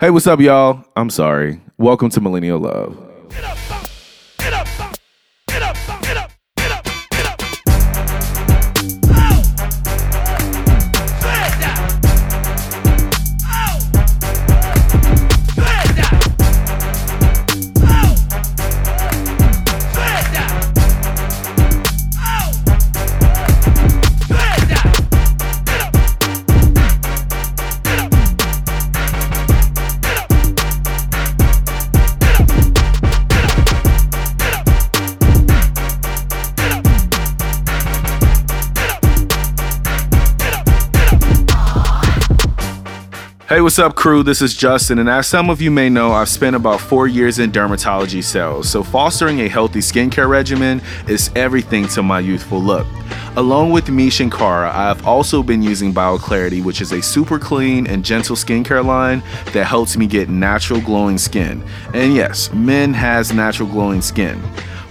Hey, what's up, y'all? I'm sorry. Welcome to Millennial Love. What's up, crew? This is Justin, and as some of you may know, I've spent about four years in dermatology sales, so fostering a healthy skincare regimen is everything to my youthful look. Along with Mish and Cara, I have also been using BioClarity, which is a super clean and gentle skincare line that helps me get natural glowing skin. And yes, men has natural glowing skin.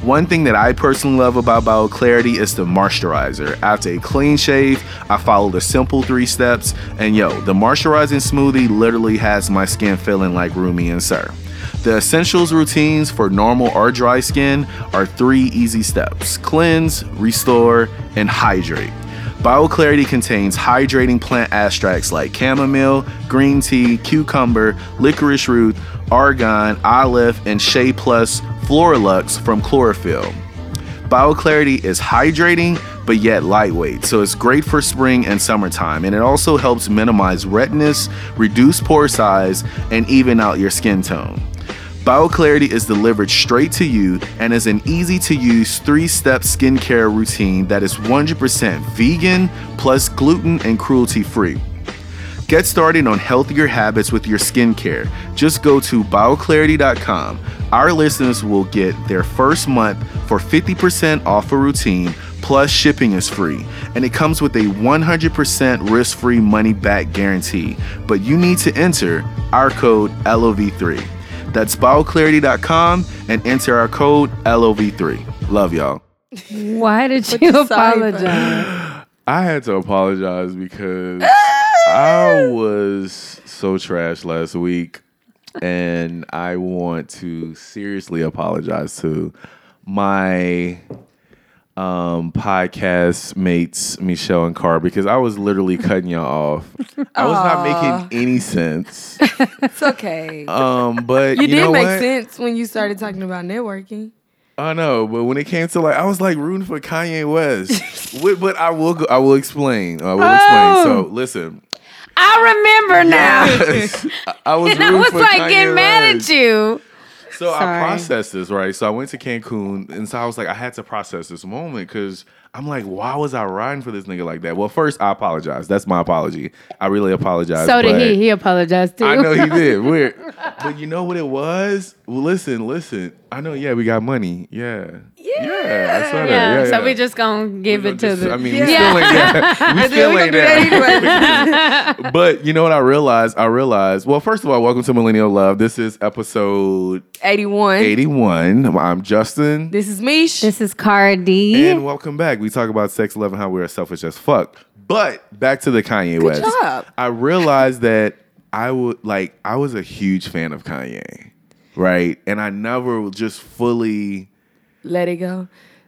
One thing that I personally love about BioClarity is the moisturizer. After a clean shave, I follow the simple three steps, and yo, the moisturizing smoothie literally has my skin feeling like Rumi and Sir. The essentials routines for normal or dry skin are three easy steps cleanse, restore, and hydrate. BioClarity contains hydrating plant extracts like chamomile, green tea, cucumber, licorice root, argan, olive, and Shea Plus Floralux from chlorophyll. BioClarity is hydrating but yet lightweight, so it's great for spring and summertime, and it also helps minimize redness, reduce pore size, and even out your skin tone. BioClarity is delivered straight to you and is an easy to use three step skincare routine that is 100% vegan, plus gluten and cruelty free. Get started on healthier habits with your skincare. Just go to bioclarity.com. Our listeners will get their first month for 50% off a routine, plus shipping is free. And it comes with a 100% risk free money back guarantee. But you need to enter our code LOV3. That's bioclarity.com and enter our code LOV3. Love y'all. Why did you apologize? I had to apologize because I was so trash last week, and I want to seriously apologize to my um podcast mates Michelle and Carr because I was literally cutting y'all off. I was not making any sense. It's okay. Um, but you, you, did know make what? sense when you started talking about networking. I know, but when it came to like, I was like rooting for Kanye West. but, but I will, go, I will explain. I will explain. So listen, I remember now. Yes. I- I was And I was like Kanye getting mad West. at you. So I processed this, right? So I went to Cancun, and so I was like, I had to process this moment because I'm like, why was I riding for this nigga like that? Well, first, I apologize. That's my apology. I really apologize. So did he. He apologized too. I know he did. Weird. But you know what it was? Well, listen, listen. I know, yeah, we got money. Yeah. Yeah. I saw that. Yeah, Yeah, so yeah. we just gonna give it gonna to just- the. I mean, Yeah. we still ain't yeah, we still we ain't gonna do that there. but you know what I realized? I realized. Well, first of all, welcome to Millennial Love. This is episode 81. eighty-one. I'm Justin, This is Mish. this is Cara D. and welcome back. We talk about sex, love, and how we are selfish as fuck. But back to the Kanye West. job. I realized that I would like. I was a huge fan of Kanye, right? And I never just fully Let it go.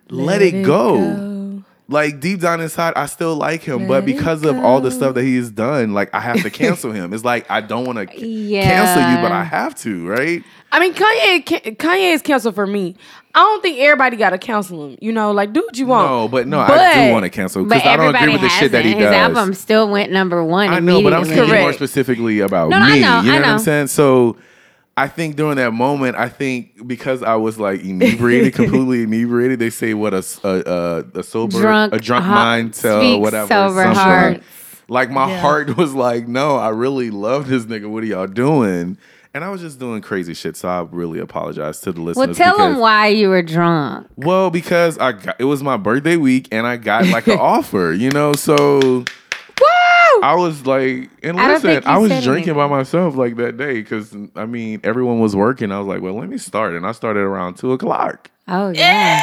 let, it, go. Like deep down inside, I still like him, but Let it because of all the stuff that he has done, like I have to cancel him. It's like I don't want to cancel you, but I have to, right? I mean, Kanye. Kanye is canceled for me. I don't think everybody got to cancel him. You know, like do what you want. No, but no, I But- do want to cancel but because I don't agree with the shit that he. His does. album still went number one. I know, but I'm speaking more specifically about No, no, I me. know, you know, I what I'm know. saying? So I think during that moment, I think because I was like inebriated, completely inebriated, they say what a a sober Drunk a drunk heart mind tell whatever sober heart. Like my Yeah. heart was like, no, I really love this nigga. What are y'all doing? And I was just doing crazy shit, so I really apologize to the listeners. Well, tell because- him why you were drunk. Well, because I got, it was my birthday week and I got like an offer, you know, so I was like, and listen, I was drinking anything. by myself like that day because I mean everyone was working. I was like, well, let me start, and I started around two o'clock, Oh yeah,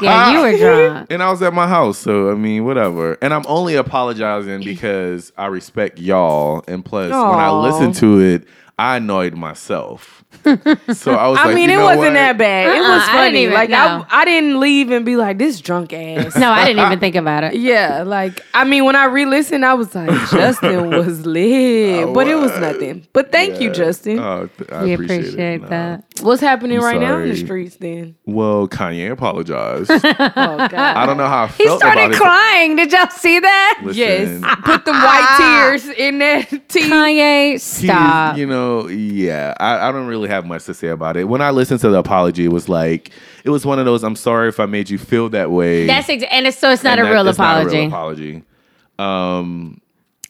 yeah, you were drunk. and I was at my house. So I mean, whatever. And I'm only apologizing because I respect y'all, and plus when I listen to it. I annoyed myself. so I was like, I like, mean, you it know wasn't what? that bad. It Uh-uh, was I funny. even- like no. I, I didn't leave and be like, this drunk ass. No, I didn't even think about it. Yeah, like I mean, when I re-listened, I was like, Justin was lit, I but it was was. nothing. But thank you, Justin. Oh, th- I We appreciate, appreciate it. No. that. What's happening I'm right now in the streets? Then, Well, Kanye apologized. oh god, I don't know how I He started about crying. Did y'all see that? it. yes, Listen, put the white ah. tears in that tea. Kanye, he's- stop. you know, yeah, I, I don't really have much to say about it. When I listened to the apology, it was like it was one of those. I'm sorry if I made you feel that way. That's ex- and it's so it's not a that- real it's not a apology. real apology. Um,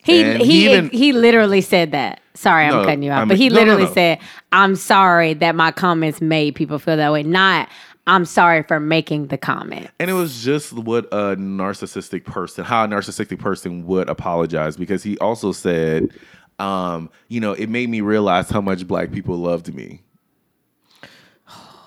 He he he he, literally said that. Sorry, I'm cutting you I off, mean- but he no, literally no. said, "I'm sorry that my comments made people feel that way." Not, "I'm sorry for making the comment." and it was just what a narcissistic person, how a narcissistic person would apologize, because he also said, um, you know, it made me realize how much black people loved me.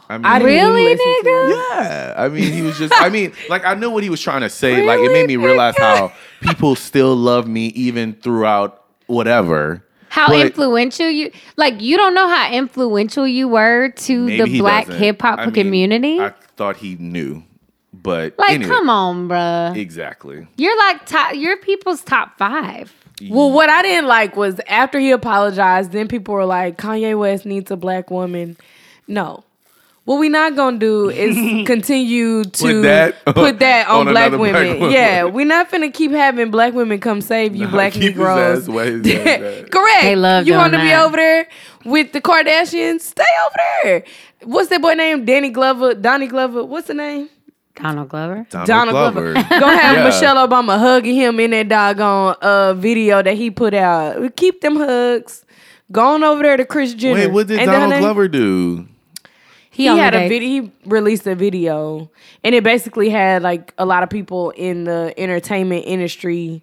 I mean, I Really, listen to nigga? Yeah, I mean, he was just. I mean, like I know what he was trying to say. Like it made me realize how people still love me even throughout whatever. How But influential you like you don't know how influential you were to the black hip hop I mean, community. I thought he knew, but like, anyway, come on, bruh. exactly. You're like top. You're people's top five. Well, what I didn't like was after he apologized, then people were like, Kanye West needs a black woman. No. What we not gonna do is continue to Put that put that on, on black, another black women. woman. Yeah, we're not finna keep having black women come save you, Nah, black keep his Negroes. ass away, his ass. Correct. They love You want to be over there with the Kardashians? Stay over there. What's that boy name? Danny Glover, Donnie Glover. What's the name? Donald Glover. Donald, Donald Glover. Glover. Gonna have Yeah. Michelle Obama hugging him in that doggone uh, video that he put out. We keep them hugs. Going over there to Kris Jenner. Wait, what did Ain't that her Donald? Glover do? He only had a video. He released a video, and it basically had like a lot of people in the entertainment industry,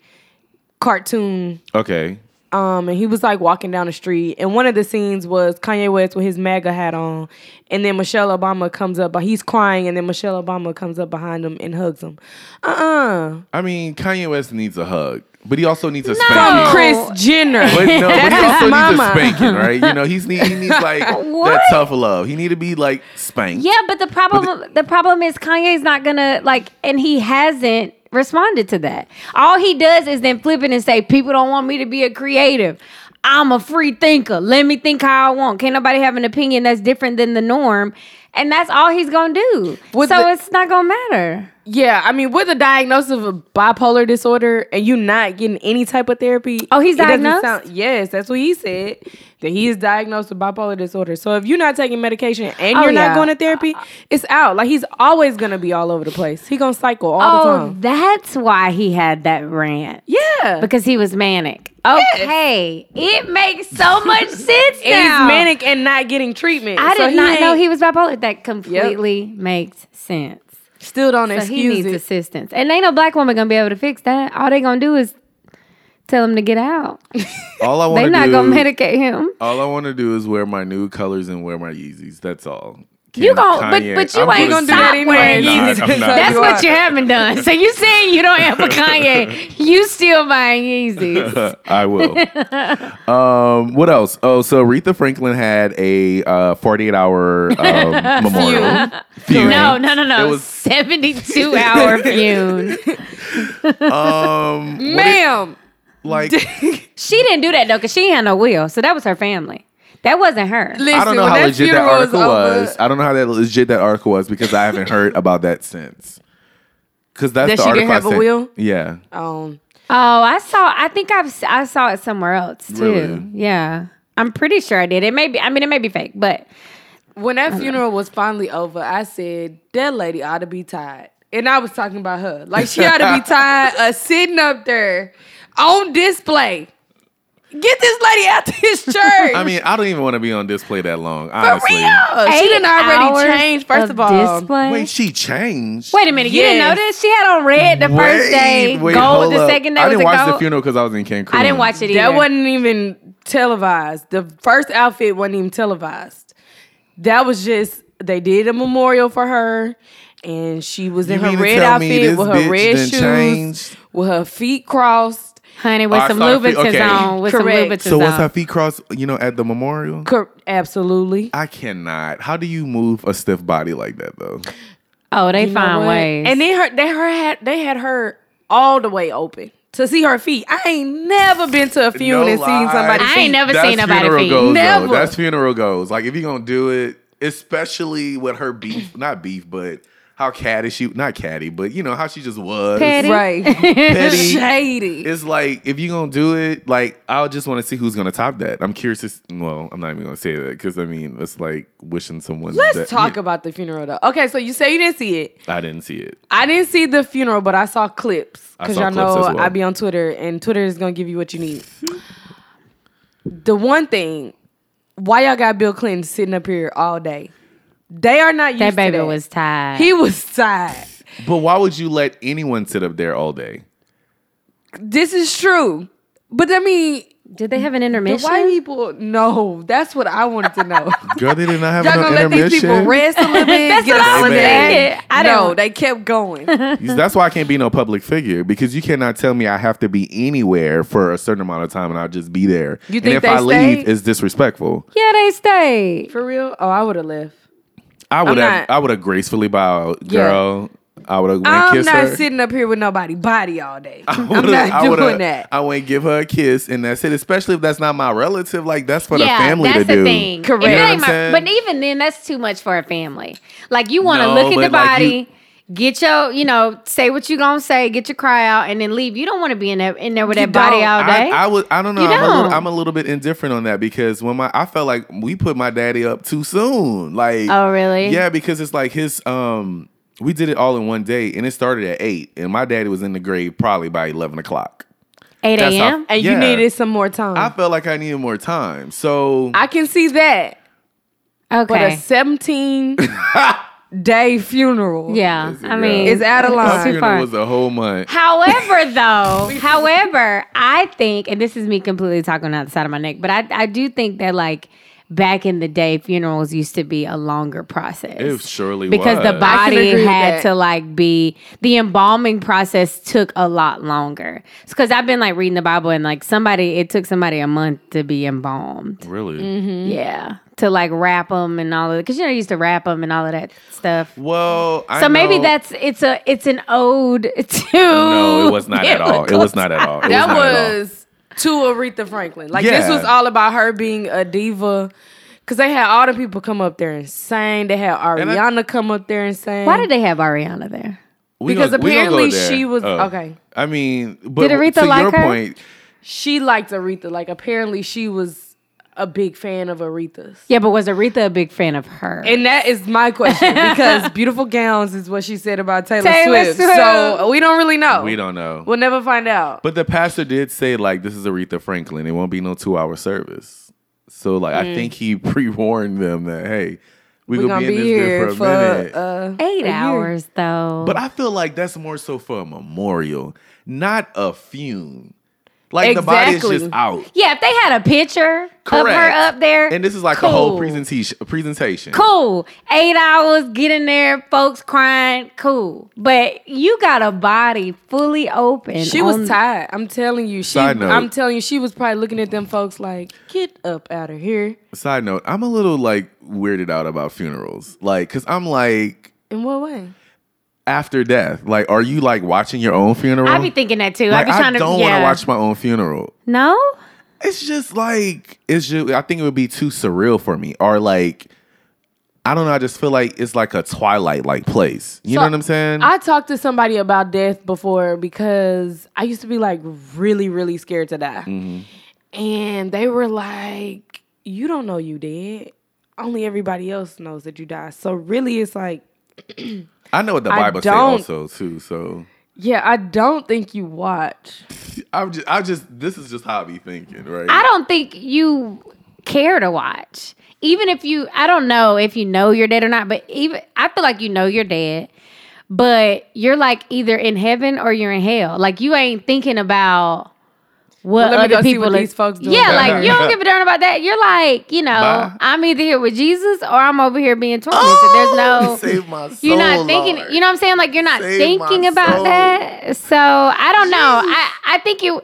cartoon Okay, um, and he was like walking down the street, and one of the scenes was Kanye West with his MAGA hat on, and then Michelle Obama comes up, but he's crying, and then Michelle Obama comes up behind him and hugs him. Uh uh I mean Kanye West needs a hug, but he also needs a From spanking. Kris Jenner. But no, but he also his needs a spanking, right? You know, he's need, he needs like that tough love. He need to be like spanked. Yeah, but the problem the problem is Kanye's not gonna like, and he hasn't responded to that. All he does is then flip it and say, "People don't want me to be a creative. I'm a free thinker. Let me think how I want. Can't nobody have an opinion that's different than the norm." And that's all he's gonna do. With so the- it's not gonna matter. Yeah, I mean, with a diagnosis of a bipolar disorder and you not getting any type of therapy. Oh, he's diagnosed? yes, that's what he said. That he is diagnosed with bipolar disorder. So if you're not taking medication and Oh, you're yeah. not going to therapy, it's out. Like he's always gonna be all over the place. He gonna cycle all the Oh, time. that's why he had that rant. Yeah, Because he was manic. Okay. It makes so much sense now. he's manic and not getting treatment. I So did not know he was bipolar. That completely makes sense. Still don't So excuse he needs it. assistance. And ain't no black woman gonna be able to fix that. All they gonna do is tell him to get out. All I want They to not do, gonna medicate him. all I want to do is wear my new colors and wear my Yeezys. That's all. You Can gon- but- but you I'm ain't gonna do stop that anyway. wearing Yeezys. I'm not. That's You what you haven't done. So you saying you don't have a Kanye. You still buying Yeezys. I will. um, what else? Oh, so Aretha Franklin had a uh, 48 hour um, memorial. No, no, no, no. It was 72 hour fume. um, what it- Ma'am, like She didn't do that though, because she had no will. So that was her family. That wasn't her. listen, I don't know how that legit that article over, was. I don't know how that legit that article was because I haven't heard about that since. Because that's That the she didn't article I have a sent- will? Yeah. Um, Oh, I saw. I think I've I saw it somewhere else too. Really? Yeah, I'm pretty sure I did. It may be. I mean, it may be fake, but when that funeral was finally over, I said that lady ought to be tied, and I was talking about her. Like she ought to be tied, uh, sitting up there on display. Get this lady out to his church. I mean, I don't even want to be on display that long, for honestly. real. She didn't already change. First of, all, display. Wait, she changed. Wait a minute, you didn't Yes. notice she had on red the first day, wait, gold the up. second day I was didn't a watch gold. the funeral because I was in Cancun. I didn't watch it either. that wasn't even televised. The first outfit wasn't even televised. That was just they did a memorial for her, and she was in her red outfit with her red shoes, changed? with her feet crossed, Honey, with Oh, I some saw. Louboutins Okay. on. With Correct. some Louboutins So was on. her feet crossed, you know, at the memorial? Cor- absolutely. I cannot. How do you move a stiff body like that though? oh, they You know find ways. And then her, they her had they had her all the way open to see her feet. I ain't never been to a funeral No and seen somebody. I ain't never That's seen nobody funeral feet. goes, though. Never. That's funeral goes. Like if you're gonna do it, especially with her beef, not beef, but how catty she not catty, but you know how she just was. Petty. right. Petty. Shady. It's like if you're gonna do it, like I just want to see who's gonna top that. I'm curious. To, s- well, I'm not even gonna say that because I mean it's like wishing someone. Let's that, talk yeah, about the funeral though. Okay, so you say you didn't see it. I didn't see it. I didn't see the funeral, but I saw clips because y'all clips know as well. I be on Twitter, and Twitter is gonna give you what you need. the one thing, why y'all got Bill Clinton sitting up here all day? They are not used that to baby that. was tired. He was tired. But why would you let anyone sit up there all day? This is true, but I mean, Did they have an the intermission? white people. No, that's what I wanted to know. Girl, they did not have Y'all no gonna let these people intermission. rest a little bit? That's get what a I was snack? thinking. I no, don't- they kept going. That's why I can't be no public figure because you cannot tell me I have to be anywhere for a certain amount of time and I'll just be there. You and think if they I leave, it's disrespectful. yeah, they stayed. For real? Oh, I would have left. I would I'm have. not- I would have gracefully bowed, Yeah. girl. I would have went I'm kiss not her. sitting up here with nobody body all day. I I'm would've- not I doing that. I wouldn't give her a kiss, and that's it. Especially if that's not my relative. Like that's for yeah, the family that's to do. the thing. Correct. You know what I'm my- but even then, that's too much for a family. Like you want to No, look at the like, body, you- get your, you know, say what you gonna say, get your cry out, and then leave. You don't want to be in there in there with You that body all day. I, I would. I don't know. You I'm, A little. I'm a little bit indifferent on that because when my I felt like we put my daddy up too soon. Like oh really? Yeah, because it's like his um we did it all in one day and it started at eight and my daddy was in the grave probably by eleven o'clock. Eight That's how- a.m. and you Yeah. needed some more time. I I, felt like I needed more time. So I can see that. Okay. But Okay. a 17 day funeral. yeah. I mean, It's out of my line. too funeral far. was a whole month. However, though, however, I think, and this is me completely talking out the side of my neck, but I, I do think that like back in the day, funerals used to be a longer process. It surely because the was. I can body had to like be the embalming process took a lot longer. Because I've been like reading the Bible and like somebody it took somebody a month to be embalmed. Really? Mm-hmm. Yeah, to like wrap them and all of it. Because you know you used to wrap them and all of that stuff. Well, I So maybe know- that's it's a it's an ode to. no, it was not at all. It was not at all. It That was, not at all. was to Aretha Franklin. Like this was all about her being a diva. Cause they had all the people come up there and sing. They had I- Ariana come up there and sing. Why did they have Ariana there? We Because gonna- we apparently she was- Oh. okay. I mean, but Did Aretha to like your her? point, she liked Aretha? Like apparently she was a big fan of Aretha's. Yeah, but was Aretha a big fan of her? And that is my question because beautiful gowns is what she said about Taylor, Taylor Swift. Swift. So we don't really know. we don't know. We'll never find out. But the pastor did say like this is Aretha Franklin. It won't be no two hour service. So like I think he pre warned them that hey, we We're gonna, gonna be in be this here bit for for a minute. uh, Eight a year. hours though. but I feel like that's more so for a memorial, not a fume. Like the body is just out. yeah, if they had a picture of her up there, And this is like a whole cool. presentation presentation. Cool. Eight hours, get in there, folks crying, cool. But you got a body fully open. She was tired. I'm telling you. She. Side note. I'm telling you, she was probably looking at them folks like, "Get up out of here." Side note, I'm a little like weirded out about funerals. Like, cause I'm like In what way? After death. Like, are you like watching your own funeral? I'd be thinking that too. like, I be trying I don't yeah. want to watch my own funeral. No? It's just like it's just. I think it would be too surreal for me, or like I don't know. I just feel like it's like a twilight like place. You So, know what I'm saying? I talked to somebody about death before because I used to be like really, really scared to die. Mm-hmm. And they were like, You don't know you dead. Only everybody else knows that you died. So really it's like, I know what the Bible says also too. So yeah, I don't think you watch. I'm just. I just. This is just how I be thinking, right? I don't think you care to watch. Even if you, I don't know if you know you're dead or not, but even, I feel like you know you're dead, but you're like either in heaven or you're in hell. Like you ain't thinking about what Well, let me other go see people what these folks doing. Yeah, like you don't give a darn about that. You're like, you know, Bye. I'm either here with Jesus or I'm over here being tormented. There's oh, no. save my soul. You're not thinking, Lord. you know what I'm saying? Like you're not Save thinking about soul. that. So I don't know. I I think you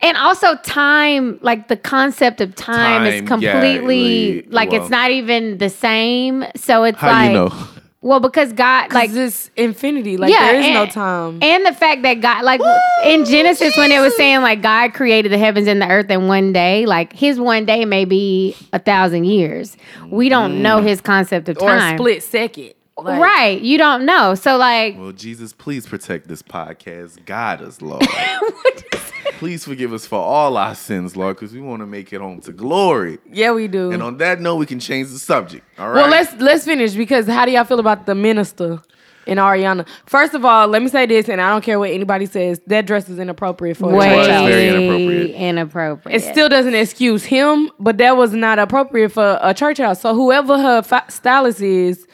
And also time, like the concept of time, Time, is yeah, completely like well- it's not even the same. So it's How like you know? Well because God Like like this infinity. Like there is no time. And the fact that God, like in Genesis, when it was saying like God created the heavens and the earth in one day, like his one day may be a thousand years. We don't mm. know his concept of or time. a split second. Like, right. You don't know. So like Well, Jesus, please protect this podcast. God is Lord. please forgive us for all our sins, Lord, because we want to make it home to glory. Yeah, we do. And on that note, we can change the subject. All right. Well, let's let's finish because how do y'all feel about the minister and Ariana? First of all, let me say this, and I don't care what anybody says. That dress is inappropriate for a way church it's very inappropriate. inappropriate. It still doesn't excuse him, but that was not appropriate for a church house. So whoever her fa- stylist is,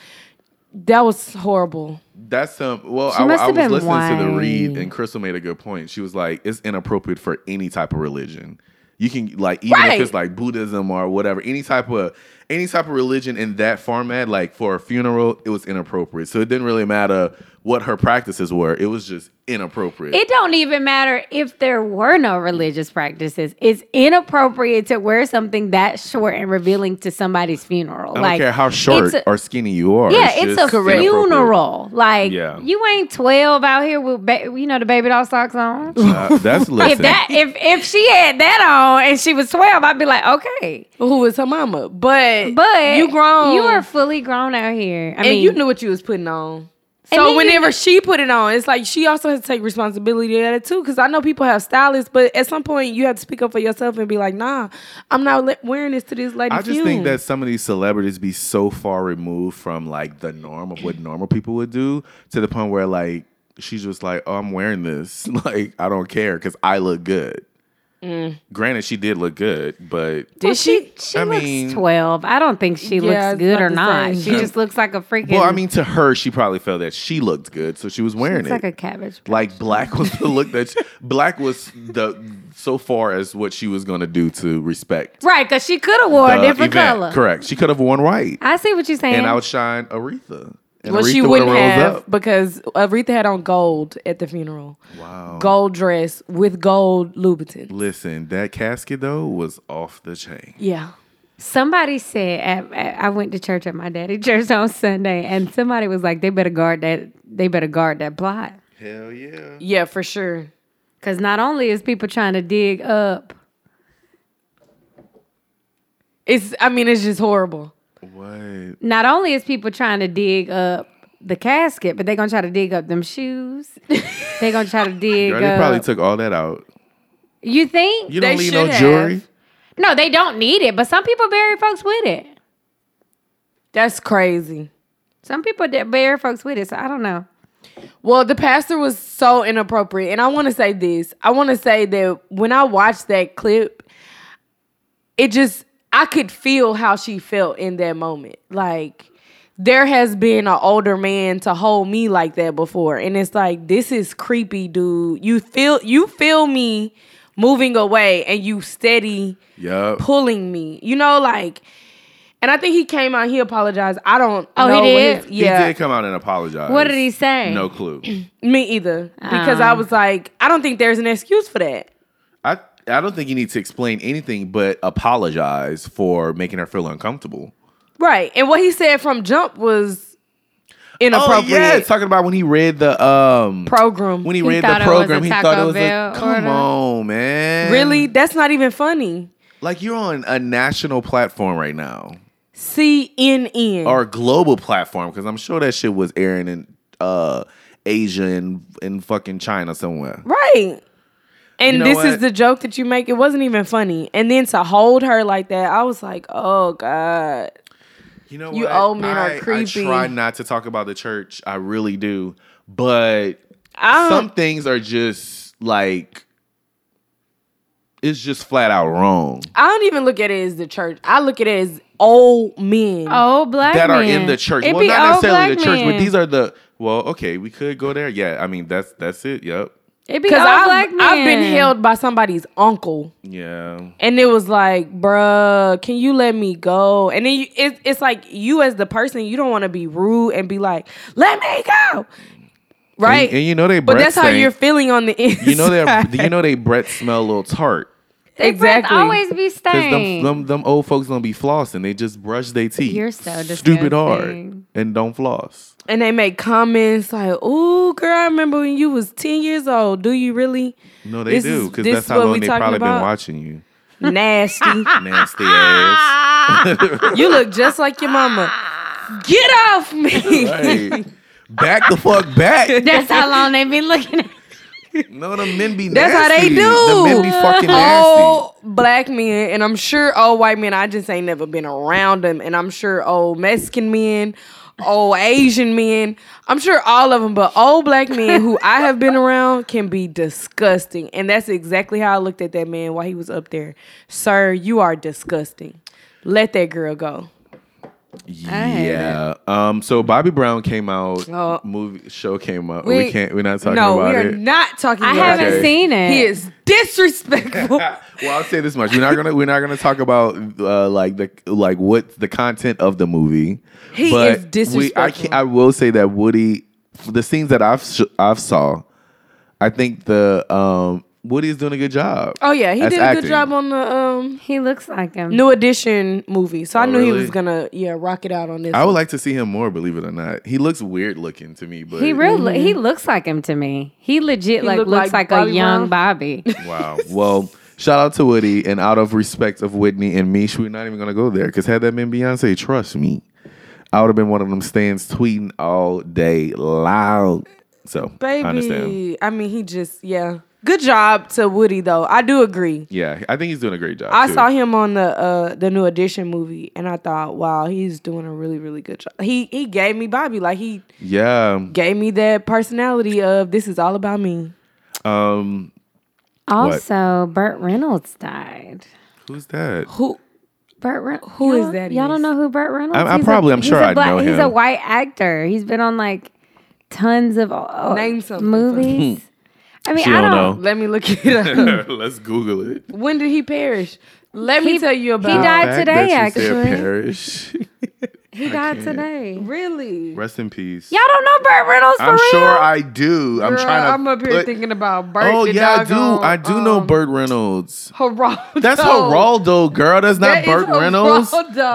that was horrible. That's some. Well, She I, I was listening to the read, and Crissle made a good point. She was like, "It's inappropriate for any type of religion. You can like even Right. if it's like Buddhism or whatever, any type of any type of religion in that format. Like for a funeral, it was inappropriate. So it didn't really matter what her practices were. It was just inappropriate. It don't even matter if there were no religious practices. It's inappropriate to wear something that short and revealing to somebody's funeral. I don't like care how short a- or skinny you are. Yeah, it's, just a inappropriate. funeral. Like Yeah. you ain't twelve out here with ba- you know the baby doll socks on. Uh, that's if listen. that if if she had that on and she was twelve, I'd be like, okay. Who is her mama? But But you grown. You are fully grown out here. I and mean, you knew what you was putting on. So then you whenever she put it on, it's like she also has to take responsibility of it too. Because I know people have stylists, but at some point you have to speak up for yourself and be like, "Nah, I'm not le- wearing this to this lady." I just think that some of these celebrities be so far removed from like the norm of what normal people would do to the point where like she's just like, oh, I'm wearing this. like I don't care because I look good. Mm. Granted, she did look good, but did well, she? She I looks mean- twelve. I don't think she Yeah, looks good or not. say. She just looks like a freaking. well, I mean, to her, she probably felt that she looked good, so she was wearing looks it. like a cabbage. like black was the look that black was the so far as what she was gonna do to respect Right, because she could have worn a different event. color. Correct. She could have worn white I see what you're saying. and outshine Aretha. And Well, she wouldn't would've have up. because Aretha had on gold at the funeral. Wow. Gold dress with gold Louboutin. Listen, that casket though was off the chain. Yeah. Somebody said at, at- I went to church at my daddy church on Sunday, and somebody was like, "They better guard that. They better guard that plot." Hell yeah. Yeah, for sure. Because not only is people trying to dig up, It's I mean, it's just horrible. What? not only is people trying to dig up the casket, but they're gonna try to dig up them shoes. they're gonna try to dig Girl, they up. probably took all that out. you think? You don't leave no should jewelry. no, they don't need it, but some people bury folks with it. That's crazy. Some people that bury folks with it. So I don't know. Well, the pastor was so inappropriate. And I want to say this. I want to say that when I watched that clip, it just, I could feel how she felt in that moment. Like, there has been an older man to hold me like that before. And it's like, this is creepy, dude. You feel, you feel me moving away and you steady Yup. pulling me. You know, like, and I think he came out, he apologized. I don't Oh, he know what did? his- He did come out and apologize. What did he say? No clue. Me either. Because Oh. I ah. was like, I don't think there's an excuse for that. I I don't think you need to explain anything but apologize for making her feel uncomfortable. Right. And what he said from jump was inappropriate. Oh inappropriate. yeah, talking about when he read the um program. when he, He read the program, he thought it was Bell like, come order. on, man. really? That's not even funny. Like you're on a national platform right now. CNN. Or global platform, because I'm sure that shit was airing in uh Asia and in fucking China somewhere. right. And You know this what? is the joke that you make. It wasn't even funny. And then to hold her like that, I was like, oh God. You know You what? old men are creepy. I try not to talk about the church. I really do. But I some things are just like it's just flat out wrong. I don't even look at it as the church. I look at it as old men. Old black that are men. in the church. It well, be not old necessarily the black church, but these are the well, okay, we could go there. Yeah, I mean that's that's it. Yep. It be Because I've, black men. I've been held by somebody's uncle. Yeah. And it was like, bruh, can you let me go? And then you, it, it's like you as the person, you don't want to be rude and be like, let me go. right? And, and you know they but breath that's how you're feeling on the inside. You know they you know they breath smell a little tart. They breath exactly. always be Cause stained. them, them them old folks don't be flossing. They just brush their teeth. You're so stupid hard and don't floss. And they make comments like, "Oh, girl, I remember when you was ten years old. Do you really?" No, they This do because that's how long they talking probably been watching you. Nasty. Nasty ass. you look just like your mama. Get off me. Right. Back the fuck back. That's how long they been looking at. No, the men be nasty. That's how they do. The men be fucking nasty. Old black men, and I'm sure old white men. I just ain't never been around them, and I'm sure old Mexican men, old Asian men. I'm sure all of them, but old black men who I have been around can be disgusting, and that's exactly how I looked at that man while he was up there. Sir, you are disgusting. Let that girl go. Hate Yeah. Um. So Bobby Brown came out. Oh. Movie show came out. We, We- can't. We're not talking no, about it. No, we are it. not talking. I about haven't it. Seen it. He is disrespectful. well, I'll say this much: we're not gonna we're not gonna talk about uh, like the like what the content of the movie. He but is disrespectful. We, I can I will say that Woody, the scenes that I've sh- I've saw, I think the um Woody is doing a good job. oh yeah, he as did a acting. good job on the um He looks like him. New Edition movie. So I Oh, knew he really? was gonna yeah rock it out on this. I would one. like to see him more. Believe it or not, he looks weird looking to me. But He real. He looks like him to me. He legit like look looks like like, a Bobby young Brown? Bobby. Wow. Well, shout out to Woody, and out of respect of Whitney and Mish, we're not even gonna go there because had that been Beyonce, trust me, I would have been one of them stands tweeting all day loud. So baby. I understand. I mean, he just yeah. Good job to Woody though. I do agree. Yeah, I think he's doing a great job. I too. saw him on the uh the New Edition movie, and I thought, wow, he's doing a really really good job. He he gave me Bobby like he Yeah. gave me that personality of this is all about me. Um. also, Burt Reynolds died. Who's that? Who Burt Reynolds. Who is that Y'all don't know who Burt Reynolds? I- I probably- I'm sure I know him. He's a white actor. He's been on like tons of uh, Name something. movies. I mean, She I don't don't. know. Let me look it up. Let's Google it. when did he perish? Let me tell you about. he died today, that you said actually. Perish. He died can't. today. Really? Rest in peace. Y'all don't know Burt Reynolds for I'm real? sure I do. I'm trying to. I'm up here put- thinking about Burt. Oh yeah, I do. doggone, I do know um, Burt Reynolds. Geraldo. That's Geraldo, girl. That's not That is Burt Reynolds.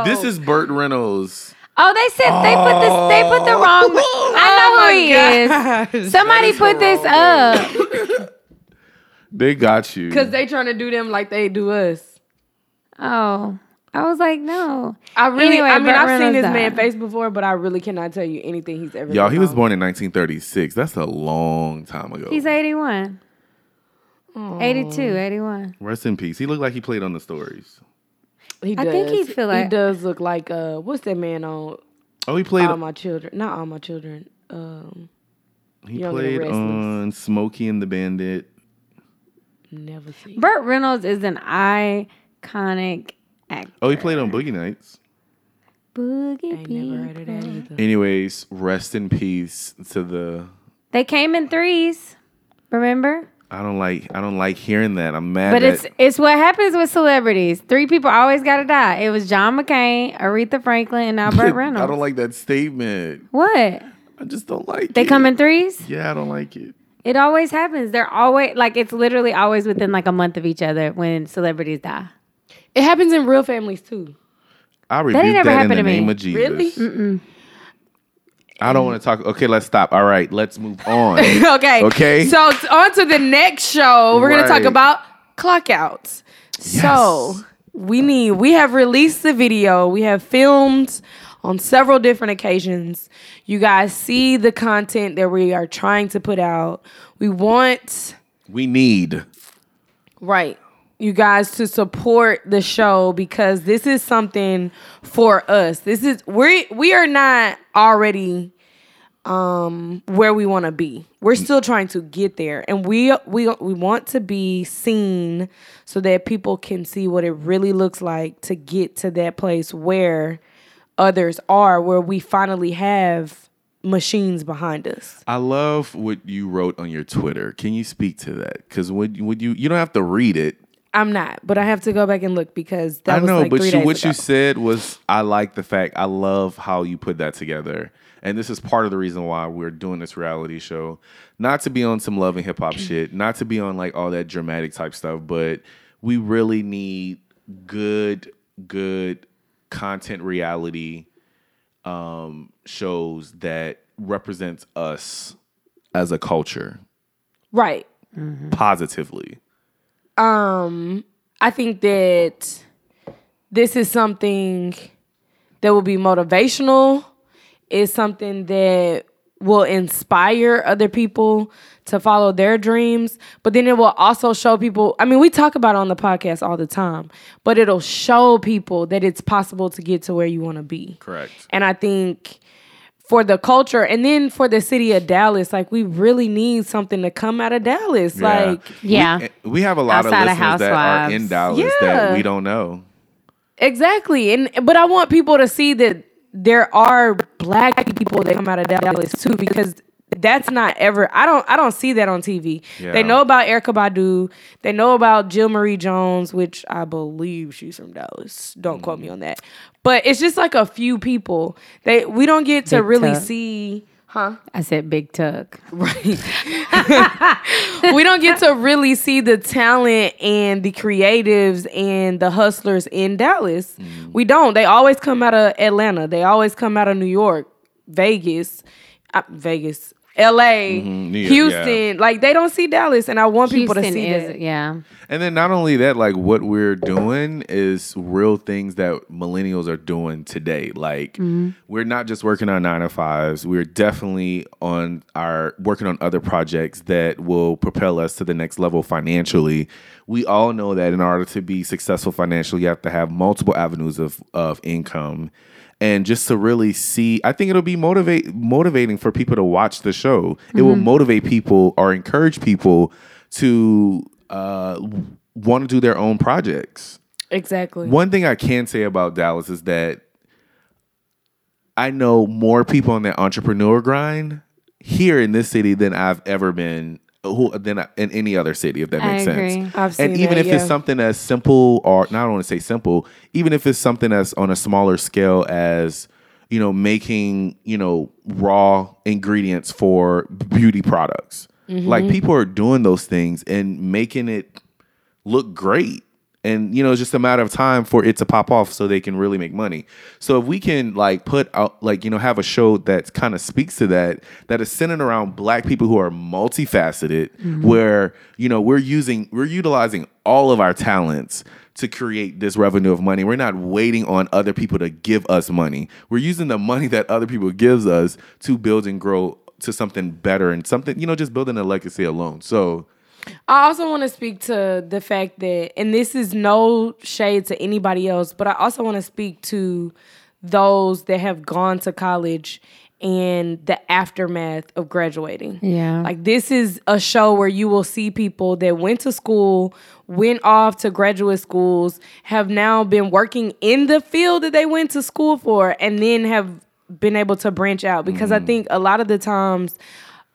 This is Burt Reynolds. Oh, they said they put this. They put the wrong. I know who he is. Somebody put this up. They got you. Because they trying to do them like they do us. Oh, I was like, no. I really, Anyway, I mean, Burt I've seen Reynolds this man face before, but I really cannot tell you anything he's ever. Y'all, he was born in 1936. That's a long time ago. He's 81. 82, 81. Rest in peace. He looked like he played on the stories. He I think he feel he does look like uh, what's that man on Oh, he played. All My Children? Not All My Children. Um, he Young played Restless. on Smokey and the Bandit. never seen. Burt Reynolds is an iconic actor. Oh, he played on Boogie Nights. Boogie Ain't never heard of that either. Anyways, rest in peace to the. They came in threes. Remember? I don't like. I don't like hearing that. I'm mad. But that, it's it's what happens with celebrities. Three people always gotta die. It was John McCain, Aretha Franklin, and Albert Burt Reynolds. I don't like that statement. what? I just don't like They it. come in threes? Yeah, I don't like it. It always happens. They're always like it's literally always within like a month of each other when celebrities die. It happens in real families too. I ain't rebuke never that in happened the to me. of Jesus. Really? Mm-mm. I don't want to talk. Okay, let's stop. All right, let's move on. okay. Okay. So on to the next show. We're gonna talk about clock outs. So we need we have released the video. We have filmed on several different occasions. You guys see the content that we are trying to put out. We want we need. Right. You guys to support the show because this is something for us. This is we we are not already um where we want to be. We're still trying to get there and we we we want to be seen so that people can see what it really looks like to get to that place where others are where we finally have machines behind us. I love what you wrote on your Twitter. Can you speak to that? Because would would you you don't have to read it. I'm not, but I have to go back and look because that I was know, like but three you, days what ago. you said was I like the fact I love how you put that together. And this is part of the reason why we're doing this reality show. Not to be on some love and hip hop shit, not to be on like all that dramatic type stuff, but we really need good, good content reality um, shows that represents us as a culture right. positively. Um, I think that this is something that will be motivational. It's something that will inspire other people to follow their dreams, but then it will also show people. I mean, we talk about it on the podcast all the time, but it'll show people that it's possible to get to where you want to be. Correct. And I think for the culture and then for the city of Dallas, like we really need something to come out of Dallas. Like Yeah. We, we have a lot Outside of of listeners that are Housewives. in Dallas Yeah. that we don't know. Exactly. And but I want people to see that there are black people that come out of Dallas too because that's not ever I don't I don't see that on TV. Yeah. They know about Erykah Badu, they know about Jill Marie Jones, which I believe she's from Dallas. Don't quote me on that. But it's just like a few people. They we don't get to Big really Tuck. see huh? I said big tuck. Right. we don't get to really see the talent and the creatives and the hustlers in Dallas. Mm. We don't. They always come out of Atlanta. They always come out of New York, Vegas, uh, Vegas, L.A., Mm-hmm. New York, Houston. Like they don't see Dallas, and I want people to see is that. yeah. And then not only that, like what we're doing is real things that millennials are doing today. Like we're not just working on nine to fives. We're definitely on our working on other projects that will propel us to the next level financially. We all know that in order to be successful financially, you have to have multiple avenues of, of income. And just to really see, I think it'll be motivate motivating for people to watch the show. It will motivate people or encourage people to uh, want to do their own projects. Exactly. One thing I can say about Dallas is that I know more people on the entrepreneur grind here in this city than I've ever been who than in any other city, if that I makes agree. sense. I've seen and even that, if it's something as simple or not, I don't want to say simple, even if it's something that's on a smaller scale as you know making you know raw ingredients for beauty products, Mm-hmm. like people are doing those things and making it look great. And you know, it's just a matter of time for it to pop off so they can really make money. So if we can like put out like, you know, have a show that kind of speaks to that, that is centered around black people who are multifaceted, mm-hmm. where, you know, we're using we're utilizing all of our talents to create this revenue of money. We're not waiting on other people to give us money. We're using the money that other people gives us to build and grow to something better and something, you know, just building a legacy alone. So I also want to speak to the fact that, and this is no shade to anybody else, but I also want to speak to those that have gone to college and the aftermath of graduating. Yeah. Like, this is a show where you will see people that went to school, went off to graduate schools, have now been working in the field that they went to school for, and then have been able to branch out. Because I mm. think a lot of the times,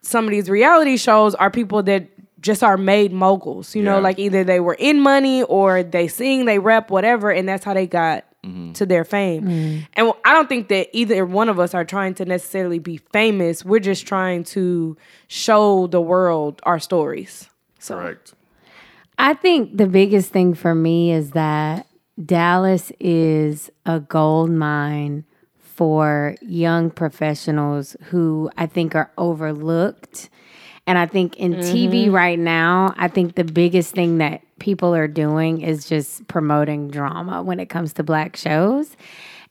some of these reality shows are people that just are made moguls. You know, like either they were in money or they sing, they rap, whatever, and that's how they got mm-hmm. to their fame. Mm-hmm. And I don't think that either one of us are trying to necessarily be famous. We're just trying to show the world our stories. So correct. I think the biggest thing for me is that Dallas is a gold mine for young professionals who I think are overlooked. And I think in TV mm-hmm. right now, I think the biggest thing that people are doing is just promoting drama when it comes to black shows.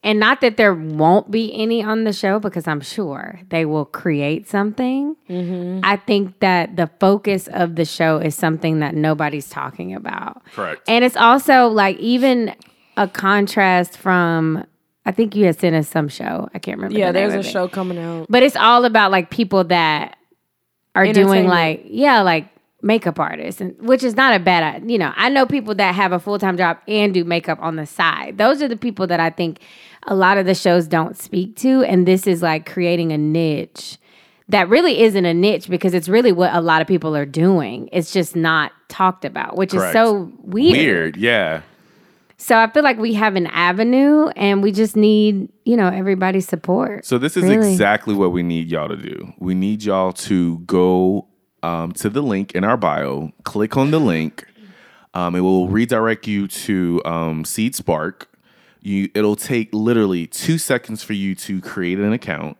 And not that there won't be any on the show, because I'm sure they will create something. Mm-hmm. I think that the focus of the show is something that nobody's talking about. Correct. And it's also like even a contrast from, I think you had sent us some show. I can't remember. yeah, the name there's a it. show coming out. But it's all about like people that are doing like, yeah, like makeup artists, and which is not a bad, you know, I know people that have a full time job and do makeup on the side. Those are the people that I think a lot of the shows don't speak to. And this is like creating a niche that really isn't a niche because it's really what a lot of people are doing. It's just not talked about, which Correct. is so weird. Weird, yeah. So I feel like we have an avenue and we just need, you know, everybody's support. So this is Really. exactly what we need y'all to do. We need y'all to go um, to the link in our bio, click on the link. Um, it will redirect you to um, Seed Spark. You, it'll take literally two seconds for you to create an account.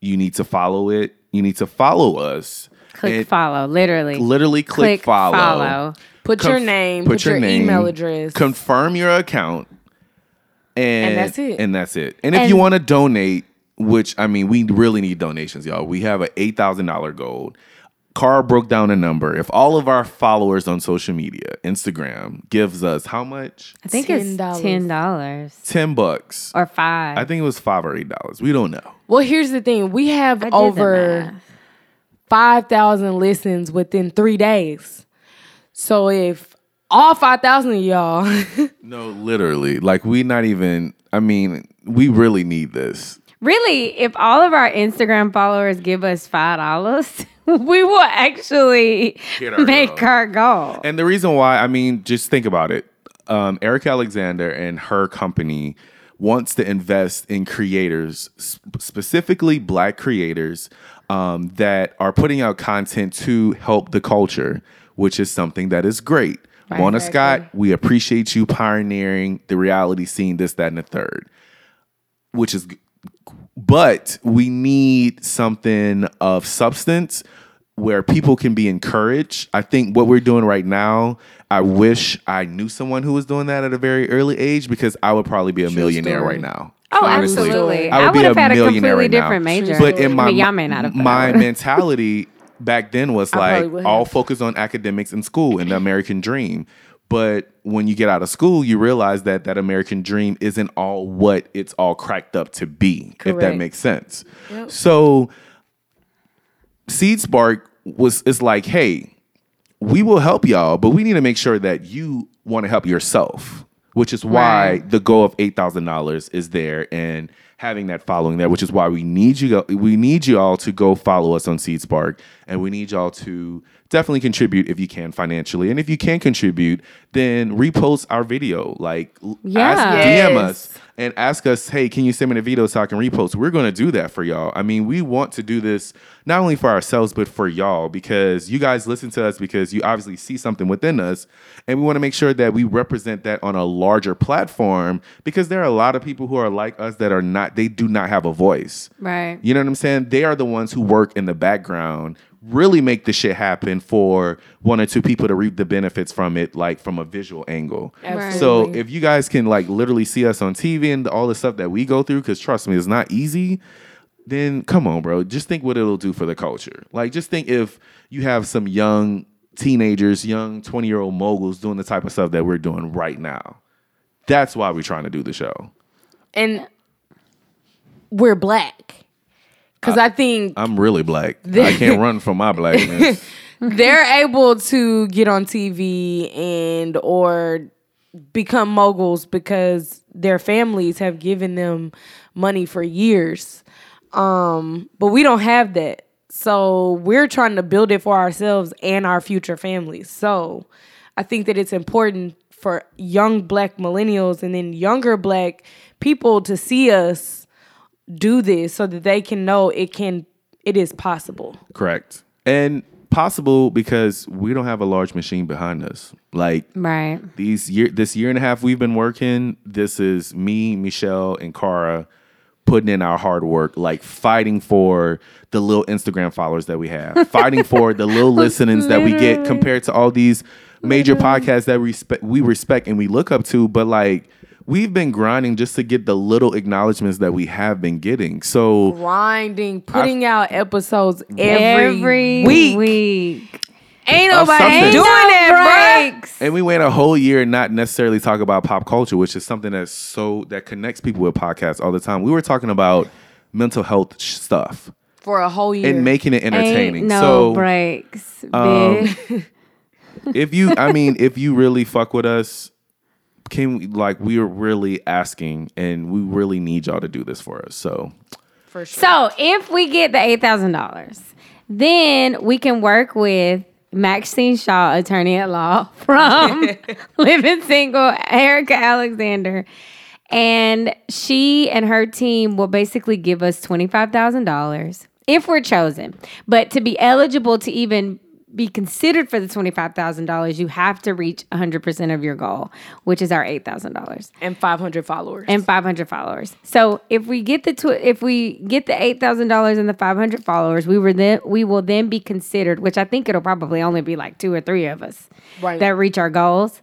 You need to follow it. You need to follow us. Click And follow, literally. Literally click, follow. Put Conf- your name, put, your, email address. confirm your account, and, And that's it. And that's it. And if And- you want to donate, which I mean, we really need donations, y'all. We have an eight thousand dollar goal. Carl broke down a number. If all of our followers on social media, Instagram, gives us how much? I think it's $10. ten dollars Ten bucks. or five. I think it was five or eight dollars. We don't know. well, here's the thing: we have I did the over five thousand listens within three days. So if all five thousand of y'all, No, literally. Like we not even. I mean, we really need this. Really, if all of our Instagram followers give us five dollars, we will actually our make goal. our goal. And the reason why, I mean, just think about it. Um, Erika Alexander and her company wants to invest in creators, sp- specifically Black creators um, that are putting out content to help the culture, which is something that is great. Mona Scott, we appreciate you pioneering the reality scene, this, that, and the third, which is but we need something of substance where people can be encouraged. I think what we're doing right now, I wish I knew someone who was doing that at a very early age because I would probably be a millionaire story. right now. Oh, Honestly. absolutely. I I would would be have a had a millionaire completely right now. major. But in my I mean, y'all may not have. my mentality back then was like all focus on academics and school and the American dream. But when you get out of school, you realize that that American dream isn't all what it's all cracked up to be, if that makes sense. So Seed Spark was is like, hey, we will help y'all, but we need to make sure that you want to help yourself, which is why Right. the goal of eight thousand dollars is there and having that following there, which is why we need you. Go, we need you all to go follow us on Seed Spark, and we need y'all to definitely contribute if you can financially, and if you can't contribute, then repost our video, like l- ask, Yeah. DM us and ask us, hey, can you send me the video so I can repost? We're going to do that for y'all. I mean, we want to do this not only for ourselves, but for y'all because you guys listen to us because you obviously see something within us. And we want to make sure that we represent that on a larger platform because there are a lot of people who are like us that are not, they do not have a voice. right. You know what I'm saying? They are the ones who work in the background, really make the shit happen for one or two people to reap the benefits from it, like from a visual angle. So if you guys can like literally see us on TV and all the stuff that we go through, because trust me, it's not easy. Then come on, bro. Just think what it'll do for the culture. Like, just think if you have some young teenagers, young 20 year old moguls doing the type of stuff that we're doing right now. That's why we're trying to do the show. and we're black. Because I think I'm really black. I can't run from my blackness. they're able to get on TV and or become moguls because their families have given them money for years. Um, but we don't have that. So we're trying to build it for ourselves and our future families. So I think that it's important for young black millennials and then younger black people to see us do this so that they can know it can it is possible. Correct. And possible because we don't have a large machine behind us. Like Right. these year this year and a half we've been working, this is me, Michelle, and Cara putting in our hard work, like fighting for the little Instagram followers that we have, fighting for the little listenings that we get compared to all these major podcasts that we respect we respect and we look up to, but like we've been grinding just to get the little acknowledgments that we have been getting. So grinding, putting out episodes every, Every week. week. Ain't nobody something. doing No that, breaks. And we went a whole year not necessarily talk about pop culture, which is something that's so that connects people with podcasts all the time. We were talking about mental health sh- stuff. For a whole year. and making it entertaining. Ain't no so breaks. um, if you, I mean, if you really fuck with us, can we, like we are really asking, and we really need y'all to do this for us. So for sure. So if we get the eight thousand dollars, then we can work with Maxine Shaw, attorney at law from Living Single, Erika Alexander. And she and her team will basically give us $25,000 if we're chosen. But to be eligible to even be considered for the $25,000, you have to reach 100% of your goal, which is our $8,000 And 500 followers. and 500 followers. So if we get the tw- if we get the eight thousand dollars and the 500 followers, we were then we will then be considered, which I think it'll probably only be like two or three of us Right. that reach our goals,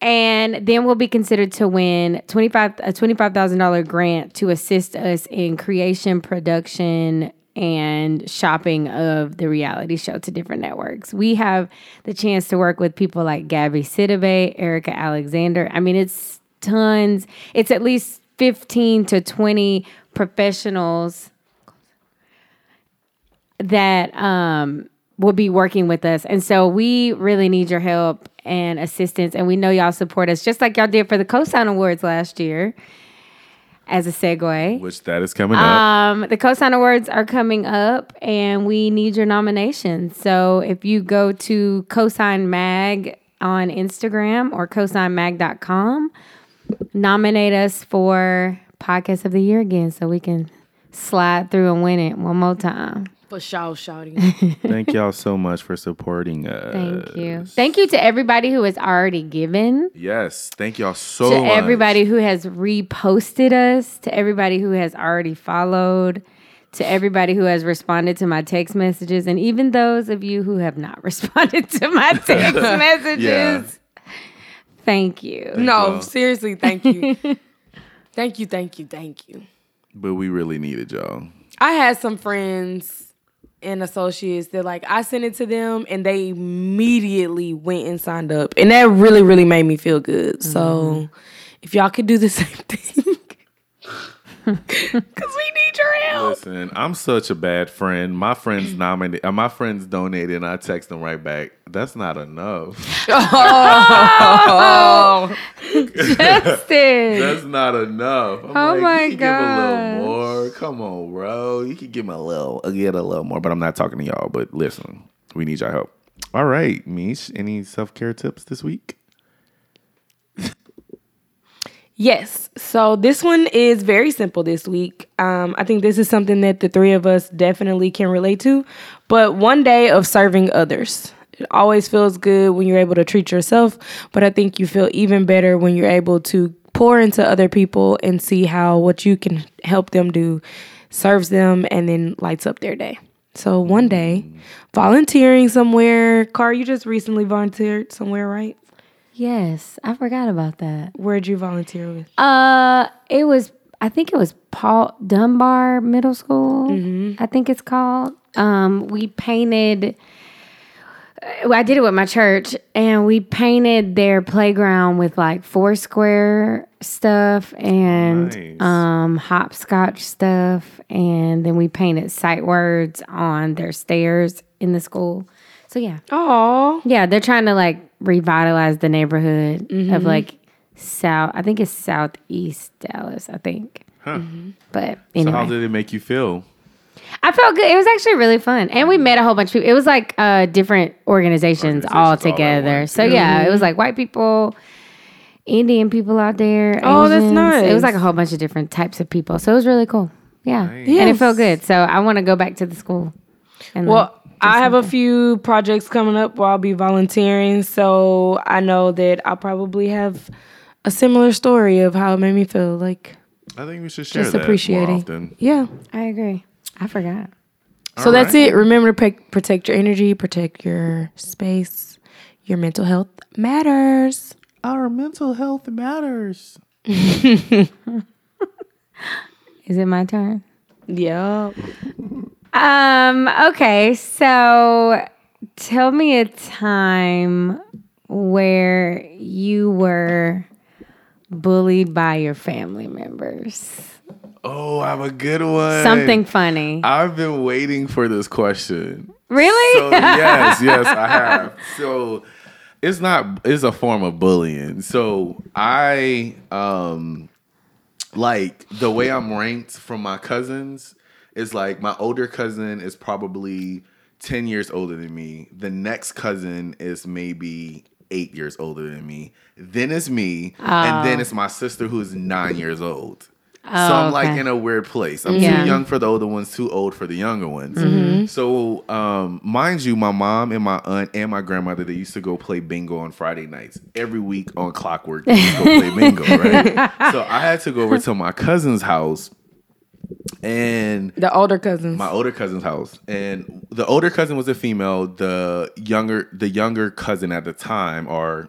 and then we'll be considered to win twenty five a twenty five thousand dollar grant to assist us in creation, production. And shopping of the reality show to different networks. We have the chance to work with people like Gabby Sidibe, Erika Alexander. I mean, it's tons. It's at least 15 to 20 professionals that um, will be working with us. And so we really need your help and assistance. And we know y'all support us just like y'all did for the Cosign Awards last year. As a segue, Which that is coming up. um, the Cosign Awards are coming up, and we need your nominations. So if you go to Cosign Mag on Instagram or cosignmag.com, nominate us for Podcast of the Year again, so we can slide through and win it one more time. For sure, shouting. Thank y'all so much for supporting us. Thank you. Thank you to everybody who has already given. Yes, thank y'all so to much. everybody who has reposted us, to everybody who has already followed, to everybody who has responded to my text messages, and even those of you who have not responded to my text messages. Thank you. no, you. seriously, thank you. thank you, thank you, thank you. But we really needed y'all. I had some friends and associates that like I sent it to them and they immediately went and signed up. And that really, really made me feel good. So mm-hmm. if y'all could do the same thing. Cause we help. Listen, I'm such a bad friend. My friends nominated, uh, my friends donated, and I text them right back. That's not enough. Justin. That's not enough. I'm Oh like, my you can give a little more. Come on, bro. You can give me a little, get a little more. But I'm not talking to y'all. But listen, we need your help. All right, Mish. Any self care tips this week? Yes. So this one is very simple this week. Um, I think this is something that the three of us definitely can relate to. But one day of serving others. It always feels good when you're able to treat yourself, but I think you feel even better when you're able to pour into other people and see how what you can help them do serves them and then lights up their day. So one day, volunteering somewhere. Car, you just recently volunteered somewhere, right? Yes, I forgot about that. Where'd you volunteer with? Uh, it was. I think it was Paul Dunbar Middle School. I think it's called. Um, we painted. I did it with my church, and we painted their playground with like Foursquare stuff and Nice. um, hopscotch stuff, and then we painted sight words on their stairs in the school. So yeah, Oh, yeah, they're trying to like revitalize the neighborhood of mm-hmm. like south. I think it's southeast Dallas. I think. Huh. Mm-hmm. But So anyway, how did it make you feel? I felt good. It was actually really fun, and we met a whole bunch of people. It was like uh, different organizations, Organizations all all together. once, so yeah. yeah, it was mm-hmm. like white people. Indian people out there. Oh, that's Asians. It was like a whole bunch of different types of people. So it was really cool. Yeah. Nice. And it felt good. So I want to go back to the school. And Well, like, do I have a few projects coming up where I'll be volunteering, so I know that I'll probably have a similar story of how it made me feel. Like I think we should share just that more appreciating. often. Yeah. I agree. I forgot. So All that's it. Remember to pe- protect your energy, protect your space. Your mental health matters. Our mental health matters. Is it my turn? Yeah. Um, okay, so tell me a time where you were bullied by your family members. Oh, I have a good one. Something funny. I've been waiting for this question. really? So yes, yes, I have. So it's not it's a form of bullying. So I um like the way I'm ranked from my cousins is like my older cousin is probably 10 years older than me. The next cousin is maybe eight years older than me. Then it's me. And then it's my sister who's nine years old. so I'm like Oh. in a weird place. I'm Yeah. too young for the older ones, too old for the younger ones. So, um, mind you, my mom and my aunt and my grandmother they used to go play bingo on Friday nights every week on Clockwork. They used to go play bingo, right? so I had to go over to my cousin's house, and The older cousins. my older cousin's house. And the older cousin was a female. The younger the younger cousin at the time or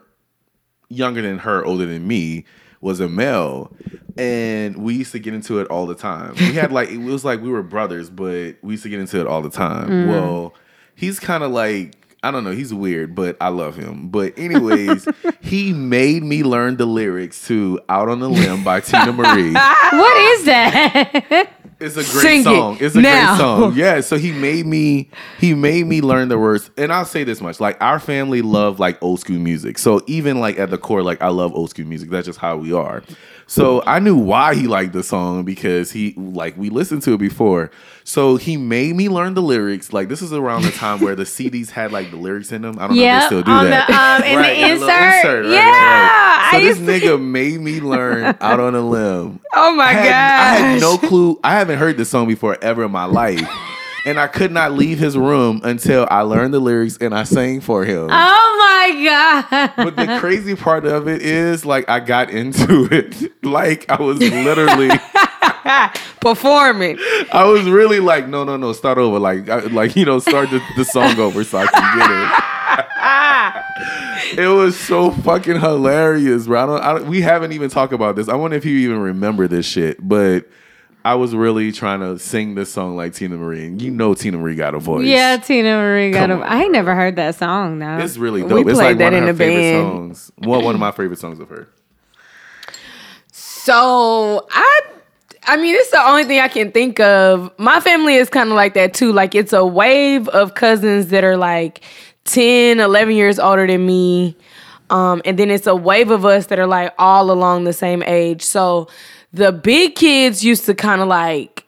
younger than her older than me was a male. And we used to get into it all the time. We had like it was like we were brothers but we used to get into it all the time. Mm. Well he's kind of like I don't know. He's weird, but I love him. But anyways, he made me learn the lyrics to "Out on the Limb" by Teena Marie. what is that? It's a great Sing it song. It's a now. great song. Yeah. So he made me he made me learn the words. And I'll say this much. Like our family love like old school music. So even like at the core, like I love old school music. That's just how we are. So I knew why he liked the song because he like we listened to it before. So he made me learn the lyrics. Like this is around the time where the CDs had like the lyrics in them. I don't know if Yep, they still do on that. the, um, in the a little insert. right, Yeah, right. So I this used to- nigga made me learn out on a limb. oh my I god. I had no clue. I haven't heard this song before ever in my life. And I could not leave his room until I learned the lyrics and I sang for him. Oh my god! But the crazy part of it is, like, I got into it. Like, I was literally, performing. I was really like, no, no, no, start over. Like, I, like you know, start the, the song over so I can get it. it was so fucking hilarious, bro. I don't, I don't, we haven't even talked about this. I wonder if you even remember this shit, but. I was really trying to sing this song like Teena Marie, and you know Teena Marie got a voice. yeah, Teena Marie got Come a. on. I never heard that song though. It's really We dope. it's played like that one in of her the favorite band. songs. One one of my favorite songs of her. So I I mean, it's the only thing I can think of. My family is kind of like that too. Like it's a wave of cousins that are like 10, 11 years older than me. Um, and then it's a wave of us that are like all along the same age. So the big kids used to kind of like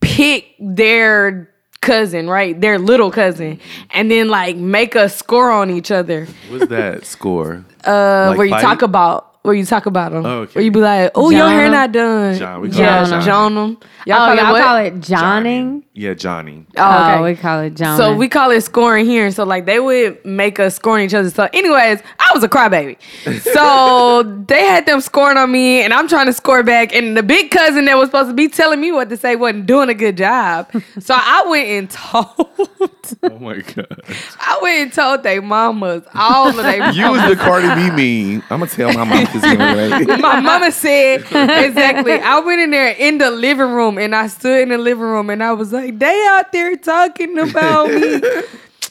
pick their cousin, right? Their little cousin, and then like make a score on each other. What's that score? Uh, Like where you fight? talk about where you talk about them. Oh, okay. Where you be like, "Oh, your hair not done." John, we call yeah, it John. John 'em. Y'all oh, call it y'all what? call it Johnning. Yeah, Johnny. Oh, Oh, we call it John. So we call it scoring here. So like they would make us score on each other. So anyways, I was a crybaby. So they had them scoring on me and I'm trying to score back. And the big cousin that was supposed to be telling me what to say wasn't doing a good job. So I went and told Oh my god. I went and told they mamas, all of they You was the Cardi B mean. I'm gonna tell my mom right. my mama said exactly. I went in there in the living room and I stood in the living room and I was like, they out there talking about me.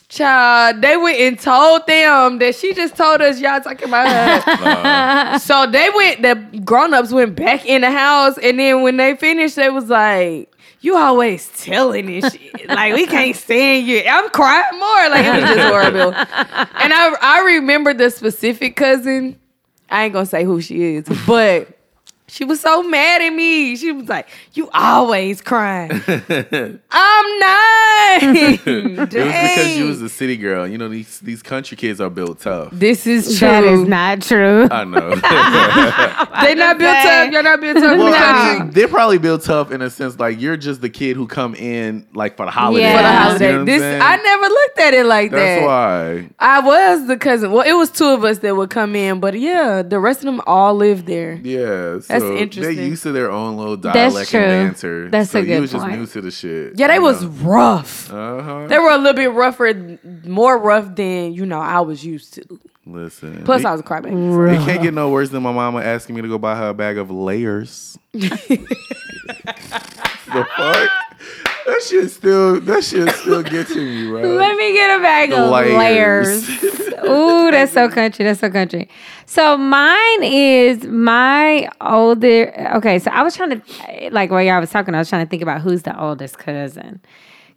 Child, they went and told them that she just told us y'all talking about her. so they went, the grown-ups went back in the house and then when they finished, they was like, you always telling this shit. Like we can't stand you. I'm crying more. Like it was just horrible. And I I remember the specific cousin. I ain't gonna say who she is, but she was so mad at me. She was like, "You always crying." I'm not. It was because Dang. you was a city girl. You know these these country kids are built tough. This is true. that is not true. I know. they not built say. up. You're not built up. well, No. I mean, they're probably built tough in a sense. Like you're just the kid who come in like for the holidays. Yeah. for the You know holiday. I'm this? I never looked at it like That's that. That's why. I was the cousin. Well, it was two of us that would come in, but yeah, the rest of them all lived there. Yeah, so That's interesting. used to their own little That's dialect true. and banter. That's so a You good was just point. new to the shit. Yeah, they was rough. Uh huh. They were a little bit rougher, more rough than you know I was used to. Listen. Plus, it, I was a crybaby. it can't get no worse than my mama asking me to go buy her a bag of layers. the fuck? That shit still. That shit still get to me, bro. Let me get a bag of Layers. layers. Ooh, that's so country. That's so country. So mine is my older. Okay, so I was trying to, like, while y'all was talking, I was trying to think about who's the oldest cousin.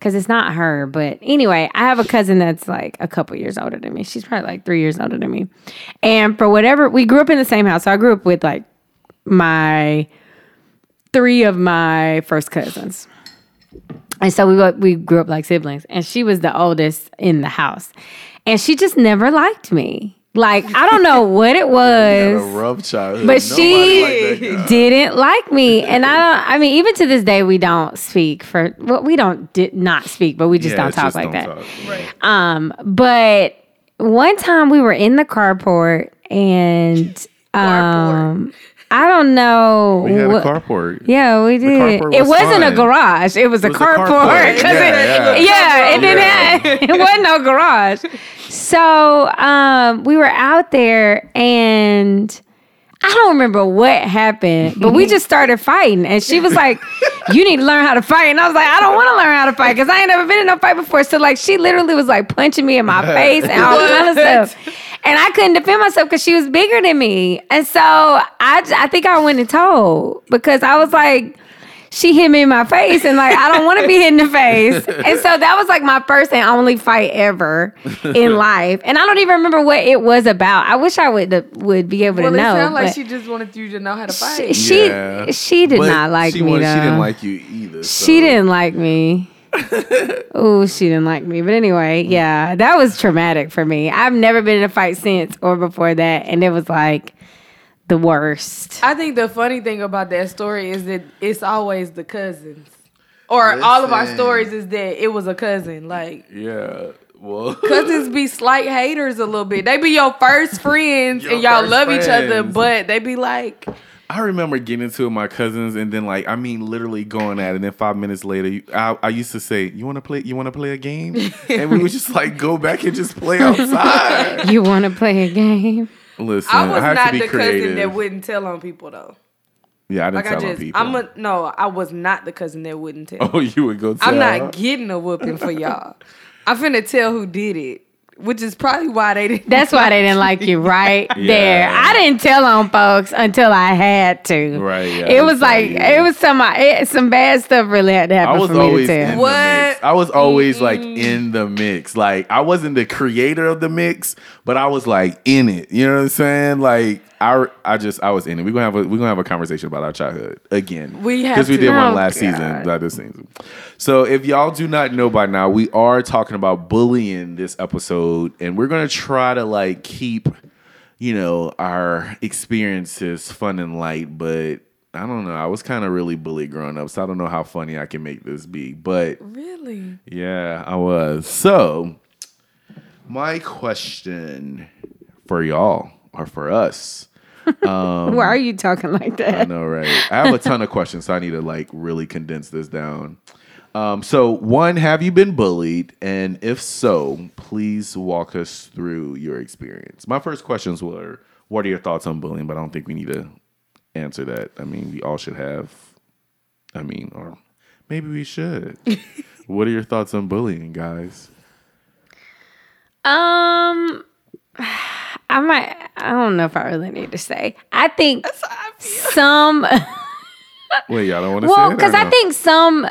Because it's not her. But anyway, I have a cousin that's like a couple years older than me. She's probably like three years older than me. And for whatever, we grew up in the same house. So I grew up with like my three of my first cousins. And so we we grew up like siblings, and she was the oldest in the house, and she just never liked me. Like I don't know what it Had a was, rough childhood. but Nobody she liked that guy. didn't like me, and I don't. I mean, even to this day, we don't speak for. Well, we don't did not speak, but we just Yeah, don't it's talk just like don't that. talk. Um, but one time we were in the carport and um I don't know. We had a carport. Yeah, we did. carport It was wasn't a garage. It was, a was a carport. carport. Yeah, it, yeah. yeah, it didn't Yeah. have, it wasn't no garage. So um, we were out there and I don't remember what happened, but we just started fighting. And she was like, You need to learn how to fight. And I was like, I don't want to learn how to fight because I ain't never been in a fight before. So, like, she literally was like punching me in my face and all kind of stuff. And I couldn't defend myself because she was bigger than me. And so I, I think I went and told because I was like, she hit me in my face and like I don't want to be hit in the face. And so that was like my first and only fight ever in life. And I don't even remember what it was about. I wish I would would be able Well, to it know. sounded like she just wanted you to know how to fight. she, Yeah. she did But not like she me wanted- though. She didn't like you either. so- She didn't like me. oh, she didn't like me. But anyway, yeah, that was traumatic for me. I've never been in a fight since or before that, and it was like the worst. I think the funny thing about that story is that it's always the cousins. Or all of our stories is that it was a cousin. Like Yeah. Well, cousins be slight haters a little bit. They be your first friends Your and y'all first love each other, but they be like, I remember getting into my cousins, and then like I mean, literally going at it. And then five minutes later, you- I, I used to say, "You want to play? You want to play a game?" and we would just like go back and just play outside. You want to play a game? Listen, I was have not the creative. cousin that wouldn't tell on people though. yeah, I didn't Like I tell on just, people. I'm a no. I was not the cousin that wouldn't tell. oh, you would go. Tell. I'm not getting a whooping for y'all. I'm finna tell who did it, which is probably why they didn't. That's why they didn't like you right Yeah. there. I didn't tell on folks until I had to. Right, yeah, it was like you- it was some it, some bad stuff really had to happen I was for me always to in tell. the What? mix. I was always like mm. in the mix. Like I wasn't the creator of the mix, but I was like in it. You know what I'm saying? Like I, I just I was in it. We're gonna have a we're gonna have a conversation about our childhood again. We have because we did one Oh, last season, God. not this season. So if y'all do not know by now, we are talking about bullying this episode, and we're gonna try to like keep you know our experiences fun and light, but. I don't know. I was kind of really bullied growing up, so I don't know how funny I can make this be. But really. yeah, I was. So, my question for y'all or for us. Um, Why are you talking like that? I know, right? I have a ton of questions, so I need to like really condense this down. Um, so, one, have you been bullied? And if so, please walk us through your experience. My first questions were, what are your thoughts on bullying? But I don't think we need to answer that. I mean, we all should have. I mean, or maybe we should. what are your thoughts on bullying, guys? Um, I might. I don't know if I really need to say. I think some. Wait, y'all don't want to Well, because I think some.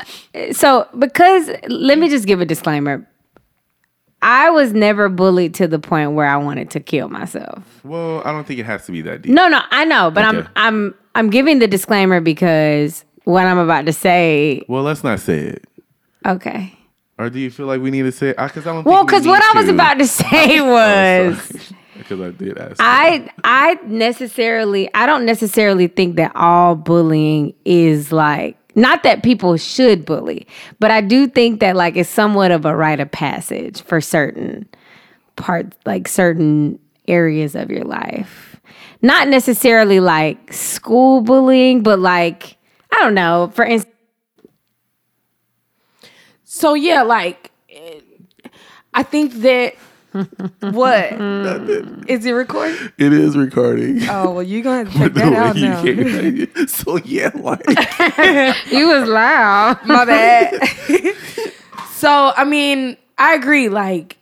So because let me just give a disclaimer. I was never bullied to the point where I wanted to kill myself. Well, I don't think it has to be that deep. No, no, I know, but Okay. I'm I'm I'm giving the disclaimer because what I'm about to say. Well, let's not say it. Okay. Or do you feel like we need to say? Because I don't. Well, think we because what need I was about to say was. Because I did ask. I I necessarily I don't necessarily think that all bullying is like not that people should bully, but I do think that like it's somewhat of a rite of passage for certain parts like certain areas of your life. Not necessarily like school bullying, but like I don't know, for instance So yeah, like eh, I think that what is it recording? it is recording. Oh well, you gonna have to take that out now. so yeah, like you was loud. My bad. so I mean, I agree. Like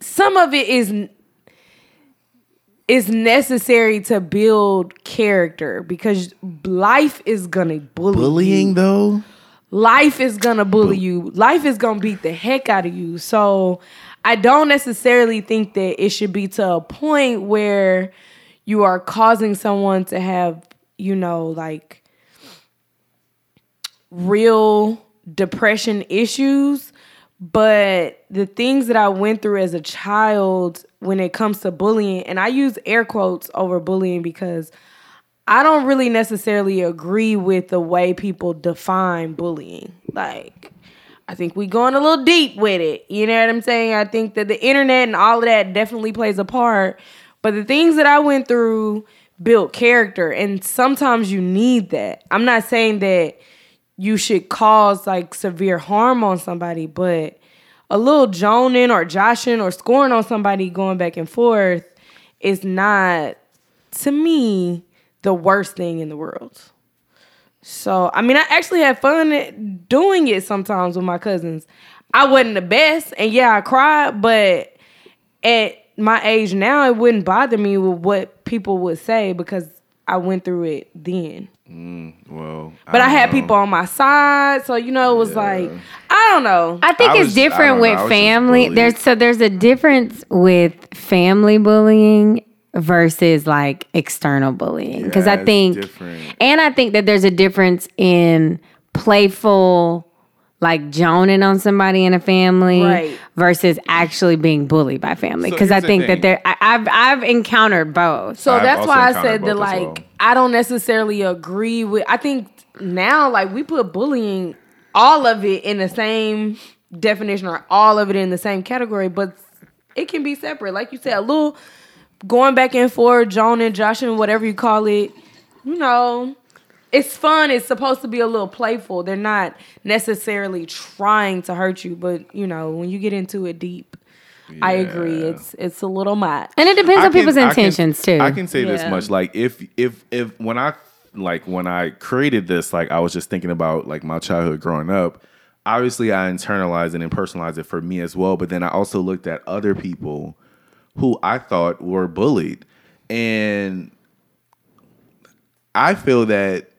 some of it is is necessary to build character because life is gonna bully bullying you. though. life is gonna bully you. Life is gonna beat the heck out of you. So I don't necessarily think that it should be to a point where you are causing someone to have, you know, like real depression issues, but the things that I went through as a child when it comes to bullying, and I use air quotes over bullying because I don't really necessarily agree with the way people define bullying. Like, I think we going a little deep with it. You know what I'm saying? I think that the internet and all of that definitely plays a part. But the things that I went through built character, and sometimes you need that. I'm not saying that you should cause like severe harm on somebody, but a little joning or joshing or scoring on somebody going back and forth is not to me the worst thing in the world. So I mean, I actually had fun doing it sometimes with my cousins. I wasn't the best, and yeah, I cried, but at my age now, it wouldn't bother me with what people would say because I went through it then. Mm, well, But I, don't had know. people on my side, so you know, it was like I don't know. I think I it's was- different don't know, with I was just family. There's so there's a difference with family bullying versus like external bullying because Yeah, I think different. and I think that there's a difference in playful like joning on somebody in a family Right. versus actually being bullied by family So because I here's the think that there I, I've I've encountered both. So I've that's why I said that like well. I don't necessarily agree with I think now like we put bullying all of it in the same definition or all of it in the same category, but it can be separate. Like you said, a little going back and forth, Joan and Josh and whatever you call it, you know, it's fun. It's supposed to be a little playful. They're not necessarily trying to hurt you, but you know, when you get into it deep, I agree. It's it's a little much. And it depends I on can- people's I can- intentions too. I can say this much: like if if if when I like when I created this, like I was just thinking about like my childhood growing up. Obviously, I internalized and personalized it for me as well. But then I also looked at other people who I thought were bullied, and I feel that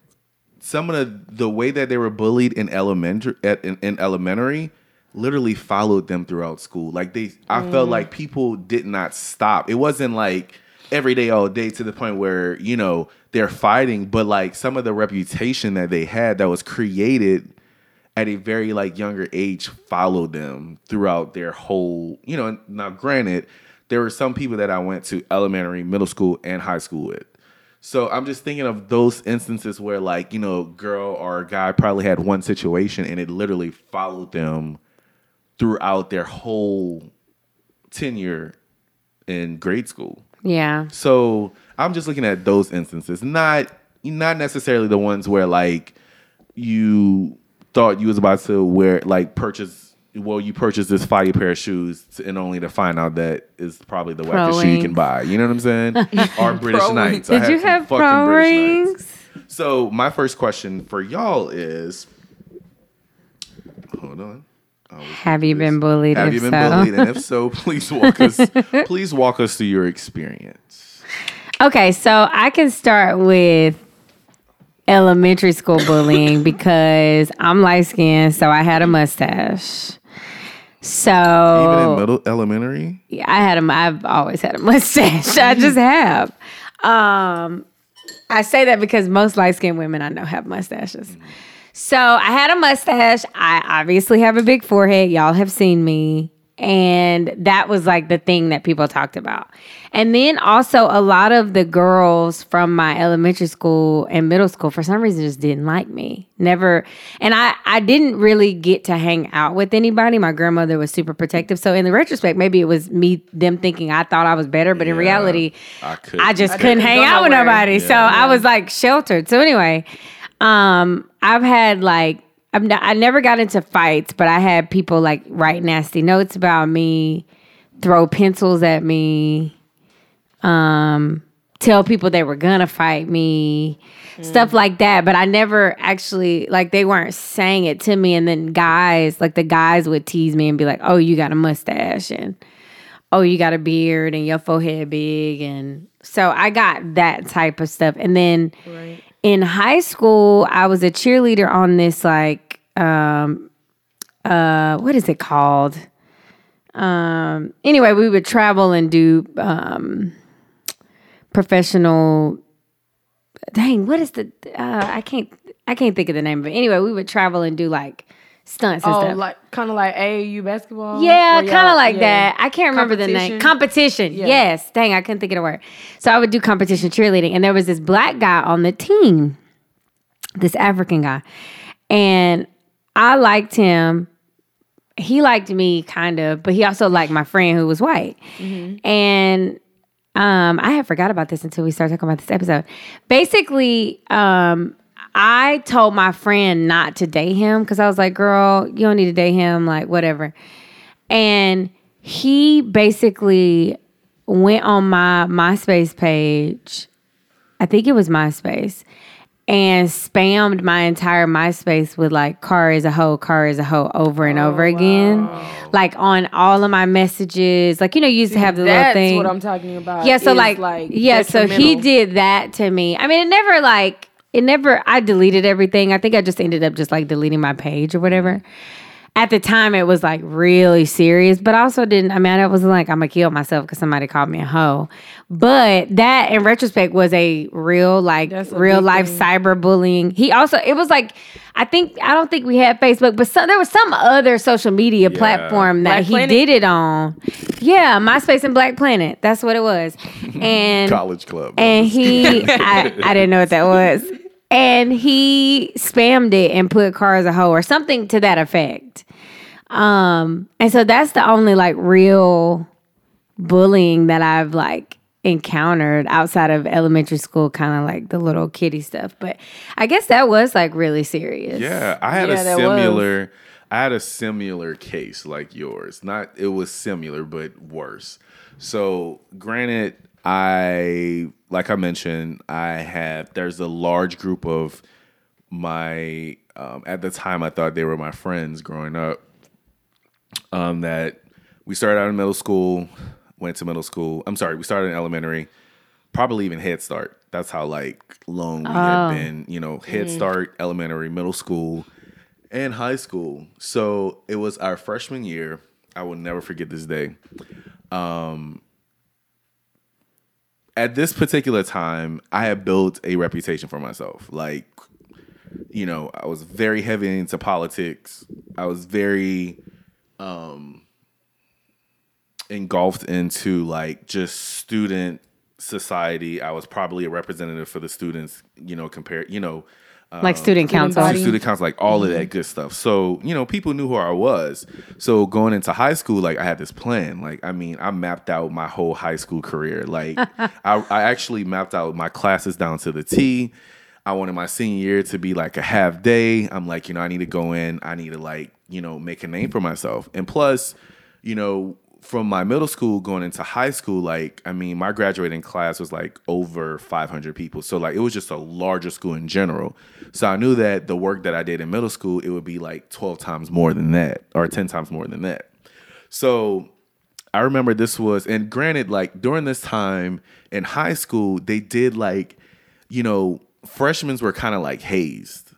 some of the the way that they were bullied in elementary at, in, in elementary literally followed them throughout school. Like they, I felt mm. like people did not stop. It wasn't like every day all day to the point where you know they're fighting, but like some of the reputation that they had that was created at a very like younger age followed them throughout their whole. You know, now granted, there were some people that I went to elementary, middle school, and high school with. So I'm just thinking of those instances where like, you know, girl or guy probably had one situation and it literally followed them throughout their whole tenure in grade school. yeah. So I'm just looking at those instances, not not necessarily the ones where like you thought you was about to wear like purchase well you purchased this fire pair of shoes and only to find out that is probably the wackest shoe you can buy. You know what I'm saying? or British. Knights. Did you have fucking Pro Wings? So my first question for y'all is, hold on. Have you been bullied? have If you been so? bullied? And if so, please walk us. please walk us through your experience. Okay, so I can start with elementary school bullying because I'm light skinned, so I had a mustache. So Even in middle elementary. yeah, I had a. I've always had a mustache. I just have. Um, I say that because most light skinned women I know have mustaches. So I had a mustache. I obviously have a big forehead. Y'all have seen me. And that was like the thing that people talked about. And then also, a lot of the girls from my elementary school and middle school, for some reason, just didn't like me. Never. And I, I didn't really get to hang out with anybody. My grandmother was super protective. So, in the retrospect, maybe it was me, them thinking I thought I was better. But in Yeah, reality, I could. I just I couldn't hang go out with nowhere. nobody. So Yeah. I was like sheltered. So anyway, um, I've had like I've n- I never got into fights, but I had people like write nasty notes about me, throw pencils at me, um, tell people they were gonna fight me, stuff like that. But I never actually like they weren't saying it to me. And then guys, like the guys would tease me and be like, "Oh, you got a mustache," and oh, you got a beard and your forehead big. And so I got that type of stuff. And then in high school, I was a cheerleader on this, like, um, uh, what is it called? Um, anyway, we would travel and do, um, professional, dang, what is the, uh, I can't, I can't think of the name of it. Anyway, we would travel and do like stunts and Oh, stuff. like kind of like AAU basketball. Yeah, kind of like yeah. that. I can't remember the name. Competition? Yeah. Yes. Dang, I couldn't think of the word. So I would do competition cheerleading, and there was this black guy on the team, this African guy, and I liked him. He liked me kind of, but he also liked my friend who was white. And um, I had forgot about this until we started talking about this episode. Basically, um, I told my friend not to date him because I was like, girl, you don't need to date him, like, whatever. And he basically went on my MySpace page. I think it was MySpace. And spammed my entire MySpace with like car is a hoe, car is a hoe over and oh, over again. Like on all of my messages. Like, you know, you used to have the little thing. That's what I'm talking about. Yeah, so is, like, yeah, so he did that to me. I mean, it never like it never. I deleted everything. I think I just ended up just like deleting my page or whatever. Mm-hmm. At the time, it was like really serious, but I also didn't. I mean, I wasn't like I'm gonna kill myself because somebody called me a hoe. But that, in retrospect, was a real like That's a real big life thing. cyberbullying. He also it was like I think I don't think we had Facebook, but some, there was some other social media platform that Black he Planet? did it on. Yeah, MySpace and Black Planet. That's what it was. And College club. and he I, I didn't know what that was and he spammed it and put car as a hoe or something to that effect um and so that's the only like real bullying that i've like encountered outside of elementary school kind of like the little kitty stuff but i guess that was like really serious Yeah, I had Yeah, a that was. similar. I had a similar case like yours. Not it was similar, but worse. So, granted, I like I mentioned, I have there's a large group of my um, at the time I thought they were my friends growing up. Um, that we started out in middle school, went to middle school. I'm sorry, we started in elementary, probably even Head Start. That's how like long we had been, you know, Head Start, elementary, middle school, and high school. So it was our freshman year. I will never forget this day. Um, at this particular time, I had built a reputation for myself. Like, you know, I was very heavy into politics. I was very um engulfed into like just student society. I was probably a representative for the students, you know, compared, you know, like student council body. student council, like all of that mm-hmm. good stuff. So, you know, people knew who I was. So going into high school, like I had this plan. Like, I mean, I mapped out my whole high school career. Like I, I actually mapped out my classes down to the T. I wanted my senior year to be like a half day. I'm like, you know, I need to go in, I need to like, you know, make a name for myself. And plus, you know, from my middle school going into high school, like, I mean, my graduating class was like over 500 people. So, like, it was just a larger school in general. So, I knew that the work that I did in middle school, it would be like 12 times more than that or 10 times more than that. So, I remember this was, and granted, like during this time in high school, they did like, you know, freshmen were kind of like hazed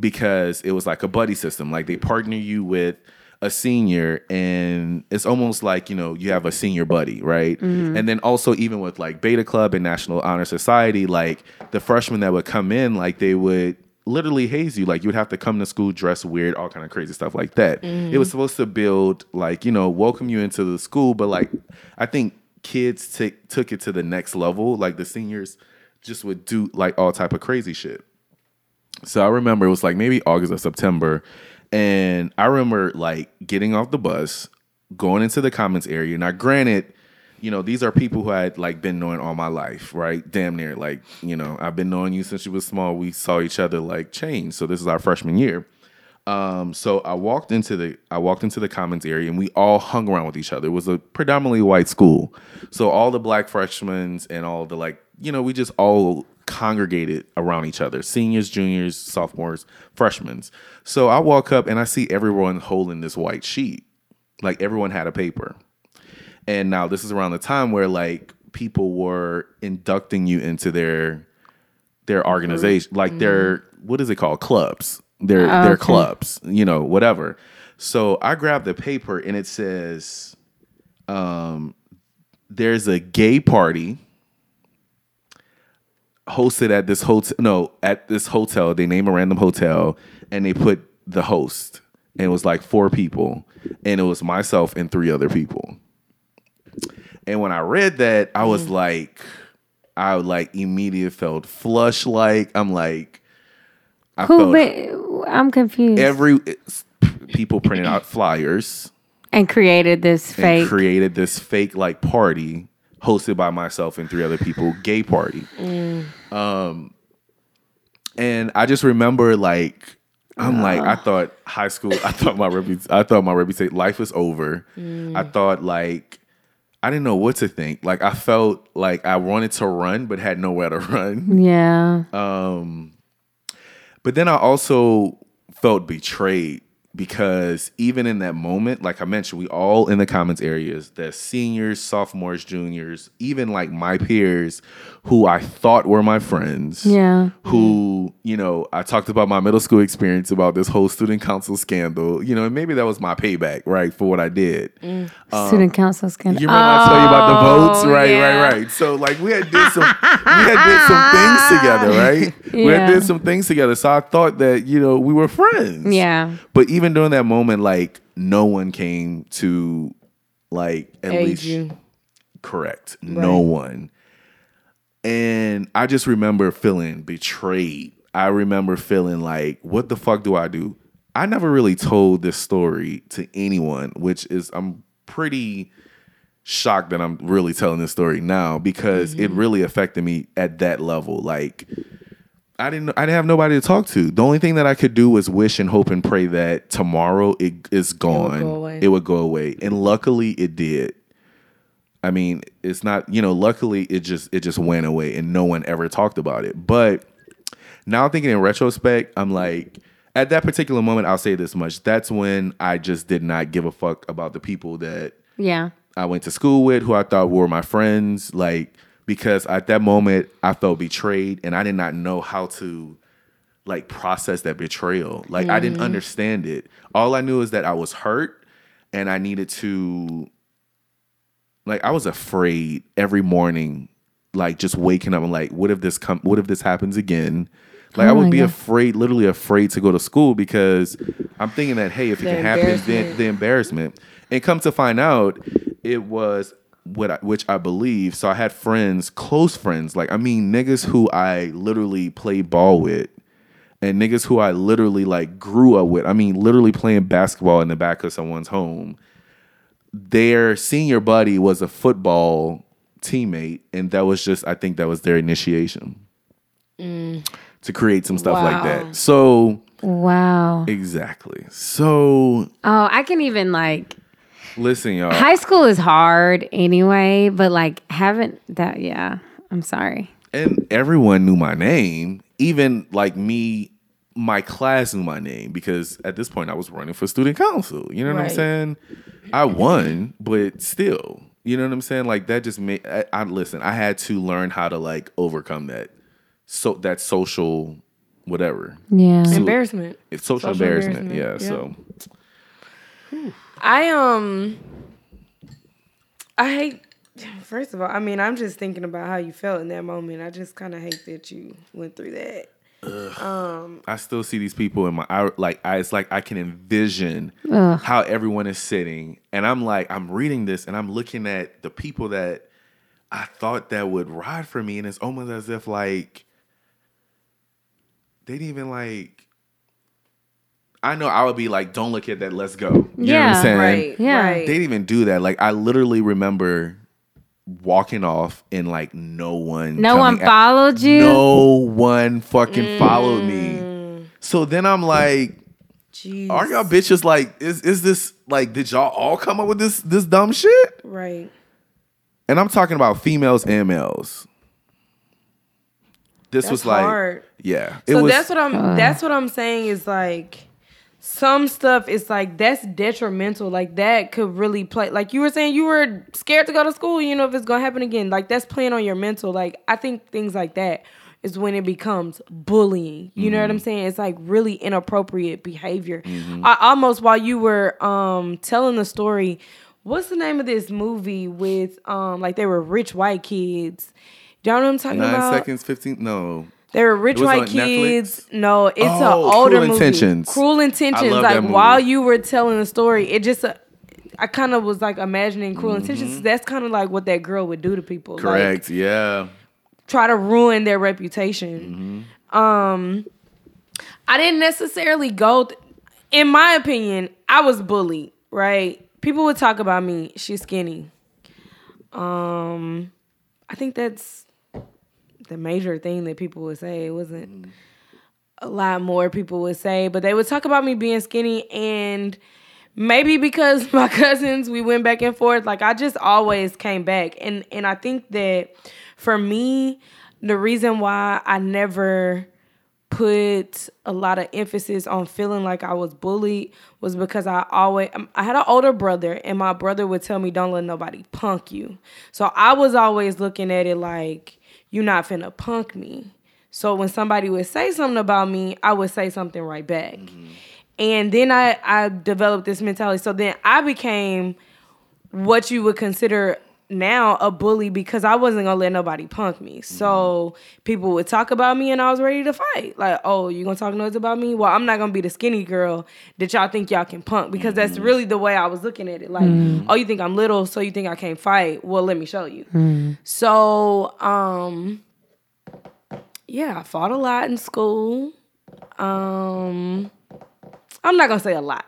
because it was like a buddy system. Like they partner you with a senior, and it's almost like you know you have a senior buddy, right? Mm-hmm. And then also even with like Beta Club and National Honor Society, like the freshmen that would come in, like they would literally haze you. Like you would have to come to school dressed weird, all kind of crazy stuff like that. It was mm-hmm. supposed to build like you know welcome you into the school, but like I think kids take took it to the next level. Like the seniors just would do like all type of crazy shit. So I remember it was like maybe August or September, and I remember like getting off the bus, going into the commons area. Now, granted, you know these are people who I had like been knowing all my life, right? Damn near like you know I've been knowing you since you was small. We saw each other like change. So this is our freshman year. Um, so I walked into the I walked into the commons area and we all hung around with each other. It was a predominantly white school. So all the black freshmen and all the like, you know, we just all congregated around each other. Seniors, juniors, sophomores, freshmen. So I walk up and I see everyone holding this white sheet. Like everyone had a paper. And now this is around the time where like people were inducting you into their their organization, like their what is it called? Clubs. Their their clubs, you know, whatever. So I grabbed the paper and it says, um, there's a gay party hosted at this hotel no, at this hotel. They name a random hotel and they put the host. and it was like four people, and it was myself and three other people. And when I read that, I was mm. like, I like immediately felt flush. Like I'm like, I Who? felt I'm confused. every people printed out flyers and created this and fake. created this fake like party hosted by myself and three other people, gay party. Um, and I just remember like I'm like I thought high school. I thought my repu- I thought my reputation life was over. I thought like I didn't know what to think. Like I felt like I wanted to run but had nowhere to run. yeah. Um, but then I also felt betrayed because even in that moment, like I mentioned, we all in the commons areas, the seniors, sophomores, juniors, even like my peers who I thought were my friends. Yeah. Who, you know, I talked about my middle school experience about this whole student council scandal, you know, and maybe that was my payback, right, for what I did. Mm. Um, student council scandal. You remember I told you about the oh, votes, Oh, right, yeah. right, right. So like we had did some, we had did some things together, right? We had did some things together. So I thought that you know we were friends. Yeah. But even during that moment, like no one came to, like at Aid least you. correct. No one. And I just remember feeling betrayed. I remember feeling like, what the fuck do I do? I never really told this story to anyone, which is I'm pretty shocked that I'm really telling this story now because it really affected me at that level. Like I didn't I didn't have nobody to talk to. The only thing that I could do was wish and hope and pray that tomorrow it is gone. go away. It would go away. And luckily it did. I mean, it's not, you know, luckily it just it just went away and no one ever talked about it. But now I'm thinking in retrospect, I'm like, at that particular moment, I'll say this much. That's when I just did not give a fuck about the people that Yeah. I went to school with, who I thought were my friends, like because at that moment I felt betrayed and I did not know how to like process that betrayal. Like I didn't mm. understand it. All I knew is that I was hurt and I needed to like I was afraid every morning like just waking up and like what if this come what if this happens again? Like I Oh would be God. afraid, literally afraid to go to school because I'm thinking that hey, if it can happen, then the embarrassment. And come to find out, it was what I, which I believe. So I had friends, close friends, like I mean niggas who I literally played ball with, and niggas who I literally like grew up with. I mean, literally playing basketball in the back of someone's home. Their senior buddy was a football teammate, and that was just I think that was their initiation to create some stuff like that. So Wow. exactly. So Oh, I can even like listen, y'all. high school is hard anyway, but like haven't that yeah. I'm sorry. and everyone knew my name even like me my class knew my name because at this point i was running for student council you know what i'm saying i won but still you know what i'm saying like that just made I, I listen i had to learn how to like overcome that so that social whatever Yeah. Embarrassment. it's social, Social embarrassment, yeah, embarrassment, so I um I hate first of all, I mean, I'm just thinking about how you felt in that moment. I just kind of hate that you went through that. Um, I still see these people in my I, like I it's like I can envision Ugh. how everyone is sitting and I'm like I'm reading this and I'm looking at the people that I thought that would ride for me and it's almost as if like they didn't even like I know I would be like don't look at that let's go. You know what Yeah, I'm saying? Right. Yeah. Right. They didn't even do that. Like I literally remember walking off and like no one No one coming at- followed you? no one fucking followed me. Mm. So then I'm like, Jeez. are y'all bitches like, is is this like, did y'all all come up with this this dumb shit? right? And I'm talking about females and males. This was like, hard. yeah, it So was. that's what I'm. Uh. That's what I'm saying is like some stuff is like that's detrimental. Like that could really play. Like you were saying, you were scared to go to school. You know if it's gonna happen again. Like that's playing on your mental. Like I think things like that is when it becomes bullying. You know what I'm Mm-hmm. saying? It's like really inappropriate behavior. I almost while you were um telling the story. What's the name of this movie with um like they were rich white kids? Y'all know what I'm talking Nine about? seconds, fifteen. No, They were rich white kids. No, it's an Oh, older Cruel movie. Intentions. Cruel Intentions. love Like that movie. while you were telling the story, it just uh, I kind of was like imagining Cruel Intentions. That's kind of like what that girl would do to people. like, Mm-hmm. Correct. yeah. try to ruin their reputation. Um, I didn't necessarily go. th- in my opinion, I was bullied. Right? People would talk about me. She's skinny. Um, I think that's the major thing that people would say. It wasn't a lot more people would say, but they would talk about me being skinny and maybe because my cousins we went back and forth like I just always came back and and I think that for me the reason why I never put a lot of emphasis on feeling like I was bullied was because I always um, I had an older brother and my brother would tell me don't let nobody punk you. So I was always looking at it like you're not finna punk me. So when somebody would say something about me, I would say something right back. Mm-hmm. And then I I developed this mentality. So then I became what you would consider now a bully because I wasn't gonna let nobody punk me. So people would talk about me and I was ready to fight. Like, oh, you gonna talk noise about me? Well, I'm not gonna be the skinny girl that y'all think y'all can punk because that's really the way I was looking at it. Like, oh, you think I'm little, so you think I can't fight? Well, let me show you. So, um, yeah, I fought a lot in school. Um, I'm not gonna say a lot.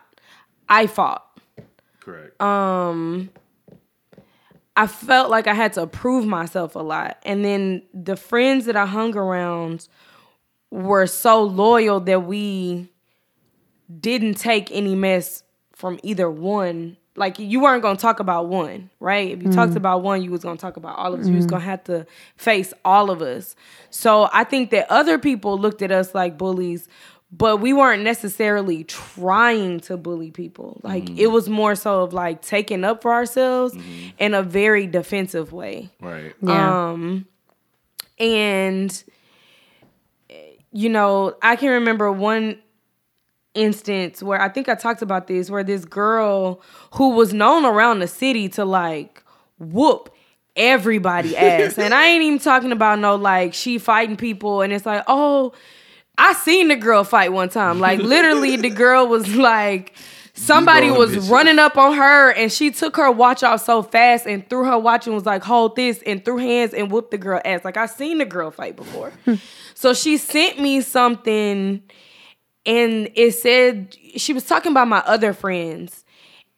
I fought. Correct. Um, I felt like I had to prove myself a lot. And then the friends that I hung around were so loyal that we didn't take any mess from either one. Like you weren't gonna talk about one, right? If you talked mm. about one, you was gonna talk about all of us. You was mm. gonna have to face all of us. So I think that other people looked at us like bullies, but we weren't necessarily trying to bully people. Like it was more so of like taking up for ourselves in a very defensive way. right. Yeah. Um, and you know, I can remember one instance where I think I talked about this, where this girl who was known around the city to like whoop everybody ass, and I ain't even talking about no like she fighting people, and it's like, oh, I seen the girl fight one time, like literally the girl was like. Somebody was running up on her and she took her watch off so fast and threw her watch and was like, hold this and threw hands and whooped the girl ass. Like I seen the girl fight before. so she sent me something and it said she was talking about my other friends.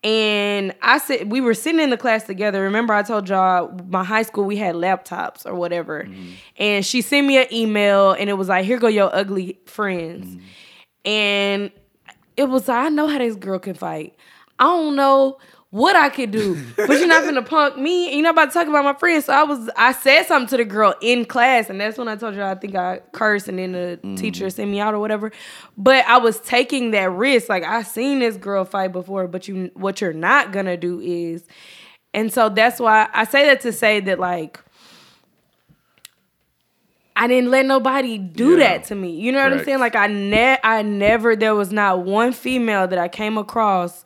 And I said we were sitting in the class together. Remember, I told y'all my high school we had laptops or whatever. Mm-hmm. And she sent me an email and it was like, here go your ugly friends. Mm-hmm. And it was like, I know how this girl can fight. I don't know what I could do, but you're not gonna punk me. And you're not about to talk about my friends. So I was, I said something to the girl in class, and that's when I told you I think I cursed, and then the teacher mm. sent me out or whatever. But I was taking that risk. Like I seen this girl fight before, but you, what you're not gonna do is, and so that's why I say that to say that like. I didn't let nobody do Yeah. that to me. You know what I'm saying? Like I ne I never there was not one female that I came across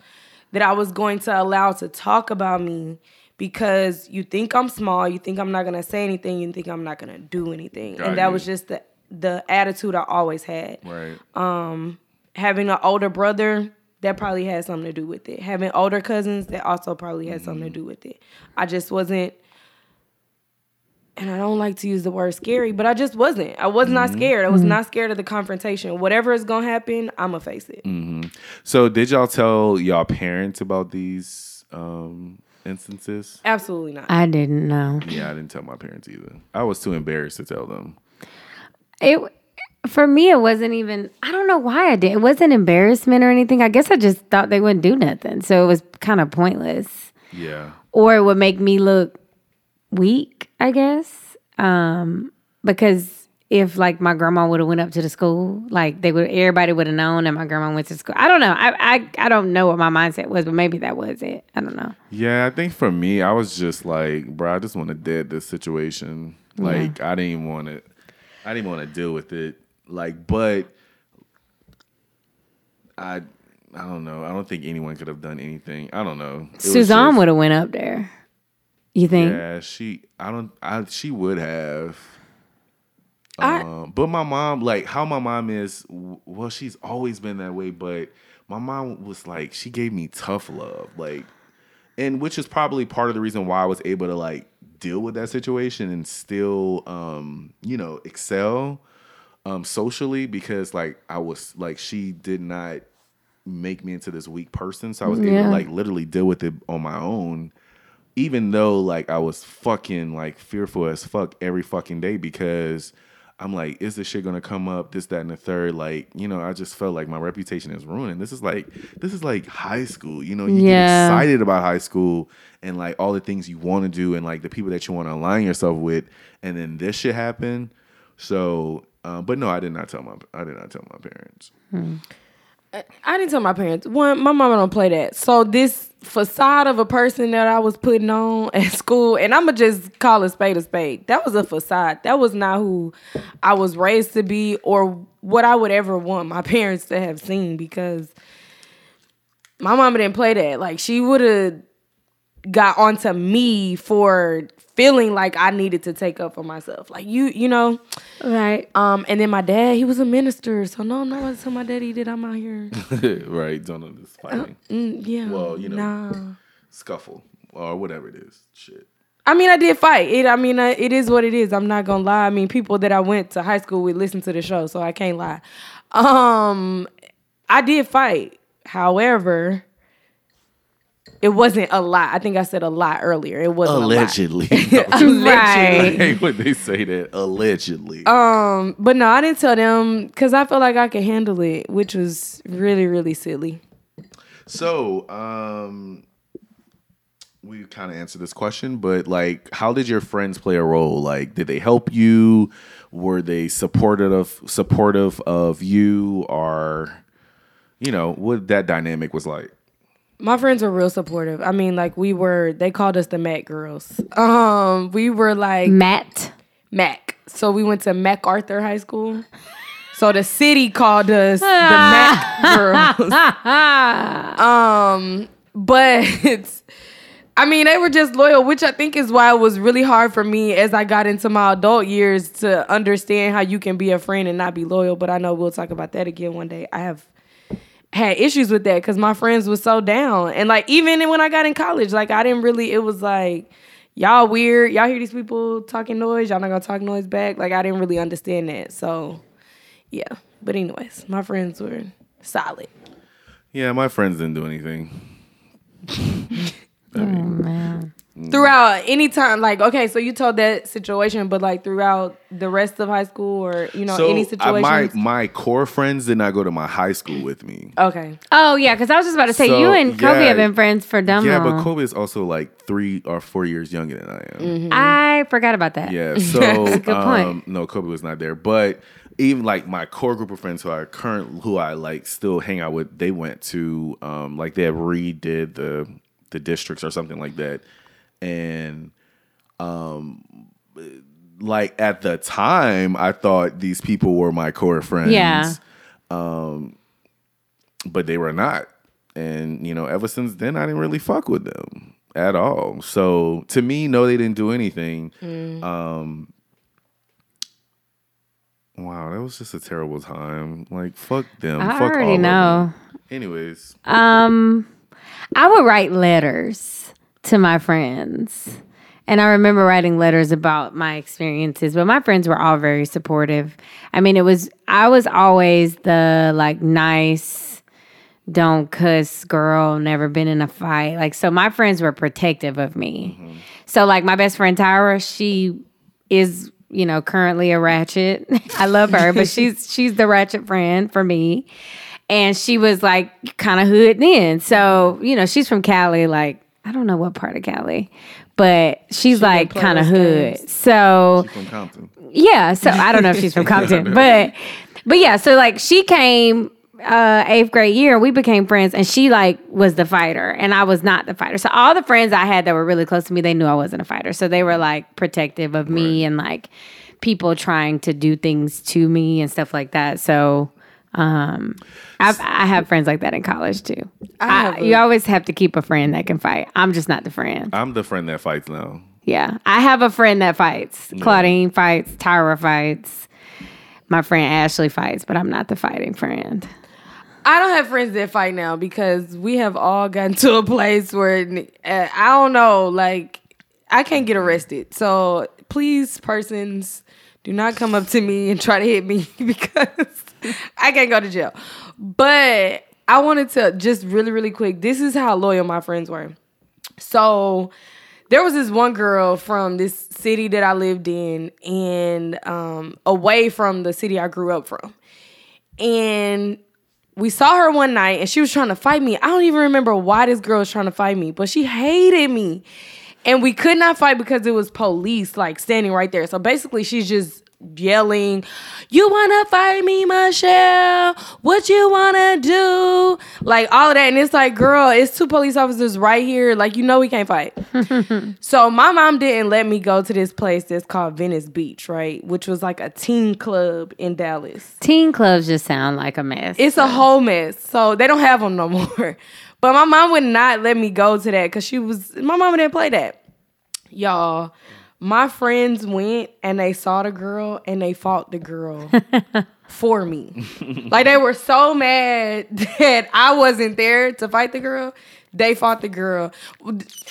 that I was going to allow to talk about me because you think I'm small, you think I'm not gonna say anything, you think I'm not gonna do anything. Got and that you. was just the the attitude I always had. Right. Um, Having an older brother, that probably had something to do with it. Having older cousins, that also probably had something to do with it. I just wasn't and I don't like to use the word scary, but I just wasn't. I was not mm-hmm. scared. I was mm-hmm. not scared of the confrontation. Whatever is gonna happen, I'ma face it. Mm-hmm. So did y'all tell y'all parents about these um instances? Absolutely not. I didn't know. Yeah, I didn't tell my parents either. I was too embarrassed to tell them. It for me, it wasn't even. I don't know why I did. It wasn't embarrassment or anything. I guess I just thought they wouldn't do nothing, so it was kind of pointless, Yeah. or it would make me look weak. I guess um, because if like my grandma would have went up to the school, like they would, everybody would have known that my grandma went to school. I don't know. I I I don't know what my mindset was, but maybe that was it. I don't know. Yeah, I think for me, I was just like, bro, I just want to dead this situation. Like, I didn't want to, I didn't want to deal with it. Like, but I, I don't know. I don't think anyone could have done anything. I don't know. It Suzanne would have went up there. You think? Yeah, she. I don't. I. She would have. I- Um, but my mom, like how my mom is, well, she's always been that way. But my mom was like, she gave me tough love, like, and which is probably part of the reason why I was able to like deal with that situation and still, um, you know, excel um, socially because like I was like she did not make me into this weak person, so I was able to like literally deal with it on my own even though like I was fucking like fearful as fuck every fucking day because I'm like, is this shit gonna come up? This, that, and the third. Like, you know, I just felt like my reputation is ruined. This is like this is like high school. You know, you Yeah. get excited about high school and like all the things you want to do and like the people that you want to align yourself with, and then this shit happen. So, uh, but no, I did not tell my I did not tell my parents. I didn't tell my parents. One, my mama don't play that. So this facade of a person that I was putting on at school, and I'ma just call a spade a spade. That was a facade. That was not who I was raised to be or what I would ever want my parents to have seen because my mama didn't play that. Like she would have got onto me for feeling like I needed to take up for myself. Like you, you know. Right. Um, and then my dad, he was a minister, so no, no, I tell my daddy that I'm out here. right? Don't know this fighting Mm, yeah. Well, you know. Nah. scuffle or whatever it is. Shit. I mean, I did fight. It. I mean, I, it is what it is. I'm not gonna lie. I mean, people that I went to high school with listen to the show, so I can't lie. Um, I did fight. However, it wasn't a lot. I think I said a lot earlier. It wasn't Allegedly. Right. I hate when they say that. Allegedly. Um, but no, I didn't tell them because I felt like I could handle it, which was really, really silly. so, um, we kind of answered this question, but like, how did your friends play a role? Like, did they help you? Were they supportive of supportive of you, or you know what that dynamic was like? My friends were real supportive. I mean, like we were. They called us the Mac girls. Um, we were like Matt. Mac. So we went to MacArthur High School. So the city called us the Mac girls. um, but I mean, they were just loyal, which I think is why it was really hard for me as I got into my adult years to understand how you can be a friend and not be loyal. But I know we'll talk about that again one day. I have had issues with that because my friends were so down. And like even when I got in college, like I didn't really, it was like, y'all weird. Y'all hear these people talking noise, y'all not gonna talk noise back. Like I didn't really understand that. So yeah. But anyways, my friends were solid. Yeah, my friends didn't do anything. I mean, oh, Man. Throughout any time, like okay, so you told that situation, but like throughout the rest of high school or you know any situation. my my core friends did not go to my high school with me. okay. Oh yeah, because I was just about to say So, you and Kobe yeah. have been friends for dumb Yeah, long. but Kobe is also like three or four years younger than I am. Mm-hmm. I forgot about that. Yeah, so Good point. um, no, Kobe was not there. But even like my core group of friends who are current who I like still hang out with, they went to um, like they had redid the the districts or something like that, and um, like at the time, I thought these people were my core friends. Yeah. Um, but they were not. And, you know, ever since then, I didn't really fuck with them at all. So to me, no, they didn't do anything. Um, wow, that was just a terrible time. Like, fuck them. I fuck all already know. Anyways, Um, I would write letters to my friends. And I remember writing letters about my experiences, but my friends were all very supportive. I mean, it was, I was always the like nice, don't cuss girl, never been in a fight. Like, so my friends were protective of me. Mm-hmm. So, like, my best friend Tyra, she is, you know, currently a ratchet. I love her, but she's, she's the ratchet friend for me and she was like kind of hood then. So you know, she's from Cali. Like I don't know what part of Cali, but she's like kind of hood. games. So from Compton. yeah, so I don't know if she's from Compton, but but yeah, so like she came uh eighth grade year, we became friends, and she like was the fighter, and I was not the fighter. So all the friends I had that were really close to me, they knew I wasn't a fighter, so they were like protective of me and like people trying to do things to me and stuff like that. So um I've, I have friends like that in college too. I I have a- you always have to keep a friend that can fight. I'm just not the friend. I'm the friend that fights now. Yeah. I have a friend that fights. Claudine fights. Tyra fights. My friend Ashley fights, but I'm not the fighting friend. I don't have friends that fight now because we have all gotten to a place where uh, I don't know, like I can't get arrested. So please, persons, do not come up to me and try to hit me because I can't go to jail. But I wanted to just really, really quick. This is how loyal my friends were. So there was this one girl from this city that I lived in and um, away from the city I grew up from. And we saw her one night and she was trying to fight me. I don't even remember why this girl was trying to fight me, but she hated me. And we could not fight because it was police like standing right there. So basically she's just yelling, You wanna fight me, Michelle? What you wanna do? Like all of that. And it's like, girl, it's two police officers right here. Like, you know we can't fight. so my mom didn't let me go to this place that's called Venice Beach, right? Which was like a teen club in Dallas. Teen clubs just sound like a mess. It's a whole mess. So they don't have them no more. But my mom would not let me go to that because she was, my mama didn't play that. Y'all, my friends went and they saw the girl and they fought the girl for me. like they were so mad that I wasn't there to fight the girl. They fought the girl.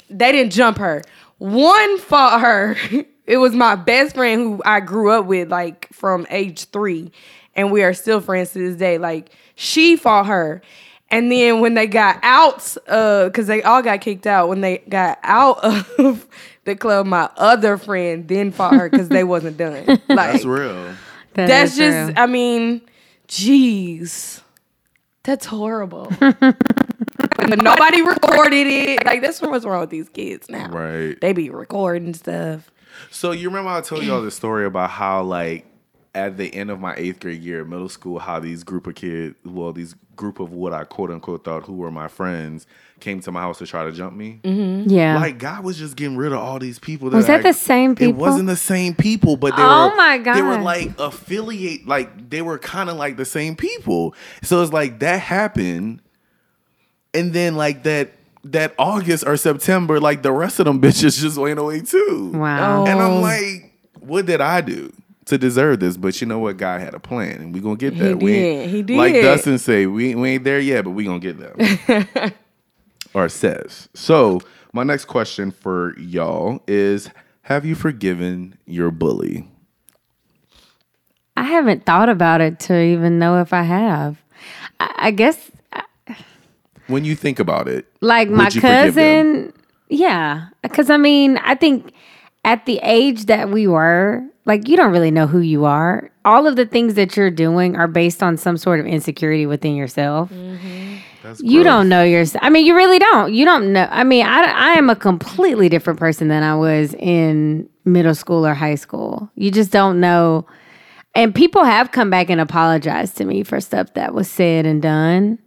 They didn't jump her. One fought her. It was my best friend who I grew up with, like from age three, and we are still friends to this day. Like she fought her, and then when they got out, uh, because they all got kicked out, when they got out of the club, my other friend then fought her because they wasn't done. Like That's real. That that's is just, true. I mean, jeez, that's horrible. but nobody recorded it. Like that's what's wrong with these kids now. Right. They be recording stuff. So you remember I told y'all the story about how like at the end of my eighth grade year, middle school, how these group of kids, well, these group of what I quote unquote thought who were my friends, came to my house to try to jump me. Mm-hmm. yeah. Like God was just getting rid of all these people. That Was that I- the same It wasn't the same people, but they Oh were. my They were like affiliate, like they were kind of like the same people. So it's like that happened, and then like that that August or September, like the rest of them bitches just went away too. wow. And. I'm like, what did I do to deserve this? But you know what? God had a plan, and we're gonna get He that. we did. He Like. Dustin say, we, we ain't there yet, but we gonna get there. or says. So my next question for y'all is: Have you forgiven your bully? I haven't thought about it to even know if I have. I, I guess When you think about it, like would my you cousin yeah because i mean i think at the age that we were like you don't really know who you are. All of the things that you're doing are based on some sort of insecurity within yourself. Mm-hmm. That's you don't know yourself i mean you really don't. You don't know i mean I, I am a completely different person than i was in middle school or high school. You just don't know. And people have come back and apologized to me for stuff that was said and done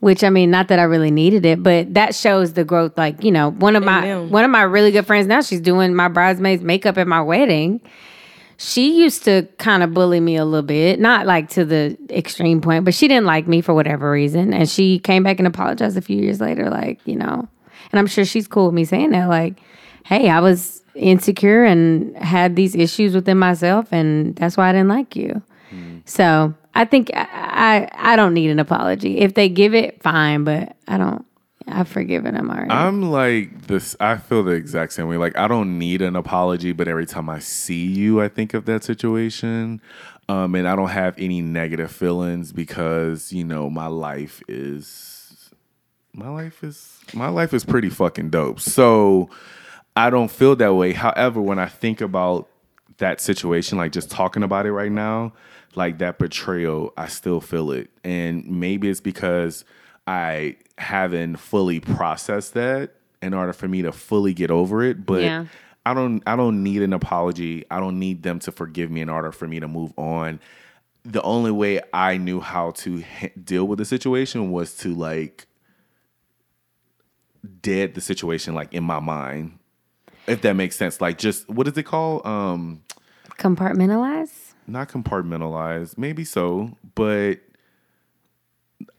which I mean, not that I really needed it, but that shows the growth. Like, you know, one of my Amen. one of my really good friends now, she's doing my bridesmaids makeup at my wedding. She used to kind of bully me a little bit, not like to the extreme point, but she didn't like me for whatever reason. And she came back and apologized a few years later, like, you know, and I'm sure she's cool with me saying that, like, hey, I was insecure and had these issues within myself, and that's why I didn't like you. Mm. So I think I, I I don't need an apology. If they give it, fine, but I don't. I've forgiven them already. I'm like this. I feel the exact same way. Like I don't need an apology, but every time I see you, I think of that situation, um, and I don't have any negative feelings because you know my life is my life is my life is pretty fucking dope. So I don't feel that way. However, when I think about that situation, like just talking about it right now, like that betrayal, I still feel it. And maybe it's because I haven't fully processed that in order for me to fully get over it. But Yeah. I don't I don't need an apology. I don't need them to forgive me in order for me to move on. The only way I knew how to deal with the situation was to like dead the situation like in my mind. If that makes sense. Like just what is it called? Um Compartmentalize. Not compartmentalized, maybe so, but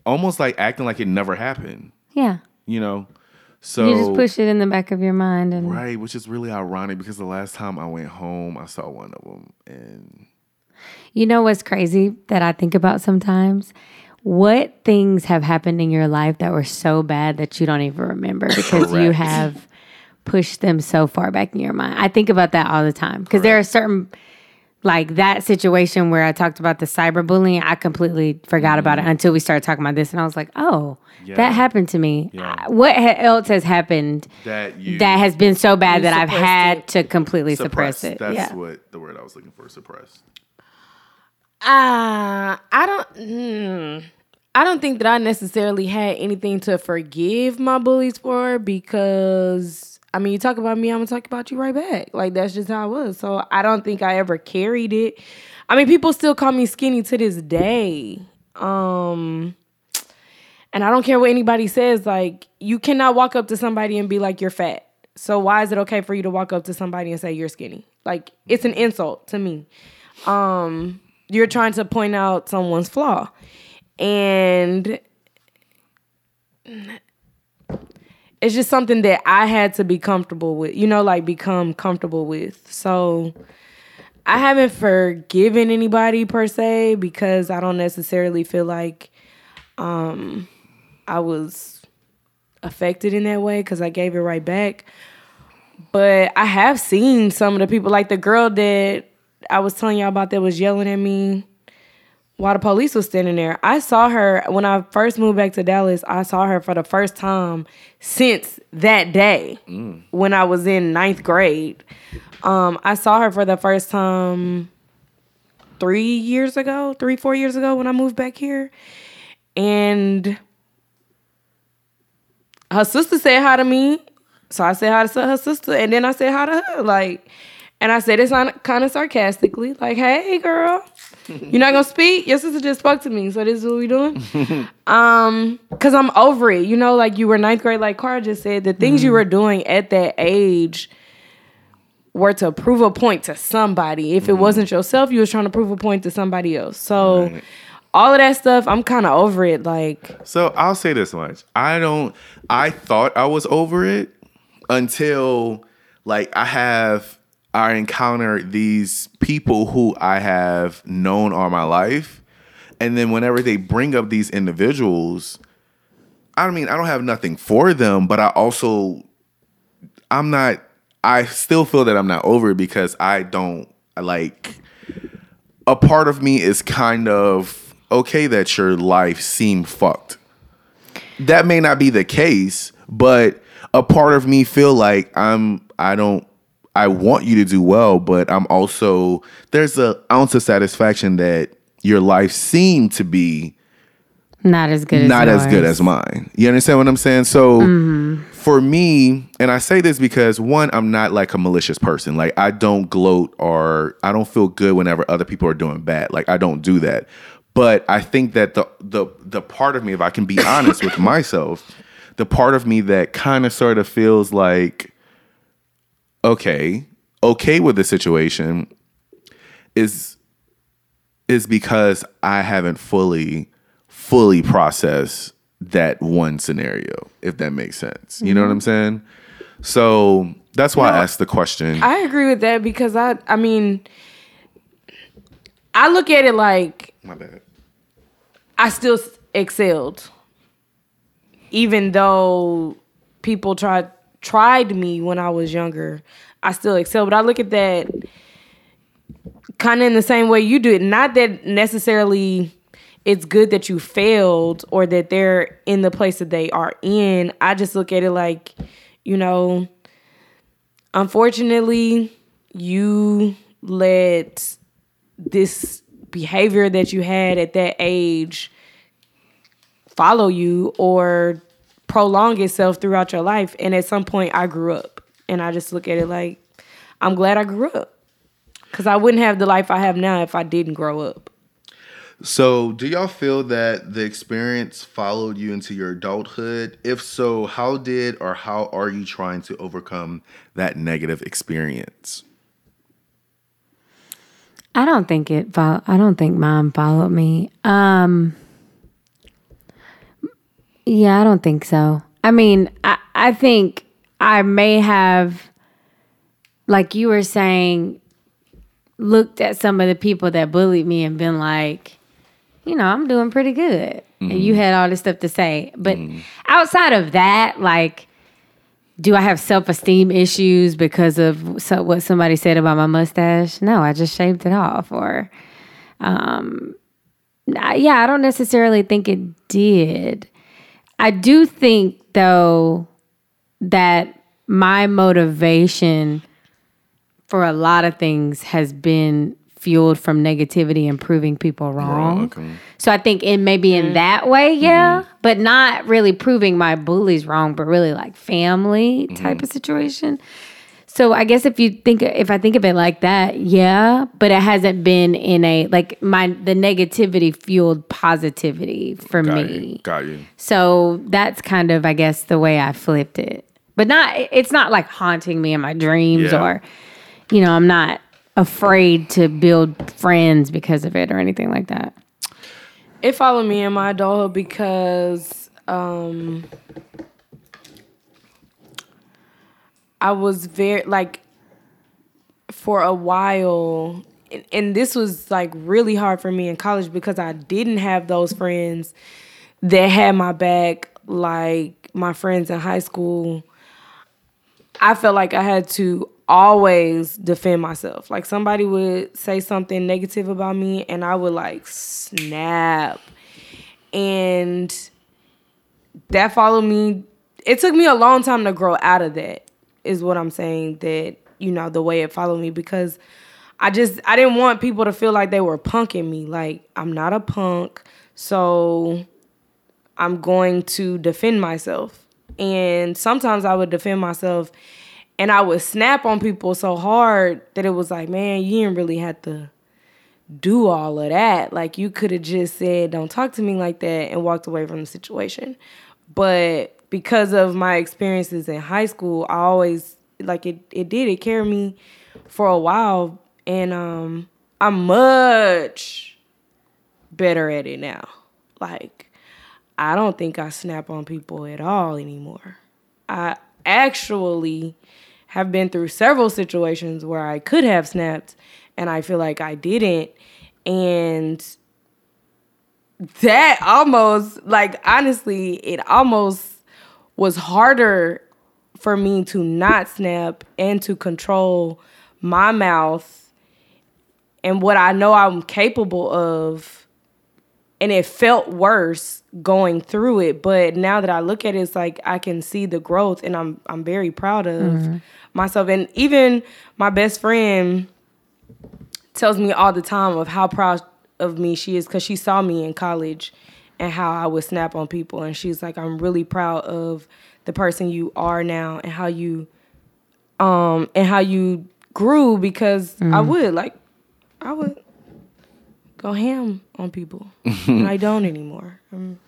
almost like acting like it never happened, Yeah. you know? So you just push it in the back of your mind and right, which is really ironic because the last time I went home, I saw one of them, and You know what's crazy that I think about sometimes? What things have happened in your life that were so bad that you don't even remember because you have pushed them so far back in your mind? I think about that all the time because there are certain, like that situation where I talked about the cyberbullying, I completely forgot about it until we started talking about this. And I was like, oh, Yeah. that happened to me. Yeah. I- What ha- else has happened that you that has been so bad that I've had it. to completely suppressed. suppress it? That's yeah. what the word I was looking for. Suppressed. Ah, I don't. Hmm, I don't think that I necessarily had anything to forgive my bullies for because I mean, you talk about me, I'm gonna talk about you right back. Like that's just how I was. So I don't think I ever carried it. I mean, people still call me skinny to this day. Um, and I don't care what anybody says. Like, you cannot walk up to somebody and be like, "You're fat." So why is it okay for you to walk up to somebody and say you're skinny? Like, it's an insult to me um you're trying to point out someone's flaw and it's just something that i had to be comfortable with you know like become comfortable with. So i haven't forgiven anybody per se because i don't necessarily feel like um i was affected in that way because i gave it right back. But I have seen some of the people, like the girl that I was telling y'all about that was yelling at me while the police was standing there. I saw her when I first moved back to Dallas. I saw her for the first time since that day when I was in ninth grade. Um, I saw her for the first time three years ago, three, four years ago when I moved back here. And her sister said hi to me. So I said hi to her sister, and then I said hi to her. Like, and I said it's kind of sarcastically, like, "Hey, girl, you're not gonna speak. Your sister just spoke to me, so this is what we doing." um, cause I'm over it. You know, like you were ninth grade, like Cara just said, the things you were doing at that age were to prove a point to somebody. If it wasn't yourself, you was trying to prove a point to somebody else. So. Right. All of that stuff, I'm kind of over it. Like, So I'll say this much. I don't I thought I was over it until like I have I encounter these people who I have known all my life. And then whenever they bring up these individuals, I mean, I don't have nothing for them, but I also I'm not I still feel that I'm not over it because I don't like a part of me is kind of okay that your life seemed fucked. That may not be the case, but a part of me feel like I'm I don't I want you to do well, but I'm also there's a ounce of satisfaction that your life seemed to be Not as good as not as good as mine. You understand what I'm saying? So mm-hmm. for me, and I say this because one, I'm not like a malicious person. Like I don't gloat or I don't feel good whenever other people are doing bad. Like I don't do that. But I think that the the the part of me, if I can be honest with myself, the part of me that kind of sort of feels like okay, okay with the situation is is because I haven't fully fully processed that one scenario, if that makes sense. You know what I'm mm-hmm. saying? So that's why I asked the question. I agree with that because I I mean I look at it like My bad. I still excelled. Even though people tried tried me when I was younger, I still excel. But I look at that kind of in the same way you do it. Not that necessarily it's good that you failed or that they're in the place that they are in. I just look at it like, you know, unfortunately, you let this behavior that you had at that age follow you or prolong itself throughout your life. And at some point, I grew up. And I just look at it like, I'm glad I grew up. Because I wouldn't have the life I have now if I didn't grow up. So, do y'all feel that the experience followed you into your adulthood? If so, how did or how are you trying to overcome that negative experience? I don't think it. Fo- I don't think mom followed me. Um. Yeah, I don't think so. I mean, I I think I may have, like you were saying, looked at some of the people that bullied me and been like, you know, I'm doing pretty good. And you had all this stuff to say. But outside of that, like, do I have self esteem issues because of so, what somebody said about my mustache? No, I just shaved it off. Or, um, yeah, I don't necessarily think it did. I do think, though, that my motivation for a lot of things has been fueled from negativity and proving people wrong. okay. So I think it may be in mm-hmm. that way, yeah, mm-hmm. but not really proving my bullies wrong, but really like family mm-hmm. type of situation. So I guess if you think if I think of it like that, yeah, but it hasn't been in a like my the negativity fueled positivity for Got me. you. Got you. So that's kind of, I guess, the way I flipped it. But not, it's not like haunting me in my dreams Yeah. or, you know, I'm not afraid to build friends because of it or anything like that. It followed me in my adulthood because um I was very like for a while and, this was like really hard for me in college because I didn't have those friends that had my back like my friends in high school. I felt like I had to always defend myself. Like somebody would say something negative about me and I would like snap. And that followed me. It took me a long time to grow out of that, is what I'm saying. That, you know, the way it followed me because I just, I didn't want people to feel like they were punking me. Like, I'm not a punk. So I'm going to defend myself. And sometimes I would defend myself and I would snap on people so hard that it was like, man, you didn't really have to do all of that. Like you could have just said, "Don't talk to me like that," and walked away from the situation. But because of my experiences in high school, I always like it. It did. It carried me for a while, and um, I'm much better at it now. Like I don't think I snap on people at all anymore. I actually have been through several situations where I could have snapped and I feel like I didn't. And that almost, like, honestly, it almost was harder for me to not snap and to control my mouth and what I know I'm capable of. And it felt worse going through it. But now that i look at it it's like i can see the growth and i'm i'm very proud of mm-hmm. myself. And even my best friend tells me all the time of how proud of me she is because she saw me in college and how i would snap on people and she's like i'm really proud of the person you are now and how you um and how you grew because i would like i would go ham on people. and I don't anymore. I'm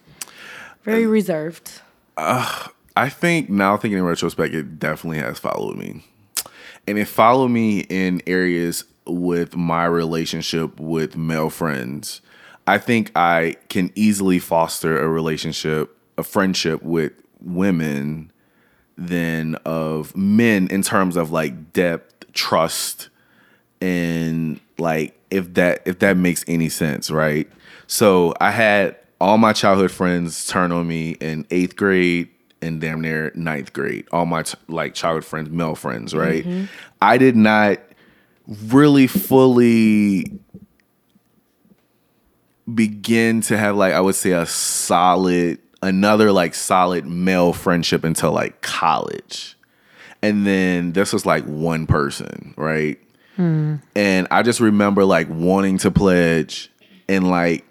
very reserved. I think now thinking in retrospect, it definitely has followed me. And it followed me in areas with my relationship with male friends. I think I can easily foster a relationship, a friendship with women than of men in terms of like depth, trust, and like if that if that makes any sense, right? So I had all my childhood friends turn on me in eighth grade and damn near ninth grade. All my ch- like childhood friends, male friends, right? Mm-hmm. I did not really fully begin to have like I would say a solid another like solid male friendship until like college. And then this was like one person, right? Hmm. And I just remember like wanting to pledge and like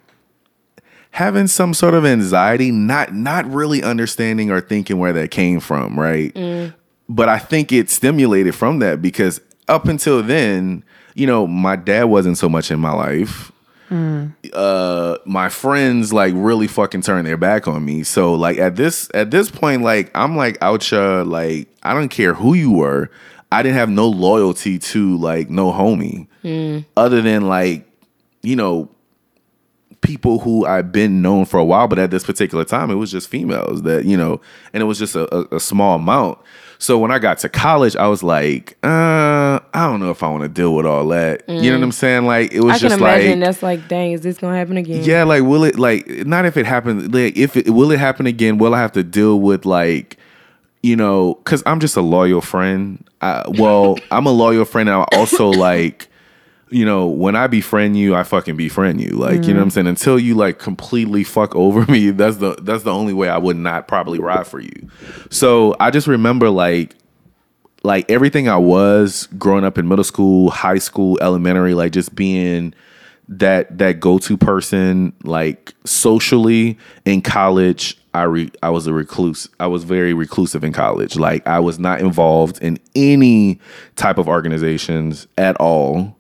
having some sort of anxiety, not not really understanding or thinking where that came from, right? Mm. But I think it stimulated from that because up until then, you know, my dad wasn't so much in my life. Uh, my friends like really fucking turned their back on me. So like at this at this point, like I'm like out ya, like I don't care who you were. I didn't have no loyalty to like no homie, other than like you know people who I've been known for a while, but at this particular time, it was just females that you know, and it was just a, a, a small amount. So when I got to college, I was like, uh, I don't know if I want to deal with all that. You know what I'm saying? Like it was I can just imagine like that's like, dang, is this gonna happen again? yeah, like will it like not if it happens like if it will it happen again? Will I have to deal with like you know because I'm just a loyal friend. I, well, I'm a loyal friend. And I also like you know when I befriend you, I fucking befriend you. Like you know what I'm mm. saying. Until you like completely fuck over me, that's the that's the only way I would not probably ride for you. So I just remember like like everything I was growing up in middle school, high school, elementary, like just being that that go-to person like socially in college I re, I was a recluse. I was very reclusive in college. Like I was not involved in any type of organizations at all.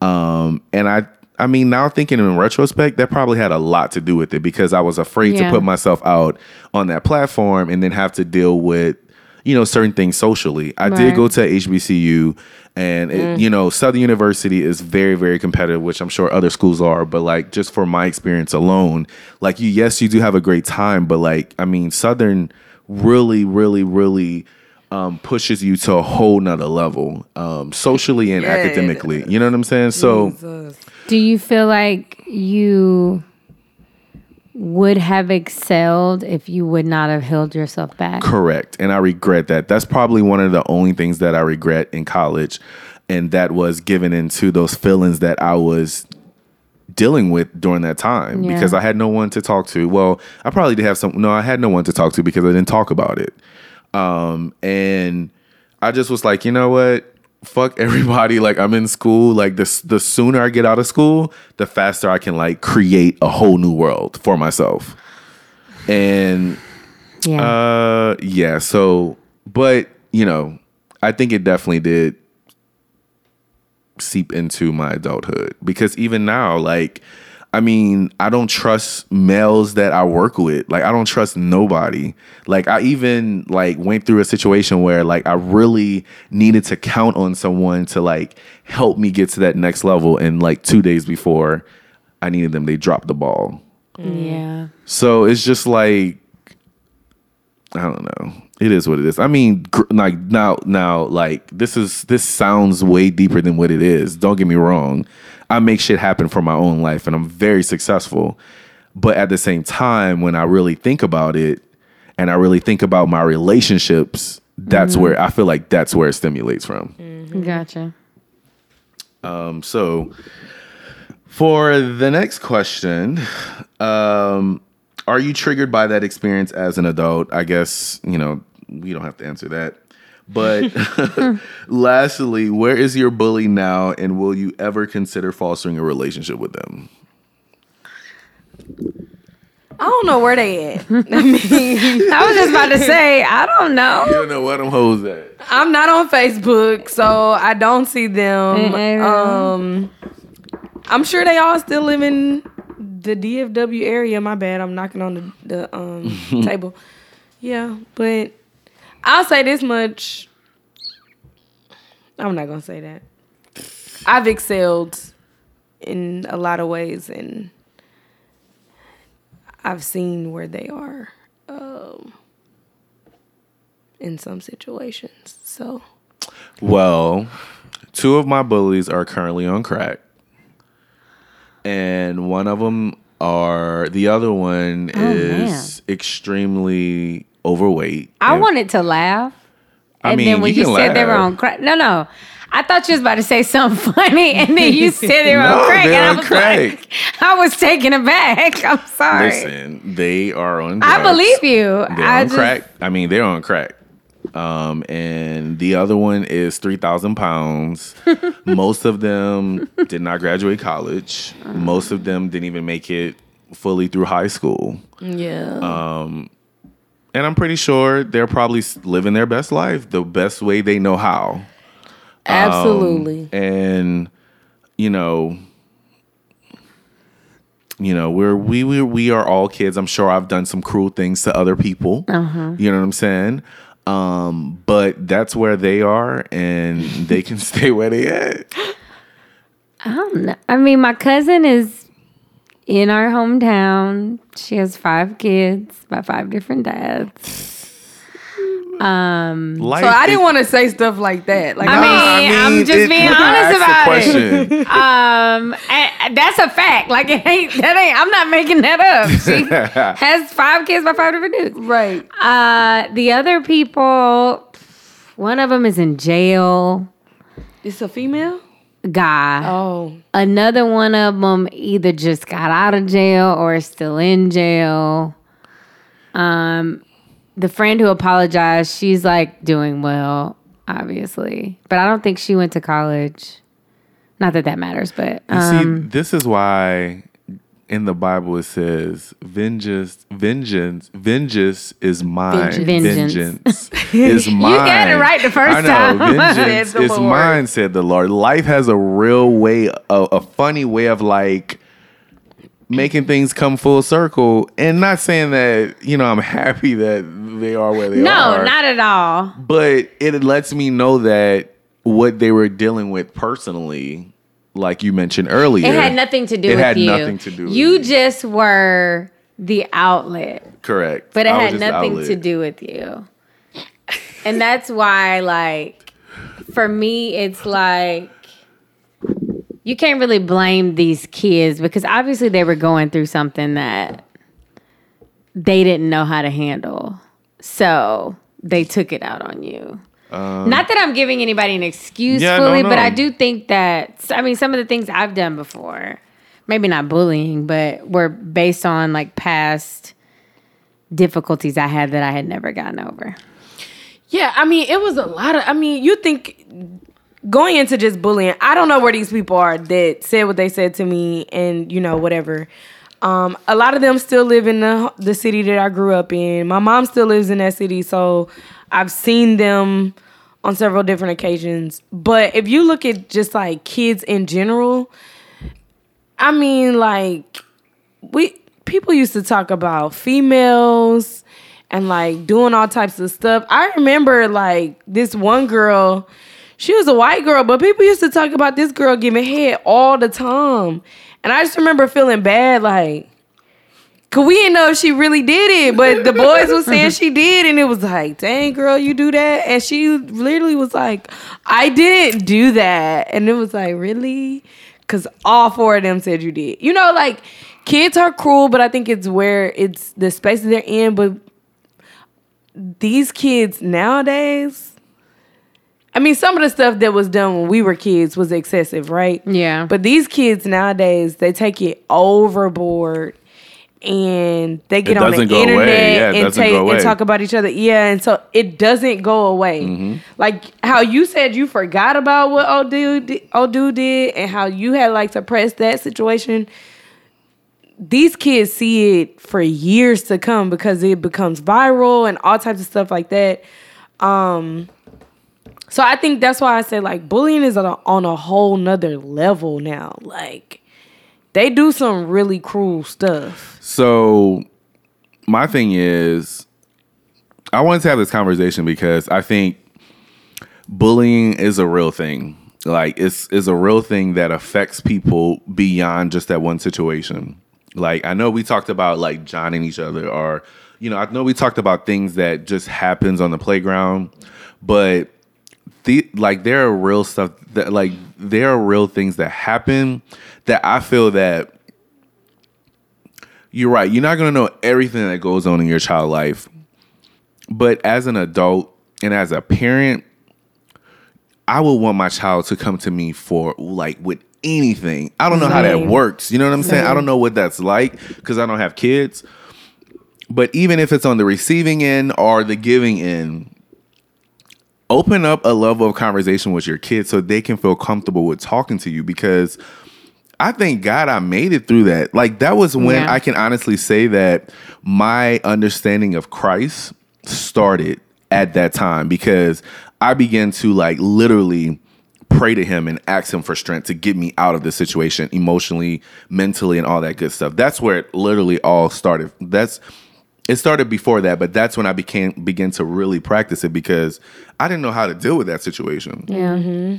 Um and I I mean now thinking in retrospect that probably had a lot to do with it because I was afraid Yeah. to put myself out on that platform and then have to deal with you know certain things socially. I did go to HBCU and it, you know Southern University is very very competitive, which I'm sure other schools are. But like just for my experience alone, like you, yes, you do have a great time, but like I mean Southern really really really um, pushes you to a whole nother level um, socially and Yeah. academically. You know what I'm saying? So. Jesus. Do you feel like you would have excelled if you would not have held yourself back? Correct. And I regret that. That's probably one of the only things that I regret in college. And that was given into those feelings that I was dealing with during that time Yeah. because I had no one to talk to. Well, I probably did have some no, I had no one to talk to because I didn't talk about it. Um and I just was like, you know what? Fuck everybody. Like I'm in school. Like this the sooner I get out of school, the faster I can like create a whole new world for myself. And Yeah. uh, yeah. So, but you know, I think it definitely did seep into my adulthood because even now, like, I mean, I don't trust males that I work with. Like, I don't trust nobody. Like, I even like went through a situation where like I really needed to count on someone to like help me get to that next level, and like two days before I needed them, they dropped the ball. Mm. yeah. So it's just like I don't know. It is what it is. I mean, gr- like now, now, like this is this sounds way deeper than what it is. Don't get me wrong. I make shit happen for my own life, and I'm very successful. But at the same time, when I really think about it, and I really think about my relationships, that's where I feel like that's where it stimulates from. Gotcha. Um, so for the next question, um, are you triggered by that experience as an adult? I guess, you know, we don't have to answer that. But lastly, where is your bully now and will you ever consider fostering a relationship with them? I don't know where they at. I mean, I was just about to say, I don't know. You don't know what them hoes at. I'm not on Facebook, so I don't see them. Mm-mm. Um, I'm sure they all still live in the DFW area. My bad, I'm knocking on the, the um, table. Yeah, but I'll say this much. I'm not gonna say that. I've excelled in a lot of ways, and I've seen where they are um, in some situations. So. Well, two of my bullies are currently on crack, and one of them are the other one Oh, is extremely overweight. I And- wanted to laugh. I and mean, then when you you, said they were on crack, no, no, I thought you was about to say something funny, and then you said they were No, on crack, and I was crack. like, I was taken aback. I'm sorry. Listen, they are on. I believe you. They're I on just, crack. I mean, they're on crack. Um, and the other one is three thousand pounds. Most of them did not graduate college. Most of them didn't even make it fully through high school. Yeah. And I'm pretty sure they're probably living their best life the best way they know how. Absolutely. And you know, you know, we're we we we are all kids. I'm sure I've done some cruel things to other people. You know what I'm saying? Um, but that's where they are, and they can stay where they at. I don't know. I mean, my cousin is in our hometown. She has five kids by five different dads. Um, Life So I didn't want to say stuff like that. Like, I mean, I'm just it- being honest about it. question. um, and that's a fact. Like it ain't that ain't. I'm not making that up. She has five kids by five different dudes. right. Uh, the other people, one of them is in jail. It's a female. Guy. Oh, Another one of them either just got out of jail or is still in jail. Um, the friend who apologized, she's like doing well, obviously, but I don't think she went to college. Not that that matters, but You um, see, this is why in the Bible it says, "Vengeance, vengeance, vengeance is mine. Vengeance. Vengeance, is mine." You got it right the first I know, time. Vengeance is Lord. mine," said the Lord. Life has a real way, a, a funny way of like making things come full circle, and not saying that you know I'm happy that they are where they no, are. No not at all. but it lets me know that what they were dealing with personally, like you mentioned earlier, It had nothing to do it with had you. nothing to do You just were the outlet. correct, But it I had nothing to do with you. And that's why, like, for me, it's like you can't really blame these kids because obviously they were going through something that they didn't know how to handle. So they took it out on you. Not that I'm giving anybody an excuse Um, Yeah, no, fully, but. I do think that, I mean, some of the things I've done before, maybe not bullying, but were based on like past difficulties I had that I had never gotten over. yeah. I mean, it was a lot of. I mean, you think going into just bullying. I don't know where these people are that said what they said to me, and you know whatever. Um, a lot of them still live in the the city that I grew up in. My mom still lives in that city, so I've seen them on several different occasions. But if you look at just like kids in general, I mean, like we people used to talk about females and like doing all types of stuff. I remember like this one girl, she was a white girl, but people used to talk about this girl giving head all the time. And I just remember feeling bad, like, cause we didn't know if she really did it, but the boys was saying she did, and it was like, dang girl, you do that. And she literally was like, I didn't do that. And it was like, really? Cause all four of them said you did. You know, like kids are cruel, but I think it's where it's the space that they're in. But these kids nowadays, I mean, some of the stuff that was done when we were kids was excessive, right? Yeah. But these kids nowadays, they take it overboard and they get It on the doesn't away. internet Yeah, it and, doesn't take, go away. and talk about each other. Yeah, and so it doesn't go away. Mm-hmm. Like how you said you forgot about what old dude, old dude did and how you had like suppressed that situation. These kids see it for years to come because it becomes viral and all types of stuff like that. Um, so I think that's why I say like bullying is on a, on a whole nother level now. Like they do some really cruel stuff. So my thing is, I wanted to have this conversation because I think bullying is a real thing. Like it's is a real thing that affects people beyond just that one situation. Like I know we talked about like joining each other or you know, I know we talked about things that just happens on the playground, but the like there are real stuff that like there are real things that happen that I feel that you're right. You're not going to know everything that goes on in your child life. But as an adult and as a parent, I would want my child to come to me for like with anything. I don't know how that works. You know what I'm saying? I don't know what that's like because I don't have kids. But even if it's on the receiving end or the giving end, open up a level of conversation with your kids so they can feel comfortable with talking to you because I thank God I made it through that. Like that was when Yeah. I can honestly say that my understanding of Christ started at that time because I began to like literally pray to him and ask him for strength to get me out of the situation emotionally, mentally and all that good stuff. That's where it literally all started. That's it started before that, but that's when I became began to really practice it because I didn't know how to deal with that situation. Yeah. Mm-hmm.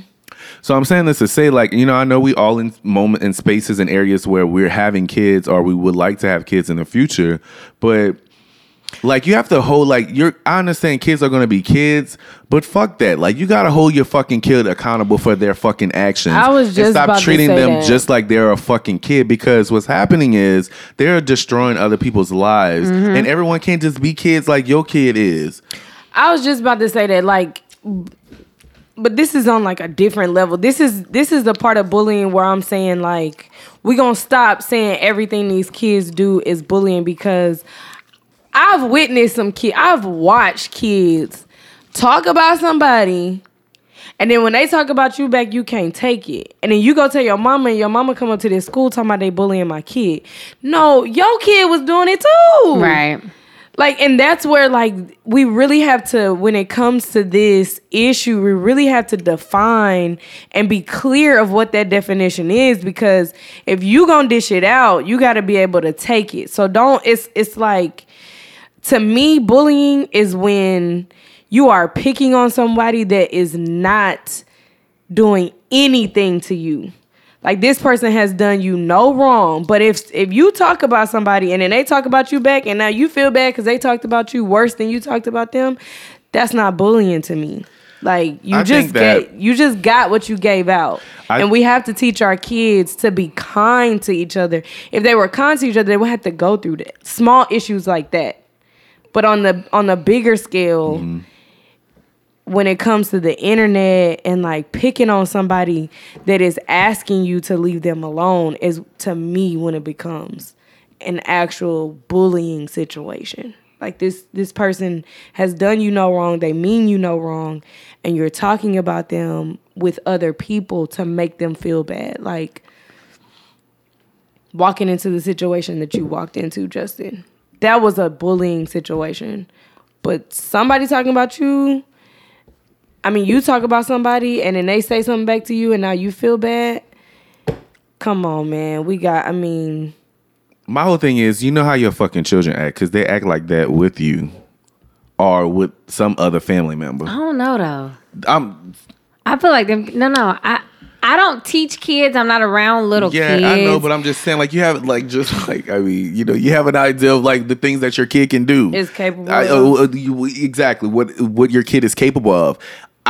So I'm saying this to say, like, you know, I know we all in moment in spaces and areas where we're having kids or we would like to have kids in the future, but like you have to hold like you're I understand kids are gonna be kids, but fuck that. Like you gotta hold your fucking kid accountable for their fucking actions. I was and just stop about to treating say them that. just like they're a fucking kid because what's happening is they're destroying other people's lives. Mm-hmm. And everyone can't just be kids like your kid is. I was just about to say that, like, but this is on like a different level. This is this is the part of bullying where I'm saying like we gonna stop saying everything these kids do is bullying because I've witnessed some kid. I've watched kids talk about somebody. And then when they talk about you back, you can't take it. And then you go tell your mama, and your mama come up to this school talking about they bullying my kid. No, your kid was doing it too. Right. Like, and that's where like we really have to, when it comes to this issue, we really have to define and be clear of what that definition is. Because if you gonna dish it out, you got to be able to take it. So don't. It's it's like to me, bullying is when you are picking on somebody that is not doing anything to you. Like this person has done you no wrong, but if if you talk about somebody and then they talk about you back, and now you feel bad because they talked about you worse than you talked about them, that's not bullying to me. Like you I just get you just got what you gave out, I- and we have to teach our kids to be kind to each other. If they were kind to each other, they would have to go through that small issues like that. But on the on the bigger scale, Mm-hmm. when it comes to the internet and like picking on somebody that is asking you to leave them alone is to me when it becomes an actual bullying situation. Like this this person has done you no wrong, they mean you no wrong, and you're talking about them with other people to make them feel bad. Like walking into the situation that you walked into, Justin. That was a bullying situation. But somebody talking about you, I mean, you talk about somebody and then they say something back to you and now you feel bad. Come on, man. We got, I mean, My whole thing is, you know how your fucking children act because they act like that with you or with some other family member. I don't know though. I'm I feel like them. No, no. I I don't teach kids. I'm not around little yeah, kids. Yeah, I know, but I'm just saying, like you have like just like I mean, you know, you have an idea of like the things that your kid can do. Is capable I, of. uh, you- exactly what what your kid is capable of.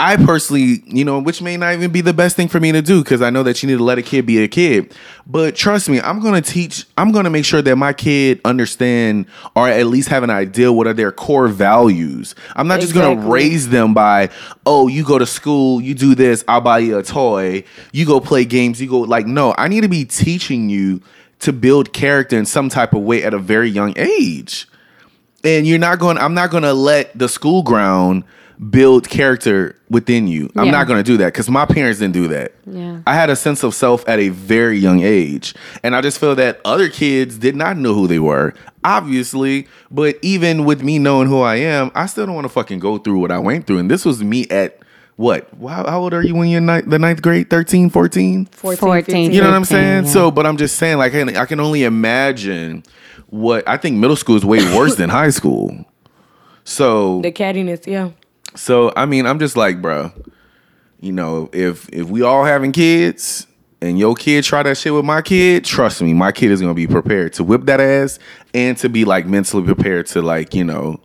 I personally, you know, which may not even be the best thing for me to do because I know that you need to let a kid be a kid. But trust me, I'm gonna teach. I'm gonna make sure that my kid understand or at least have an idea what are their core values. I'm not just gonna raise them by, oh, you go to school, you do this, I'll buy you a toy. You go play games, you go like, no, I need to be teaching you to build character in some type of way at a very young age and you're not going i'm not going to let the school ground build character within you i'm Yeah. not going to do that because my parents didn't do that Yeah. i had a sense of self at a very young age and i just feel that other kids did not know who they were obviously but even with me knowing who i am i still don't want to fucking go through what i went through and this was me at what how, how old are you when you're ni- the ninth grade 13 14 14, 14. 15. you know what I'm 15, saying? yeah. So, but I'm just saying, like, I can, I can only imagine what I think middle school is way worse than high school. So, The cattiness, yeah. So I mean, I'm just like, bro, you know, if if we all having kids and your kid try that shit with my kid, trust me, my kid is gonna be prepared to whip that ass and to be like mentally prepared to like, you know,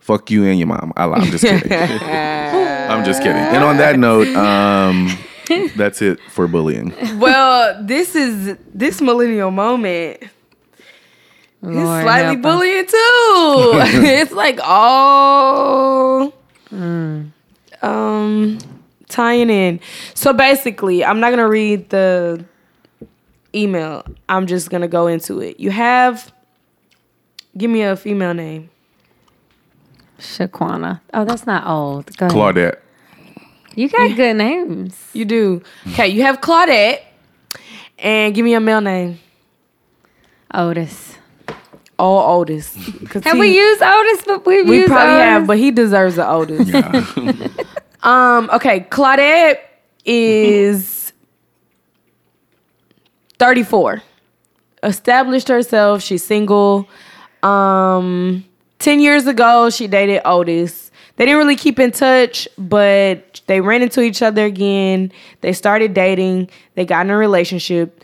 fuck you and your mom. I, I'm just kidding. I'm just kidding. And on that note, um, that's it for bullying. Well, this is this millennial moment. It's slightly help bullying too. it's like all Mm. um tying in. So basically, I'm not gonna read the email. I'm just gonna go into it. You have give me a female name. Shaquana. Oh, that's not old. Go ahead. Claudette. You got good names. You do. Okay, you have Claudette. And give me a male name. Otis. All Otis. 'Cause Have he- we used Otis? But we've We used probably Otis. have, but he deserves the oldest. um, okay, Claudette is 34. Established herself, she's single. Um, 10 years ago, she dated Otis. they didn't really keep in touch, but they ran into each other again. They started dating. They got in a relationship.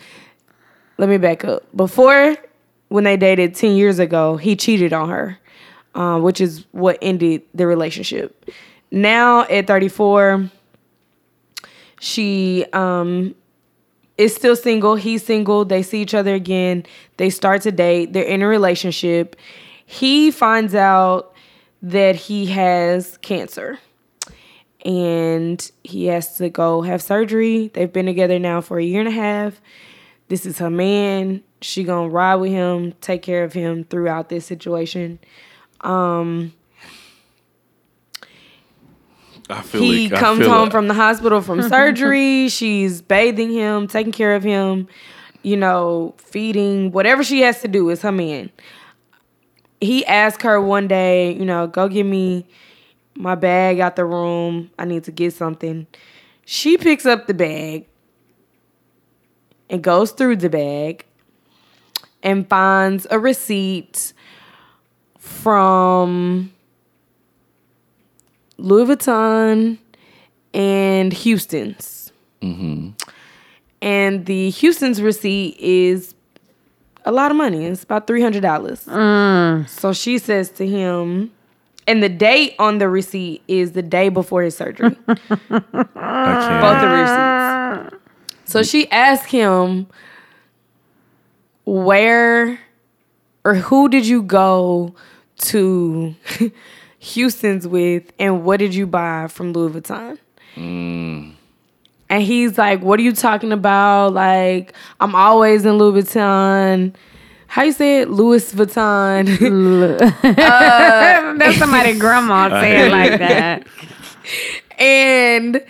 Let me back up. Before, when they dated 10 years ago, he cheated on her, uh, which is what ended the relationship. Now, at 34, she um, is still single. He's single. They see each other again. They start to date. They're in a relationship. He finds out that he has cancer and he has to go have surgery. They've been together now for a year and a half. This is her man. She gonna ride with him, take care of him throughout this situation. Um, I feel he like- I comes feel home like- from the hospital from surgery. She's bathing him, taking care of him, you know, feeding, whatever she has to do is her man. He asked her one day, you know, go get me my bag out the room. I need to get something. She picks up the bag and goes through the bag and finds a receipt from Louis Vuitton and Houston's. Mm-hmm. And the Houston's receipt is a lot of money. It's about three hundred dollars. Mm. So she says to him, and the date on the receipt is the day before his surgery. I both the receipts. So she asked him, "Where or who did you go to Houston's with, and what did you buy from Louis Vuitton?" And he's like, "What are you talking about? Like, I'm always in Louis Vuitton." How you say it? Louis Vuitton. Uh, That's somebody grandma saying like that. And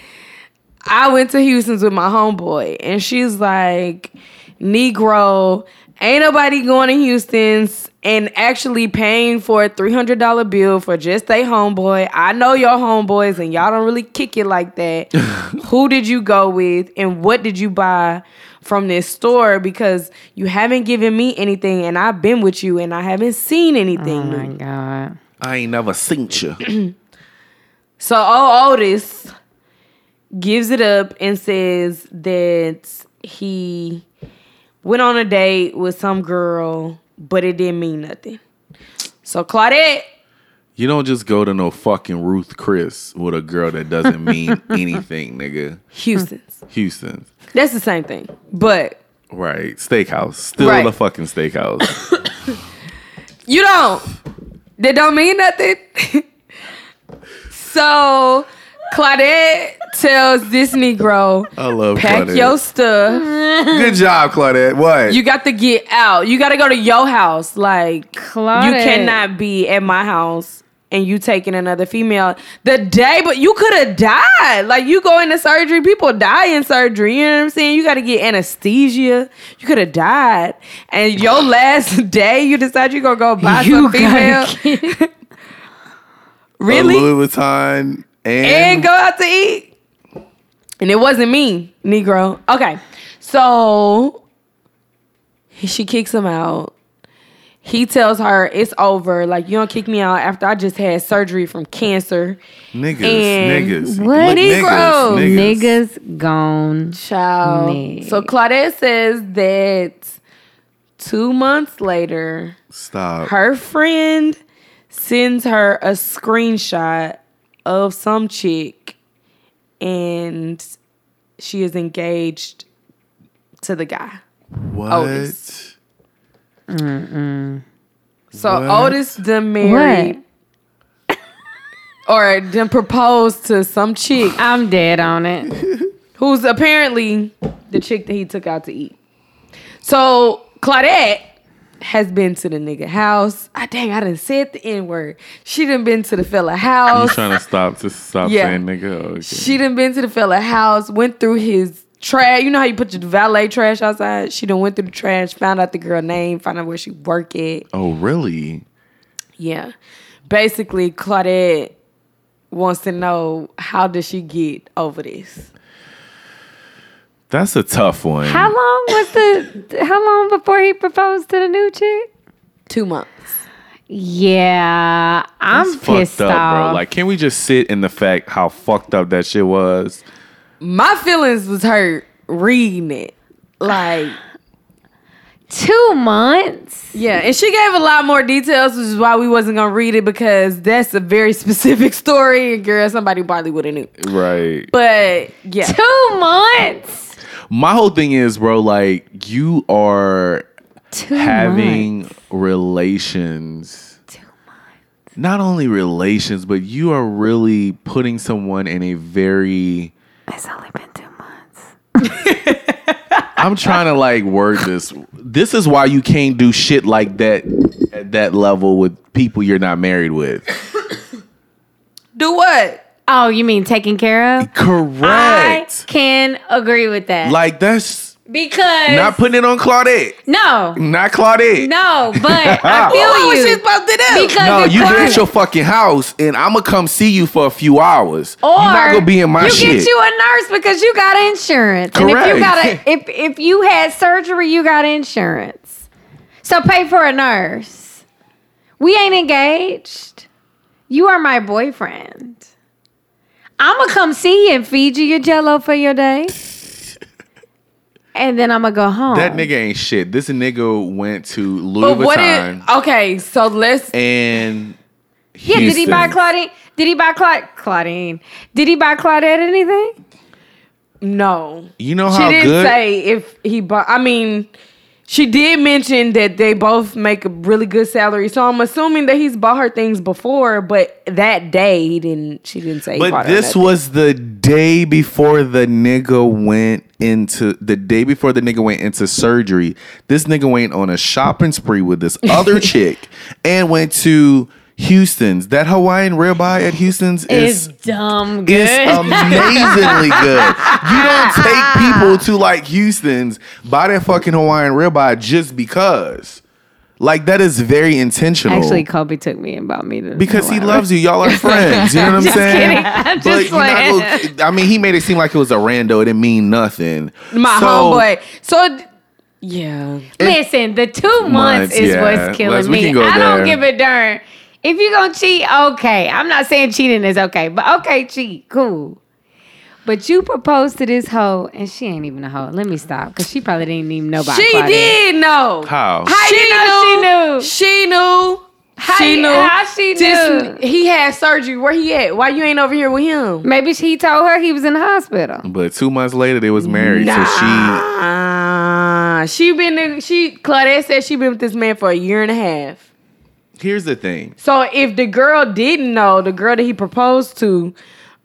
I went to Houston's with my homeboy, and she's like, Negro, ain't nobody going to Houston's and actually paying for a $300 bill for just a homeboy. I know your homeboys, and y'all don't really kick it like that. Who did you go with, and what did you buy from this store? Because you haven't given me anything, and I've been with you, and I haven't seen anything. Oh my god. I ain't never seen you. So old Otis gives it up and says that he went on a date with some girl, but it didn't mean nothing. So Claudette, You don't just go to no fucking Ruth Chris with a girl that doesn't mean anything, nigga. Houston's. Houston's. That's the same thing. But Right. Steakhouse. Still Right. a fucking steakhouse. you don't. That don't mean nothing. so Claudette tells this Negro, I love pack Claudette. your stuff. Good job, Claudette. What? You got to get out. You got to go to your house. Like Claudette. you cannot be at my house and you taking another female the day. But you could have died. Like you go into surgery, people die in surgery. You know what I'm saying? You got to get anesthesia. You could have died, and your last day, you decide you're gonna go buy You some female. gotta A really? Louis Vuitton and, and go out to eat. And it wasn't me, Negro. Okay. So she kicks him out. He tells her it's over. Like, you don't kick me out after I just had surgery from cancer. niggas, and niggas. what? Look, Negro. Niggas gone. Child. Nick. So Claudette says that two months later, Stop. her friend sends her a screenshot of some chick and she is engaged to the guy. what? Otis. So What? Otis done married or done proposed to some chick I'm dead on it. who's apparently the chick that he took out to eat. So Claudette has been to the nigga house. Ah, dang, I done said the N word. She done been to the fella house. You trying to stop to stop Yeah. saying nigga? Okay. She done been to the fella house, went through his trash. You know how you put your valet trash outside? She done went through the trash, found out the girl name, found out where she work at. oh, really? Yeah. Basically, Claudette wants to know how does she get over this? That's a tough one. How long was the? How long before he proposed to the new chick? Two months. Yeah, I'm It's pissed fucked up, off. bro. Like, can we just sit in the fact how fucked up that shit was? My feelings was hurt reading it. Like, two months. yeah, and she gave a lot more details, which is why we wasn't gonna read it because that's a very specific story, and girl, somebody probably would have knew. Right. But yeah, Two months. My whole thing is, bro, like, you are Two having months. relations. Not only relations, but you are really putting someone in a very. It's only been two months. I'm trying to like word this. This is why you can't do shit like that at that level with people you're not married with. do what? Oh, you mean taken care of? Correct. I Correct. can agree with that. Like that's because not putting it on Claudette. no, Not Claudette. no, but I What feel oh, was she you supposed to do? because No, if you Claudia- at your fucking house, and I'm gonna come see you for a few hours. Or You're not gonna be in my you shit. get you a nurse because you got insurance. And if you got a, if if you had surgery, you got insurance. So pay for a nurse. We ain't engaged. You are my boyfriend. I'ma come see you and feed you your jello for your day. And then I'm gonna go home. that nigga ain't shit. This nigga went to Louis but what Vuitton? Okay, so let's. and Yeah, did he buy Houston. Claudine? Did he buy Cla- Claudine? Did he buy Claudette anything? No, You know how she didn't good? say if he bought. I mean, she did mention that they both make a really good salary, so I'm assuming that he's bought her things before. But that day, he didn't. She didn't say. but this was the day before the nigga went into the day before the nigga went into surgery. This nigga went on a shopping spree with this other chick and went to Houston's. That Hawaiian ribeye at Houston's It's is dumb good. It's amazingly good. You don't take people to like Houston's, buy that fucking Hawaiian ribeye just because. Like that is very intentional. Actually, Kobe took me and bought me the because he loves you. Y'all are friends. You know what I'm Just saying? kidding. I'm But just you're playing. gonna- I mean, he made it seem like it was a rando. It didn't mean nothing. my So, homeboy. So yeah, Listen, the two months, Months, is yeah. what's killing Let's- me. I don't give a darn. If you're gonna cheat, okay. I'm not saying cheating is okay, but okay, cheat, cool. But you proposed to this hoe, and she ain't even a hoe. Let me stop, because she probably didn't even know about she Claudette. did know. How? How She you know she knew? She knew. How she you- knew. how she Just- knew? he had surgery. Where he at? Why you ain't over here with him? Maybe he told her he was in the hospital. But two months later, they was married. So she she been she Claudette said she been with this man for a year and a half. Here's the thing. So if the girl didn't know, the girl that he proposed to,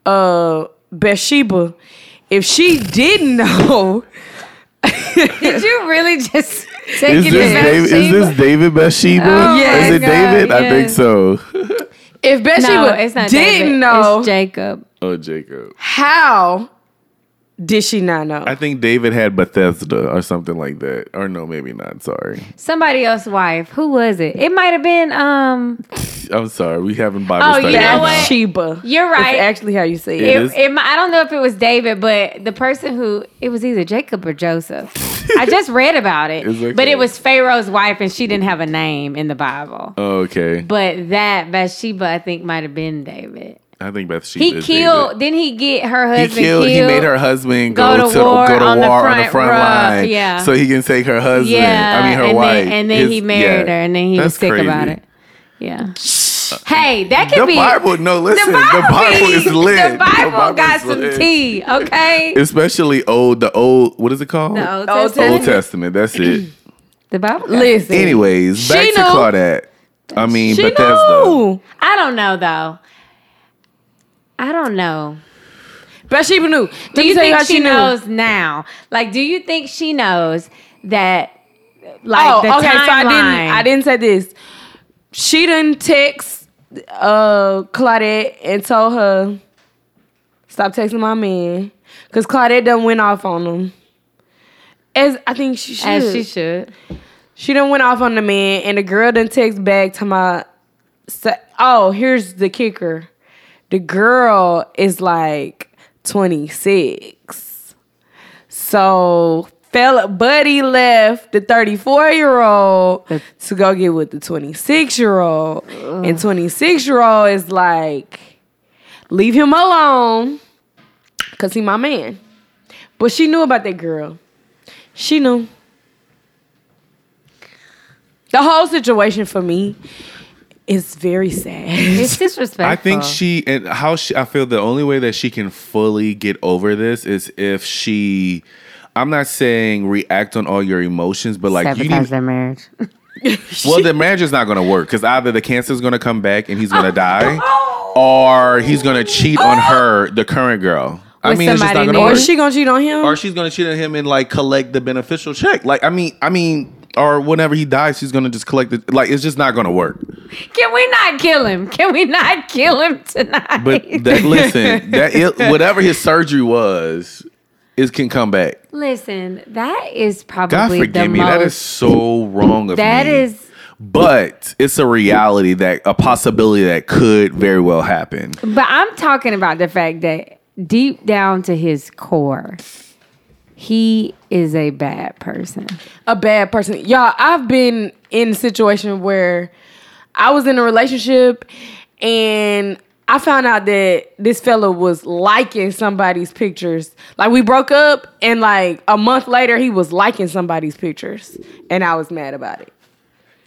uh, Bathsheba, if she didn't know, Did you really just take Is it this, David, is Bathsheba? this David Bathsheba? Oh my is it God, David? I think so. if Bathsheba No, it's not didn't David. know, It's Jacob. Oh, Jacob. how did she not know? I think David had Bethesda or something like that. Or no, maybe not. Sorry. Somebody else's wife. Who was it? It might have been um I'm sorry. We haven't Bible Oh, study you know what? now. Bathsheba. You're right. It's actually how you say It it. is. it, it, I don't know if it was David, but the person who it was either Jacob or Joseph. I just read about it, okay. but it was Pharaoh's wife, and she didn't have a name in the Bible. Oh, okay. But that Bathsheba, I think, might have been David. I think Bathsheba. He is killed. David. Didn't he get her He husband killed. killed? He made her husband go go, to to war go to on the war on the front front row, line, yeah. so he can take her husband. Yeah, I mean her and wife. Then, and then His- he married yeah. her, and then he was sick crazy. about it. Yeah. Hey, that could The be Bible, no, listen. The The Bible, Bible, is lit. The Bible, got some lit. tea, okay? Especially old, the old. What is it called? The Old Old Testament. Old Testament. That's it. The Bible. got- Listen, Anyways, back She to. Claudette. I mean she Bethesda. knew. I don't know though. I don't know. Bathsheba knew. Do Let me you think how she, knew. knows now? Like, do you think she knows that? Like oh, the okay. So I didn't. I didn't say this. She didn't text uh Claudette and told her stop texting my man because Claudette done went off on him. As I think she should. As she should. She done went off on the man, and the girl done text back to my. Oh, here's the kicker. The girl is like 26. So fella Buddy left the 34 year old to go get with the 26 year old. And 26 year old is like, leave him alone. Cause he my man. But she knew about that girl. She knew. The whole situation for me is very sad. It's disrespectful. I think she and how she. I feel the only way that she can fully get over this is if she. I'm not saying react on all your emotions, but like you sabotage need. their marriage. Well, the marriage is not going to work because either the cancer is going to come back and he's going to die, or he's going to cheat on her, the current girl. I mean, it's just not going to new? or work. is she gonna cheat on him? or she's going to cheat on him and like collect the beneficial check. Like, I mean, I mean, or whenever he dies, she's going to just collect it. Like, it's just not going to work. Can we not kill him? Can we not kill him tonight? But that listen, that it, whatever his surgery was, it can come back. listen, that is probably God forgive me. most. That is so wrong of that me. is but it's a reality that a possibility that could very well happen. But I'm talking about the fact that deep down to his core, he is a bad person. a bad person. Y'all, I've been in a situation where I was in a relationship and I found out that this fella was liking somebody's pictures. Like we broke up and like a month later he was liking somebody's pictures and I was mad about it.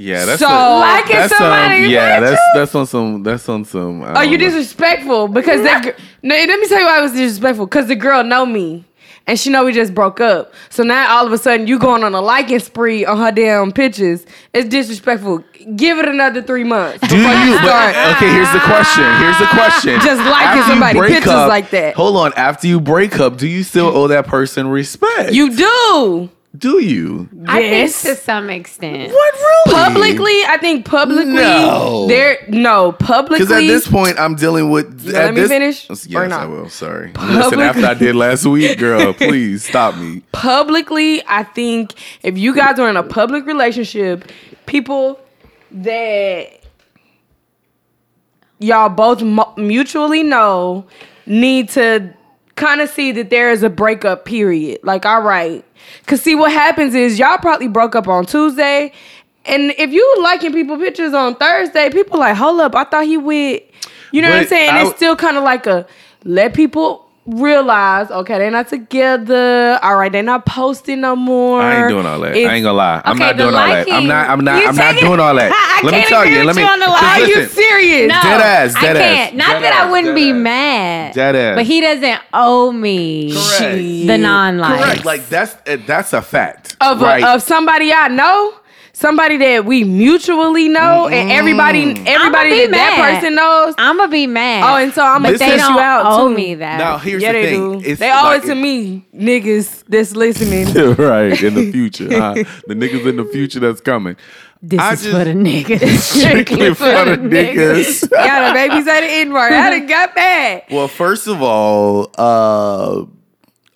Yeah, that's So- a- Liking that's somebody's yeah, that's that's on some that's on some. I Oh, you know. disrespectful because that no, let me tell you why I was disrespectful because the girl know me and she know we just broke up. So now all of a sudden you going on a liking spree on her damn pictures. It's disrespectful. Give it another three months. Do you? But, okay, here's the question. Here's the question. Just liking After somebody pictures up- like that. Hold on. After you break up, do you still owe that person respect? You do. Do you? I think to some extent. What really? Publicly, I think publicly No. there no publicly Because at this point, I'm dealing with. You at let me this- finish, Yes, or I will. Sorry. Listen, after I did last week, girl, please stop me. publicly, I think if you guys are in a public relationship, people that y'all both mu- mutually know need to kind of see that there is a breakup period. Like, all right. Cause see what happens is y'all probably broke up on Tuesday. And if you liking people pictures on Thursday, people like, hold up, I thought he went. You know what I'm saying? I it's still kind of like a let people realize, okay, they're not together. All right, they're not posting no more. I ain't doing all that. It's- I ain't gonna lie. I'm Okay, not the doing all that. I'm not. I'm not. I'm not taking- doing all that. I let me can't tell you. Let me. you on the 'cause lie. Are you serious? No, Dead ass, I dead can't. ass, Not dead that ass, I wouldn't be ass. mad. Dead ass. But he doesn't owe me Correct. the non-life. Correct. Like that's uh, that's a fact. of, right. a, of somebody I know, somebody that we mutually know, and everybody everybody that that mad. person knows. I'm gonna be mad. Oh, and so I'm but gonna they don't you out owe too. me that. now here's yeah, the they thing. do. It's they owe like- it to me, niggas that's listening. right in the future. huh? the niggas in the future that's coming. this I is just- for the niggas. Strictly for the niggas. yeah, the baby said the N word. I done got mad. Well, first of all, uh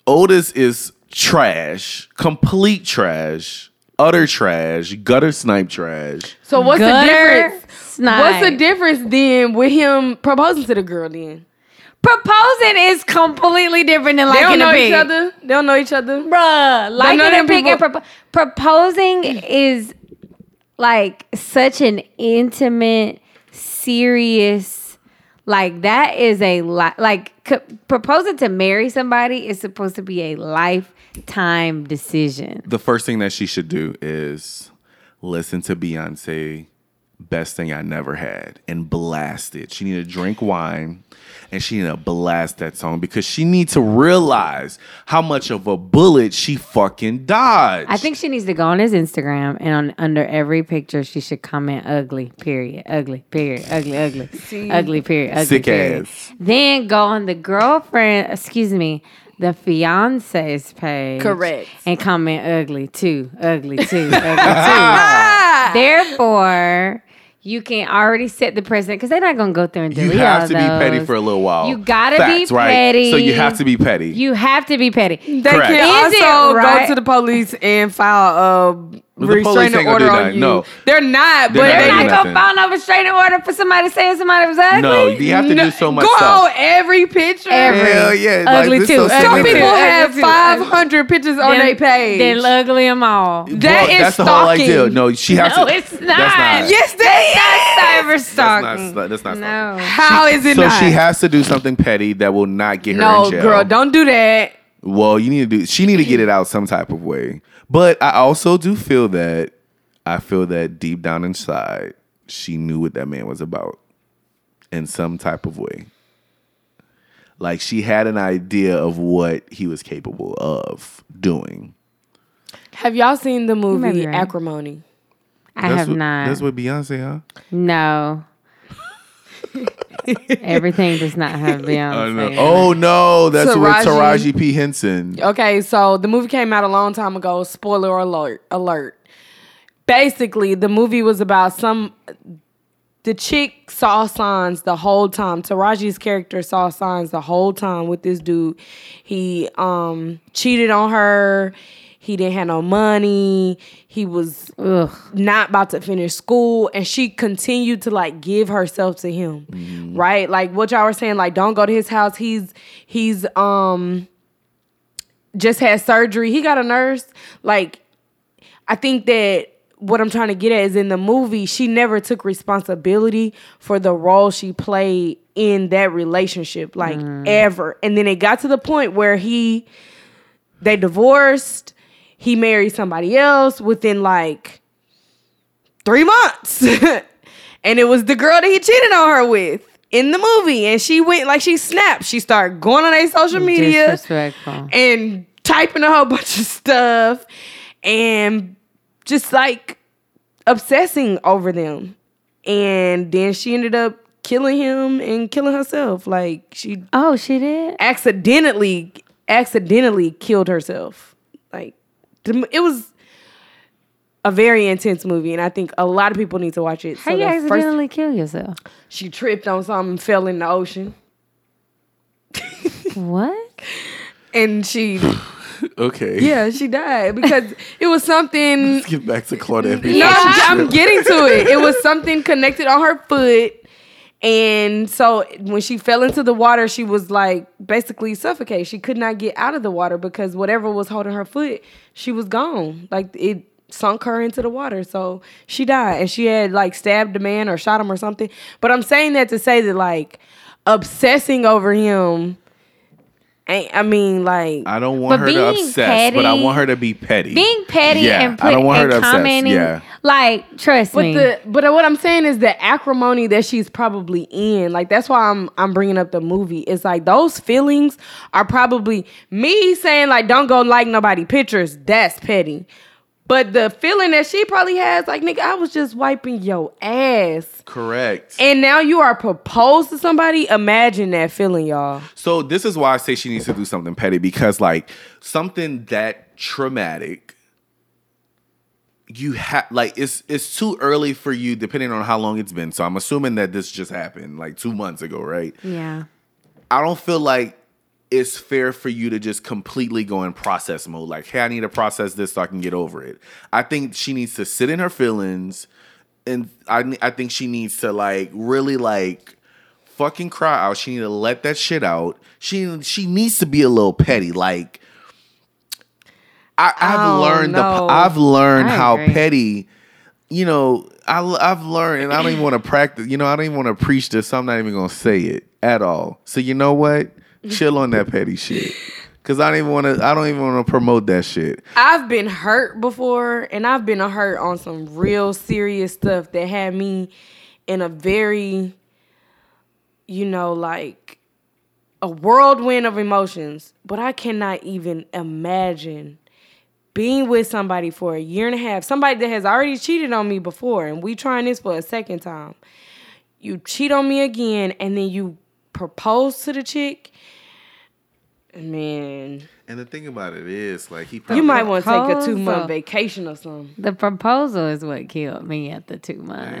Otis is trash, complete trash, utter trash, gutter snipe trash. So what's the difference? snipe. What's the difference then with him proposing to the girl? Then Proposing is completely different than like. they don't know each other. They don't know each other. Bruh, liking know a them and people- propo- proposing is like such an intimate, serious, like that is a li- like c- proposing to marry somebody is supposed to be a lifetime decision. The first thing that she should do is listen to Beyonce best thing I never had and blast it. She need to drink wine and she need to blast that song because she need to realize how much of a bullet she fucking dodged. I think she needs to go on his Instagram and on under every picture she should comment ugly, period, ugly, period, ugly, ugly, ugly, period, ugly, Sick period. ass. Then go on the girlfriend, excuse me, the fiance's page. Correct. And comment ugly too, ugly too, ugly too. Therefore, you can already set the precedent because they're not gonna go through and do that. you have all to be petty for a little while. You gotta Facts, be right? petty. So you have to be petty. You have to be petty. They Correct. can Is it also right- go to the police and file a The restraining order on you. No. they're not. They're but not they They're not gonna file no restraining order for somebody saying somebody was ugly. No, you have to do so much go stuff. on every picture. Every- Hell yeah, Ugly this too. so Some stupid. people Ugly have too. 500 pictures on their page. Then ugly them all. That Well, is that's the whole idea. stalking. No, she has No, to. it's not. That's not. yes, they That's cyber That's stalking. not. That's not. no. How is it so not? she has to do something petty that will not get her no, in jail. girl, don't do that. Well, you need to do. She need to get it out some type of way. But I also do feel that. I feel that deep down inside, she knew what that man was about, in some type of way. Like she had an idea of what he was capable of doing. Have y'all seen the movie be right. Acrimony? I That's have what, not. That's what Beyonce, huh? no. Everything does not have Beyonce. in it. Oh no, that's with Taraji. Taraji P Henson. Okay, so the movie came out a long time ago. Spoiler alert! Alert. Basically, the movie was about some. The chick saw signs the whole time. Taraji's character saw signs the whole time with this dude. He um cheated on her. He didn't have no money. He was Ugh. not about to finish school. And she continued to like give herself to him. Right? Like what y'all were saying like don't go to his house. He's he's um just had surgery. He got a nurse. Like i think that what i'm trying to get at is in the movie she never took responsibility for the role she played in that relationship like ever. And then it got to the point where he they divorced he married somebody else within like three months. and it was the girl that he cheated on her with in the movie. And she went like she snapped. She started going on their social media and typing a whole bunch of stuff and just like obsessing over them. And then she ended up killing him and killing herself. Like she Oh, she did. accidentally accidentally killed herself. Like it was a very intense movie, and I think a lot of people need to watch it. How So you the first- accidentally kill yourself? she tripped on something, fell in the ocean, What? and she Okay. yeah she died because it was something. Let's get back to Claudette. No, I'm, I'm getting to it. It was something connected on her foot. And so when she fell into the water, she was like basically suffocated. She could not get out of the water because whatever was holding her foot, she was gone. Like it sunk her into the water. So she died. And she had like stabbed a man or shot him or something. But I'm saying that to say that like obsessing over him I mean like I don't want her to being obsess, but I want her to be petty. Being petty Yeah, and put, I don't want her and to obsess. commenting, Yeah. like trust But me. the but what I'm saying is the acrimony that she's probably in. Like that's why I'm I'm bringing up the movie. It's like those feelings are probably me saying like don't go like nobody pictures. That's petty. But the feeling that she probably has, like nigga, I was just wiping your ass, Correct. and now you are proposed to somebody. Imagine that feeling, y'all. So this is why I say she needs to do something petty because like something that traumatic you have like it's it's too early for you depending on how long it's been. So I'm assuming that this just happened like 2 months ago, right? yeah. I don't feel like it's fair for you to just completely go in process mode. Like, hey, I need to process this so I can get over it. I think she needs to sit in her feelings, and I I think she needs to like really like fucking cry out. She need to let that shit out. She she needs to be a little petty. Like, I, I've Oh, learned no. the I've learned how petty. You know, I, I've learned, and I don't even want to practice. You know, I don't even want to preach this, so I'm not even gonna say it at all. So you know what? Chill on that petty shit, cause I don't even want to. I don't even want to promote that shit. I've been hurt before, and I've been hurt on some real serious stuff that had me in a very, you know, like a whirlwind of emotions. But I cannot even imagine being with somebody for a year and a half, somebody that has already cheated on me before, and we trying this for a second time. You cheat on me again, and then you propose to the chick. Man, And the thing about it is, like, he You might want to take a two month vacation or something. The proposal is what killed me at the two months.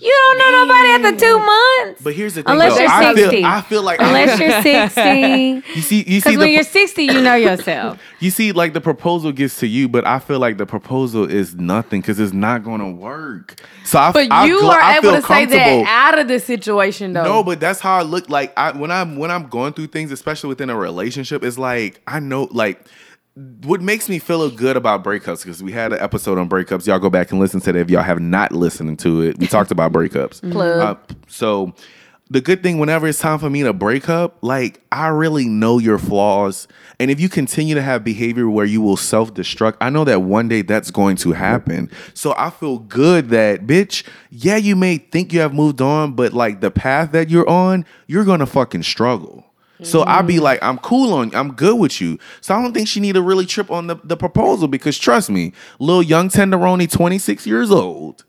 You don't know nobody at the two months. But here's the thing, Unless though. you're I 60. feel, I feel like Unless you're 60. you see, you see Because the when you're 60, you know yourself. You see, like the proposal gets to you, but I feel like the proposal is nothing because it's not going to work. So I, But I, you gl- are I able to say that out of the situation, though. No, but that's how I look. Like I, when I'm when I'm going through things, especially within a relationship, it's like I know like. What makes me feel good about breakups because we had an episode on breakups. Y'all go back and listen to that if y'all have not listened to it. We talked about breakups. Plug. Uh, so the good thing whenever it's time for me to break up, like I really know your flaws. And if you continue to have behavior where you will self-destruct, I know that one day that's going to happen. So I feel good that bitch, yeah, you may think you have moved on, but like the path that you're on, you're gonna fucking struggle. So I'll be mm. like, I'm cool on, I'm good with you. So I don't think she need to really trip on the, the proposal because trust me, little young tenderoni, 26 years old,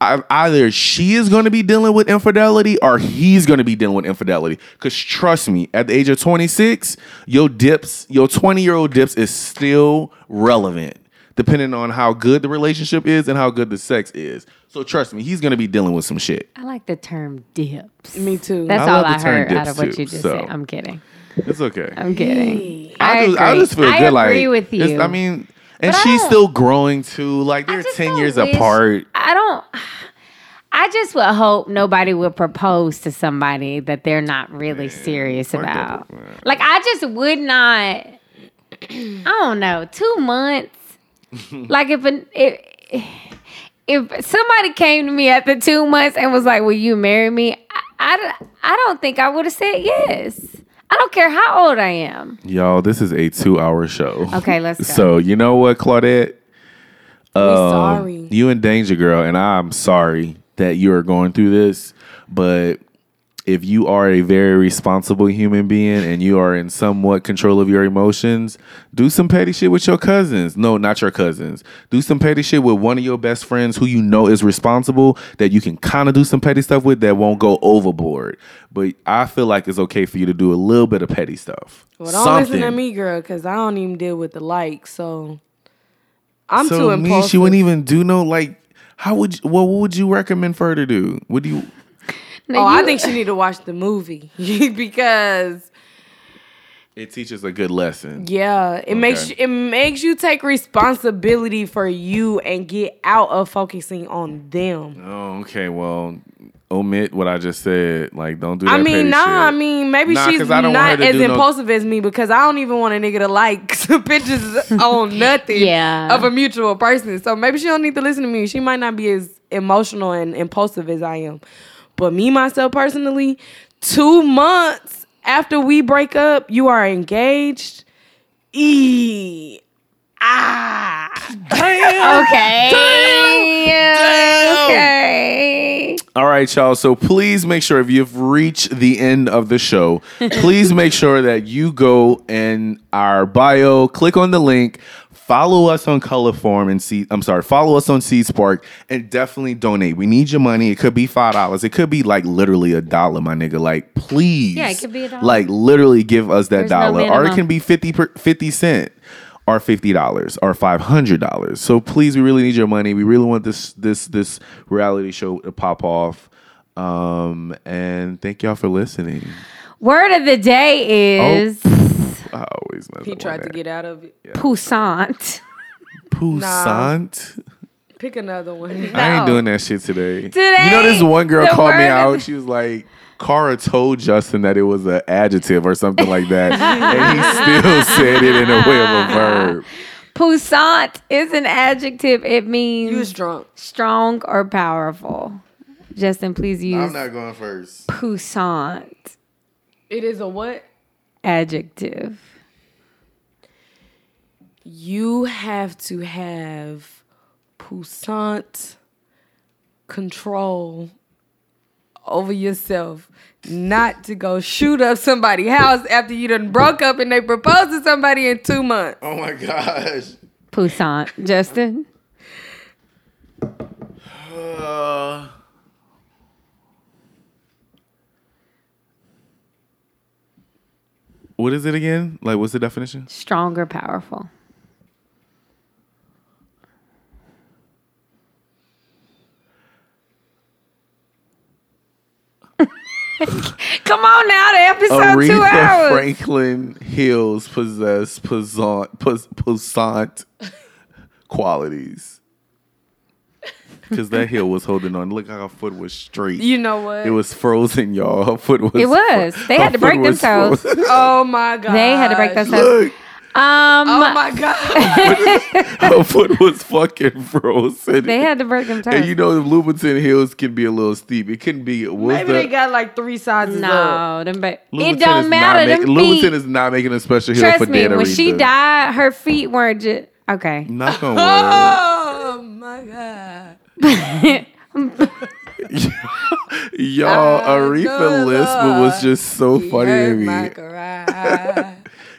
I, either she is going to be dealing with infidelity or he's going to be dealing with infidelity. Because trust me, at the age of 26, your dips, your 20 year old dips is still relevant, depending on how good the relationship is and how good the sex is. So trust me, he's going to be dealing with some shit. I like the term dips. Me too. That's I all I heard out of what too, you just so. said. I'm kidding. It's okay. I'm kidding. I, just, I just feel I good. like I agree with you. I mean, and But she's still growing too. Like they're 10 years wish- apart. I don't. I just would hope nobody would propose to somebody that they're not really serious about. man. Like I just would not. I don't know. Two months. Like if an if, if somebody came to me after two months and was like, "Will you marry me?" I, I, I don't think I would have said yes. I don't care how old I am. Y'all, this is a two hour show. Okay, let's go. So, you know what, Claudette? Um, sorry. You in danger, girl, and I'm sorry that you are going through this. But if you are a very responsible human being and you are in somewhat control of your emotions, do some petty shit with your cousins. No, not your cousins. Do some petty shit with one of your best friends who you know is responsible that you can kind of do some petty stuff with that won't go overboard. But I feel like it's okay for you to do a little bit of petty stuff. Well, don't listen to me, girl, because I don't even deal with the likes. So I'm so too me, impulsive. she wouldn't even do no like. How would you, well, what would you recommend for her to do? Would you? Now, oh, I think she need to watch the movie because It teaches a good lesson. yeah, it makes you, it makes you take responsibility for you and get out of focusing on them. Oh, okay. Well, omit what I just said. Like, don't do that. I mean, petty nah, shit. I mean, maybe Nah, she's 'cause I don't want her not to as do no- impulsive as me because I don't even want a nigga to like some pictures on nothing Yeah. of a mutual person. So maybe she don't need to listen to me. She might not be as emotional and impulsive as I am. But me, myself personally, two months after we break up, you are engaged. E. Ah. damn, Okay. Damn. Okay. All right, y'all. So please make sure if you've reached the end of the show, please make sure that you go in our bio, click on the link, follow us on Colorform and see. I'm sorry, follow us on Seed Spark, and definitely donate. We need your money. It could be five dollars. It could be like literally a dollar, my nigga. Like, please. Yeah, it could be a dollar. Like literally give us that There's no dollar, or it can be fifty per, fifty cent or fifty dollars or five hundred dollars. So please, we really need your money. We really want this this this reality show to pop off. Um, and thank y'all for listening. Word of the day is I always mess He up tried to get out of it. poussant. Poussant. Pick another one. I ain't doing that shit today. Today, you know, this one girl called me out. She was like, Cara told Justin that it was an adjective or something like that. and he still said it in a way of a verb. Poussant is an adjective. It means You drunk. strong or powerful. Justin, please use I'm not going first. poussant It is a what? Adjective. You have to have puissant control over yourself, not to go shoot up somebody's house after you done broke up and they proposed to somebody in two months. Oh my gosh. Poussant. Justin. Uh, What is it again? Like, what's the definition? Stronger, powerful. Come on now, the episode two Aretha hours. Franklin Hills possess posant qualities. Because that hill was holding on. Look how her foot was straight. You know what? it was frozen, y'all. Her foot was. It was. They had to break was themselves. oh my god. They had to break those toes. Look, Um, Oh my god. her foot was fucking frozen. they had to break them toes. and you know, the Louboutin hills can be a little steep. It can be. What's Maybe the, they got like three sizes up. no, them ba- it don't is matter. Not Them make, Louboutin is not making a special hill Trust for me, dead when she died, her feet weren't just okay. Knock on wood. Oh my god. Y'all, Aretha good Lisp was just so funny to me.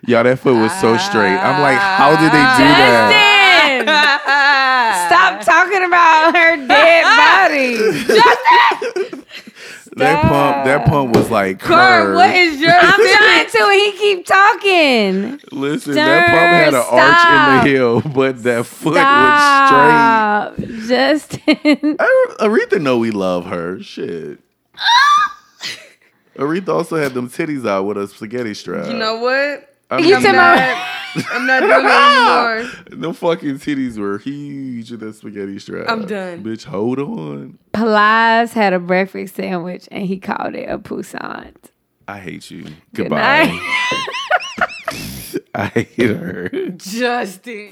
Y'all, that foot was so straight. I'm like, how did they do that? Justin, stop talking about her dead body. That pump, that pump was like Kurt, curved. what is your I'm trying to, and he keep talking. Listen, that pump had an Stop. arch in the heel, but that foot was straight. Stop, Justin. Aretha know we love her. Shit. Aretha also had them titties out with a spaghetti strap. You know what? I You mean, talking about- I'm not doing it anymore. them fucking titties were huge with that spaghetti strap. I'm done. Bitch, hold on. Plies had a breakfast sandwich, and he called it a poussant. I hate you. Good Goodbye. night. I hate her. Justin.